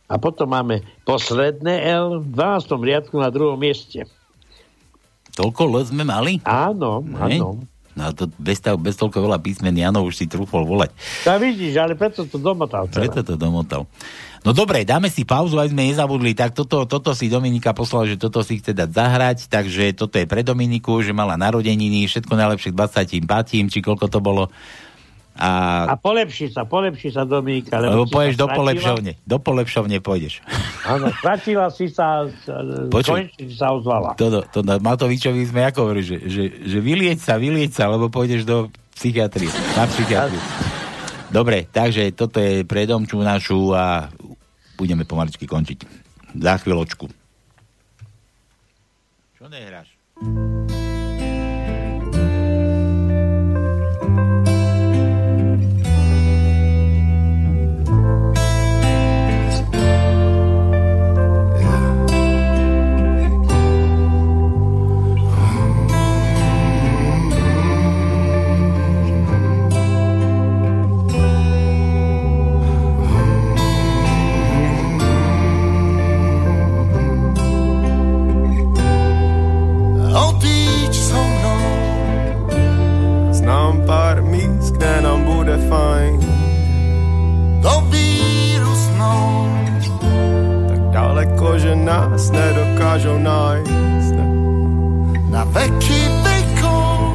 A potom máme posledné L v 12. riadku na druhom mieste. Toľko L sme mali? Áno, áno. No to bez, ta- bez toľko veľa písmen Jano už si trúfol volať. Tak vidíš, ale preto to domotal. celé. Preto to domotal. No dobre, dáme si pauzu, aj sme nezabudli. Tak toto, toto si Dominika poslala, že toto si chce dať zahrať, takže toto je pre Dominiku, že mala narodeniny, všetko najlepšie k 25, či koľko to bolo. A, A polepší sa, polepší sa Dominika. lebo pôjdeš sa do polepšovne. Do polepšovne pôjdeš. Áno, stratila si sa, konečne si sa ozvala. To, to, to Matovičovi sme ako hovorili, že, že, že vylieť sa, vylieť sa, lebo pôjdeš do psychiatrie, na psychiatriu. Dobre, takže toto je pre domču našu a budeme pomaličky končiť. Za chvíľočku. Čo nehráš? Nás nedokážou nájsť. Na veky vekou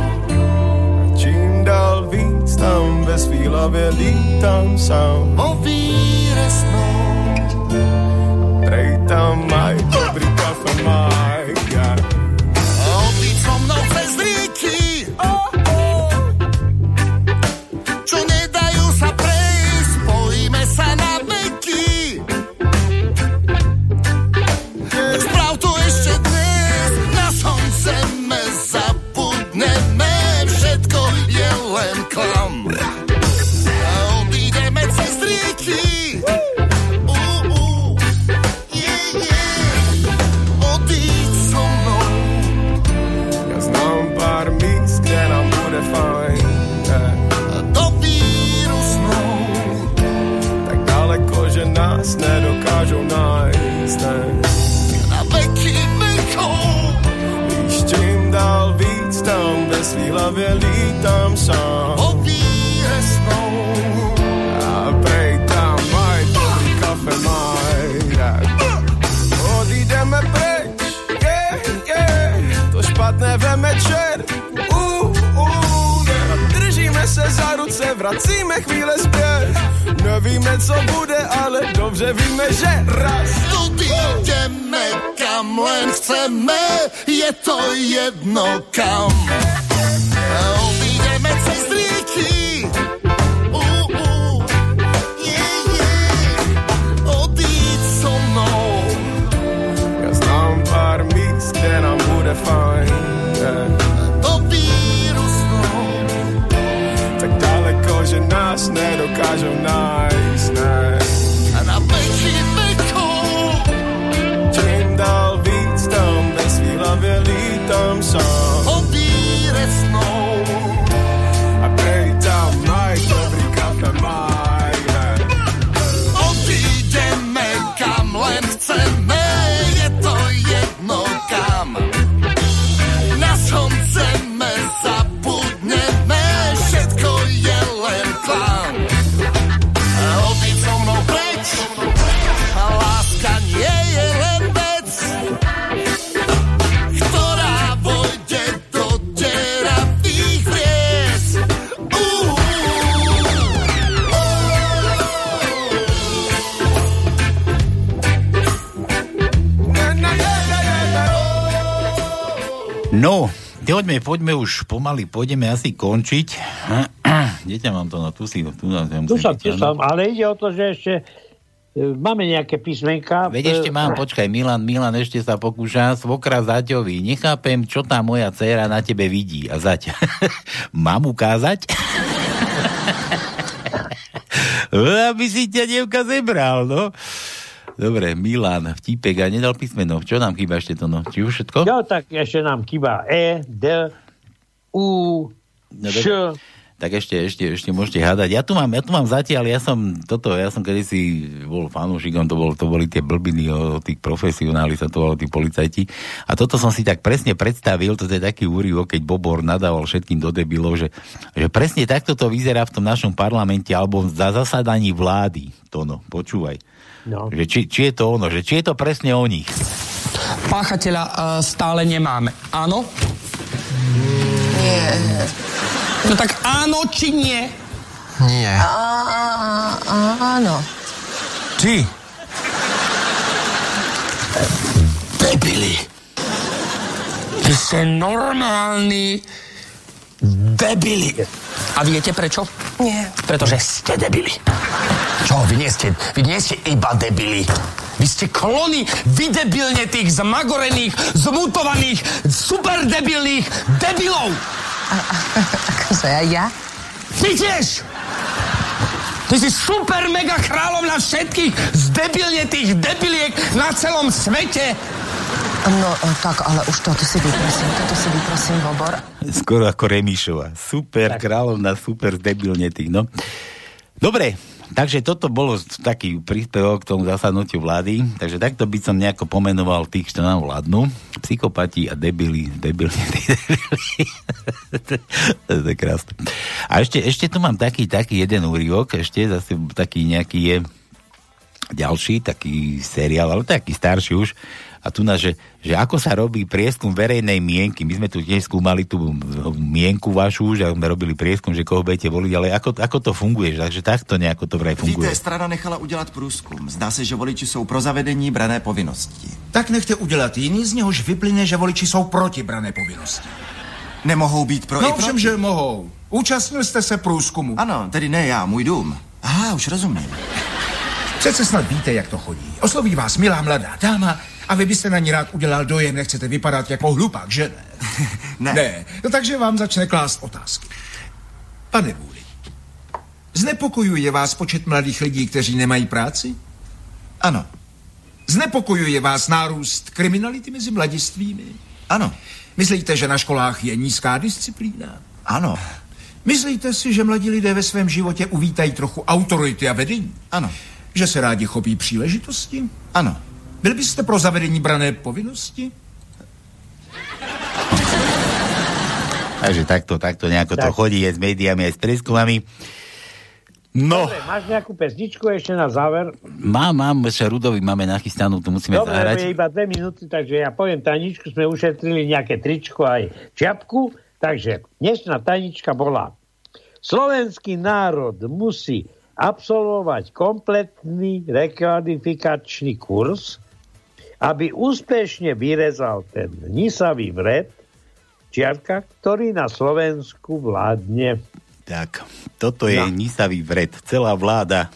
A čím dál víc tam ve svý hlavě lítám sám. O víre snou Prej tam maj, dobrý kafe maj, pomaly, pôjdeme asi končiť. Kde ťa mám to? No, tu si, tu Tu som, tu som, ale ide o to, že ešte e, máme nejaké písmenka. Veď ešte mám, počkaj, Milan, Milan ešte sa pokúša, svokra Zaťovi, nechápem, čo tá moja dcéra na tebe vidí. A Zaťa, mám ukázať? Aby si ťa dievka zebral, no. Dobre, Milan, vtípek a nedal písmeno. Čo nám chýba ešte to, no? Či už všetko? No tak ešte nám chýba E, D, U, No, Š. Tak ešte, ešte, ešte môžete hádať. Ja tu mám, ja tu mám zatiaľ, ja som toto, ja som kedysi bol fanúšikom, to, bol, to boli tie blbiny o tých profesionáli, sa to volalo tí policajti. A toto som si tak presne predstavil, to je taký úryvok, keď Bobor nadával všetkým do debilov, že, že presne takto to vyzerá v tom našom parlamente, alebo za zasadaní vlády. To no, počúvaj. No. Že či, či je to ono, že či je to presne o nich. Páchateľa uh, stále nemáme. Áno? Nie. No tak áno či nie? Nie. Áno. Či? Debili. Vy ste normálni debili. A viete prečo? Nie. Pretože ste debili. Čo, vy nie ste, vy nie ste iba debili. Vy ste klony vydebilne tých zmagorených, zmutovaných, superdebilných debilov. Akože aj ja? Ty tiež! Ty si super mega kráľovna všetkých zdebilne tých debiliek na celom svete. No, o, tak, ale už toto si vyprosím, toto si vyprosím, Bobor. Skoro ako Remišova. Super kráľovna, super debilne tých, no. Dobre, takže toto bolo taký príspevok k tomu zasadnutiu vlády, takže takto by som nejako pomenoval tých, čo nám vládnu. Psychopati a debili, debilne tí debili. to je krásne. A ešte, ešte tu mám taký, taký jeden úryvok, ešte zase taký nejaký je ďalší, taký seriál, ale taký starší už. A tu na, že, že ako sa robí prieskum verejnej mienky. My sme tu tiež skúmali tú mienku vašu, že sme robili prieskum, že koho budete voliť, ale ako, ako to funguje? Takže takto nejako to vraj funguje. Víte, strana nechala udělat průzkum. Zdá se, že voliči jsou pro zavedení brané povinnosti. Tak nechte udělat jiný, z něhož vyplyne, že voliči jsou proti brané povinnosti. Nemohou být pro no i proti. že mohou. Účastnil jste se průzkumu. Ano, tedy ne já, můj dům. Aha, už rozumím. Přece snad víte, jak to chodí. Osloví vás milá mladá dáma a vy byste na ní rád udělal dojem, nechcete vypadat jako hlupák, že ne? ne. ne. No takže vám začne klást otázky. Pane Vůli, znepokojuje vás počet mladých lidí, kteří nemají práci? Ano. Znepokojuje vás nárůst kriminality mezi mladistvými? Ano. Myslíte, že na školách je nízká disciplína? Ano. Myslíte si, že mladí lidé ve svém životě uvítají trochu autority a vedení? Ano. Že se rádi chopí příležitosti? Ano. Byl byste pro zavedení brané povinnosti? Takže takto, takto nejako to Tak. chodí aj s médiami, aj s prieskumami. No, Dobre, máš nejakú pesničku ešte na záver? mám, mám, ešte Rudovi máme nachystanú, tu musíme Dobre, zahrať. iba dve minúty, takže ja poviem tajničku, sme ušetrili nejaké tričko aj čiapku, takže dnešná tajnička bola Slovenský národ musí absolvovať kompletný rekvalifikačný kurz, aby úspešne vyrezal ten nisavý vred, čiarka, ktorý na Slovensku vládne. Tak, toto je No. nisavý vred. Celá vláda,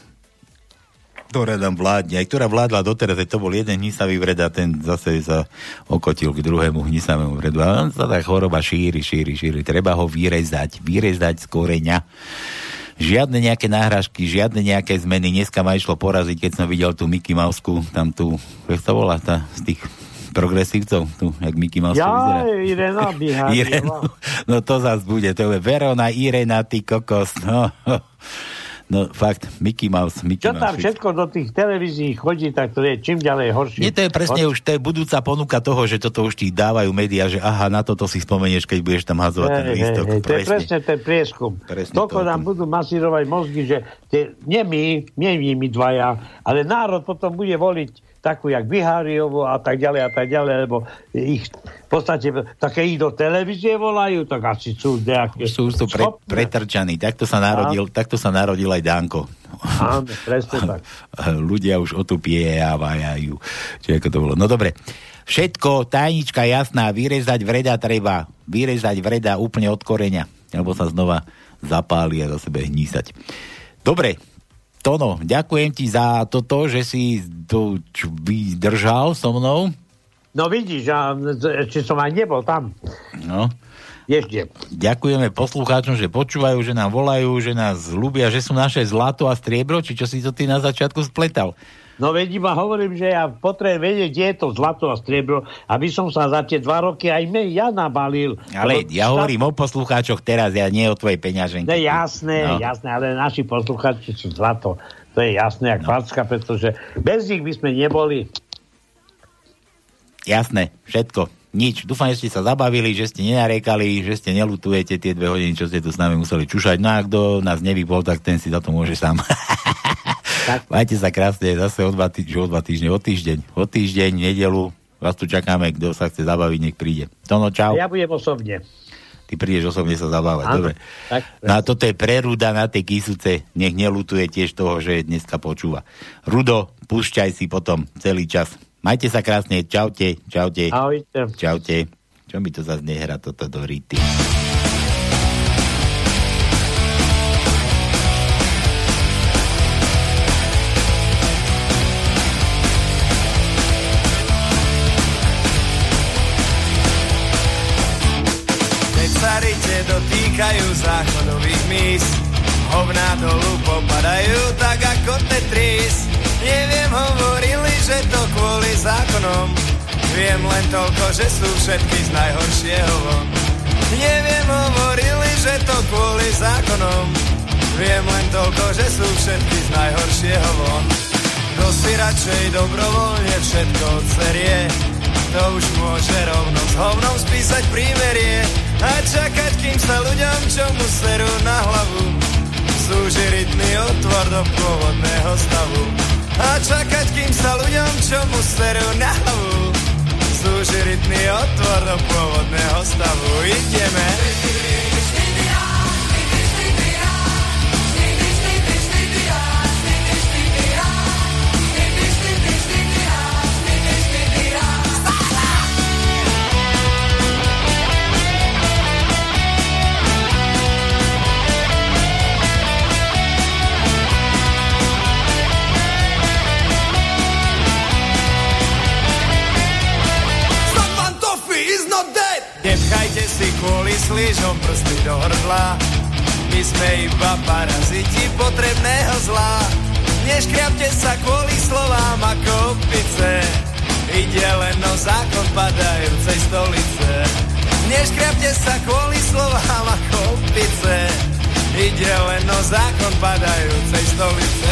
ktorá nám vládne, aj ktorá vládla doteraz, to bol jeden hnisavý vred a ten zase sa okotil k druhému hnisavému vredu. A on sa tá choroba šíri, šíri, šíri. Treba ho vyrezať, vyrezať z koreňa. Žiadne nejaké náhražky, žiadne nejaké zmeny. Dneska ma išlo poraziť, keď som videl tú Mickey Mousku, tam tú, jak sa volá, tá, z tých progresívcov, tu, jak Mickey Mouse to vyzerá. Ja, Irena. Irenu. No to zás bude, to je Verona, Irena, ty kokos. No, no fakt, Mickey Mouse, Mickey Čo tam Mouse. všetko do tých televízií chodí, tak to je čím ďalej horšie. Nie, to je presne už, to je budúca ponuka toho, že toto už ti dávajú médiá, že aha, na toto si spomenieš, keď budeš tam hazovať ten lístok. hej, to je presne ten prieskum. Presne Toľko to. nám budú masírovať mozgy, že tie, nie my, nie my, my dvaja, ale národ potom bude voliť takú, jak Biháriovu a tak ďalej a tak ďalej, lebo ich v podstate také ich do televízie volajú, tak asi sú nejaké... Sú, sú pre, pretrčaní. Takto sa, narodil, takto sa narodil aj Danko. Áno, presne tak. Ľudia už otupievajú. Čiže ako to bolo. No dobre. Všetko, tajnička jasná, vyrezať vreda treba. Vyrezať vreda úplne od koreňa. Alebo sa znova zapáli a za sebe hnísať. Dobre, Tono, ďakujem ti za toto, že si to vydržal so mnou. No vidíš, a, či som aj nebol tam. No. Ešte. Ďakujeme poslucháčom, že počúvajú, že nám volajú, že nás ľúbia, že sú naše zlato a striebro, či čo si to ty na začiatku spletal. No veď iba hovorím, že ja potrebujem vedieť, kde je to zlato a striebro, aby som sa za tie dva roky aj me, ja nabalil. Ale Lebo ja hovorím o poslucháčoch teraz, ja nie o tvojej peňaženke. No jasné, No. jasné, ale naši poslucháči sú zlato. To je jasné, jak no. facka, pretože bez nich by sme neboli. Jasné, všetko. Nič. Dúfam, že ste sa zabavili, že ste nenarekali, že ste nelutujete tie dve hodiny, čo ste tu s nami museli čušať. No a kto nás nevypol, tak ten si za to môže sám. Majte sa krásne, zase o dva, týždne, o dva týždne, o týždeň. O týždeň, nedelu, vás tu čakáme, kto sa chce zabaviť, nech príde. Tono, čau. Ja budem osobne. Ty prídeš osobne sa zabávať, Áno, dobre. tak, No a toto je prerúda na tej kysuce, nech nelutuje tiež toho, že dneska počúva. Rudo, púšťaj si potom celý čas. Majte sa krásne, čaute, čaute. Ahojte. Čaute. Čo mi to zase nehra toto do rity? Dotýkajú záchodových mís. Hovná dolu popadajú tak ako Tetris. Neviem, hovorili, že to kvôli zákonom. Viem len toľko, že sú všetky z najhoršieho von. Neviem, hovorili, že to kvôli zákonom. Viem len toľko, že sú všetky z najhoršieho von. Kto si radšej dobrovoľne všetko odserie to už môže rovno s hovnom spísať prímerie a čakať, kým sa ľuďom, čo mu serú na hlavu, slúži rytný otvor do pôvodného stavu. A čakať, kým sa ľuďom, čo mu serú na hlavu, slúži rytný otvor do pôvodného stavu. Ideme. Someone Nepchajte si kvôli slížom prsty do hrdla. My sme iba paraziti potrebného zla. Neškriapte sa kvôli slovám ako opice. Ide len o zákon padajúcej stolice. Neškriapte sa kvôli slovám ako opice. Ide len o zákon padajúcej stolice.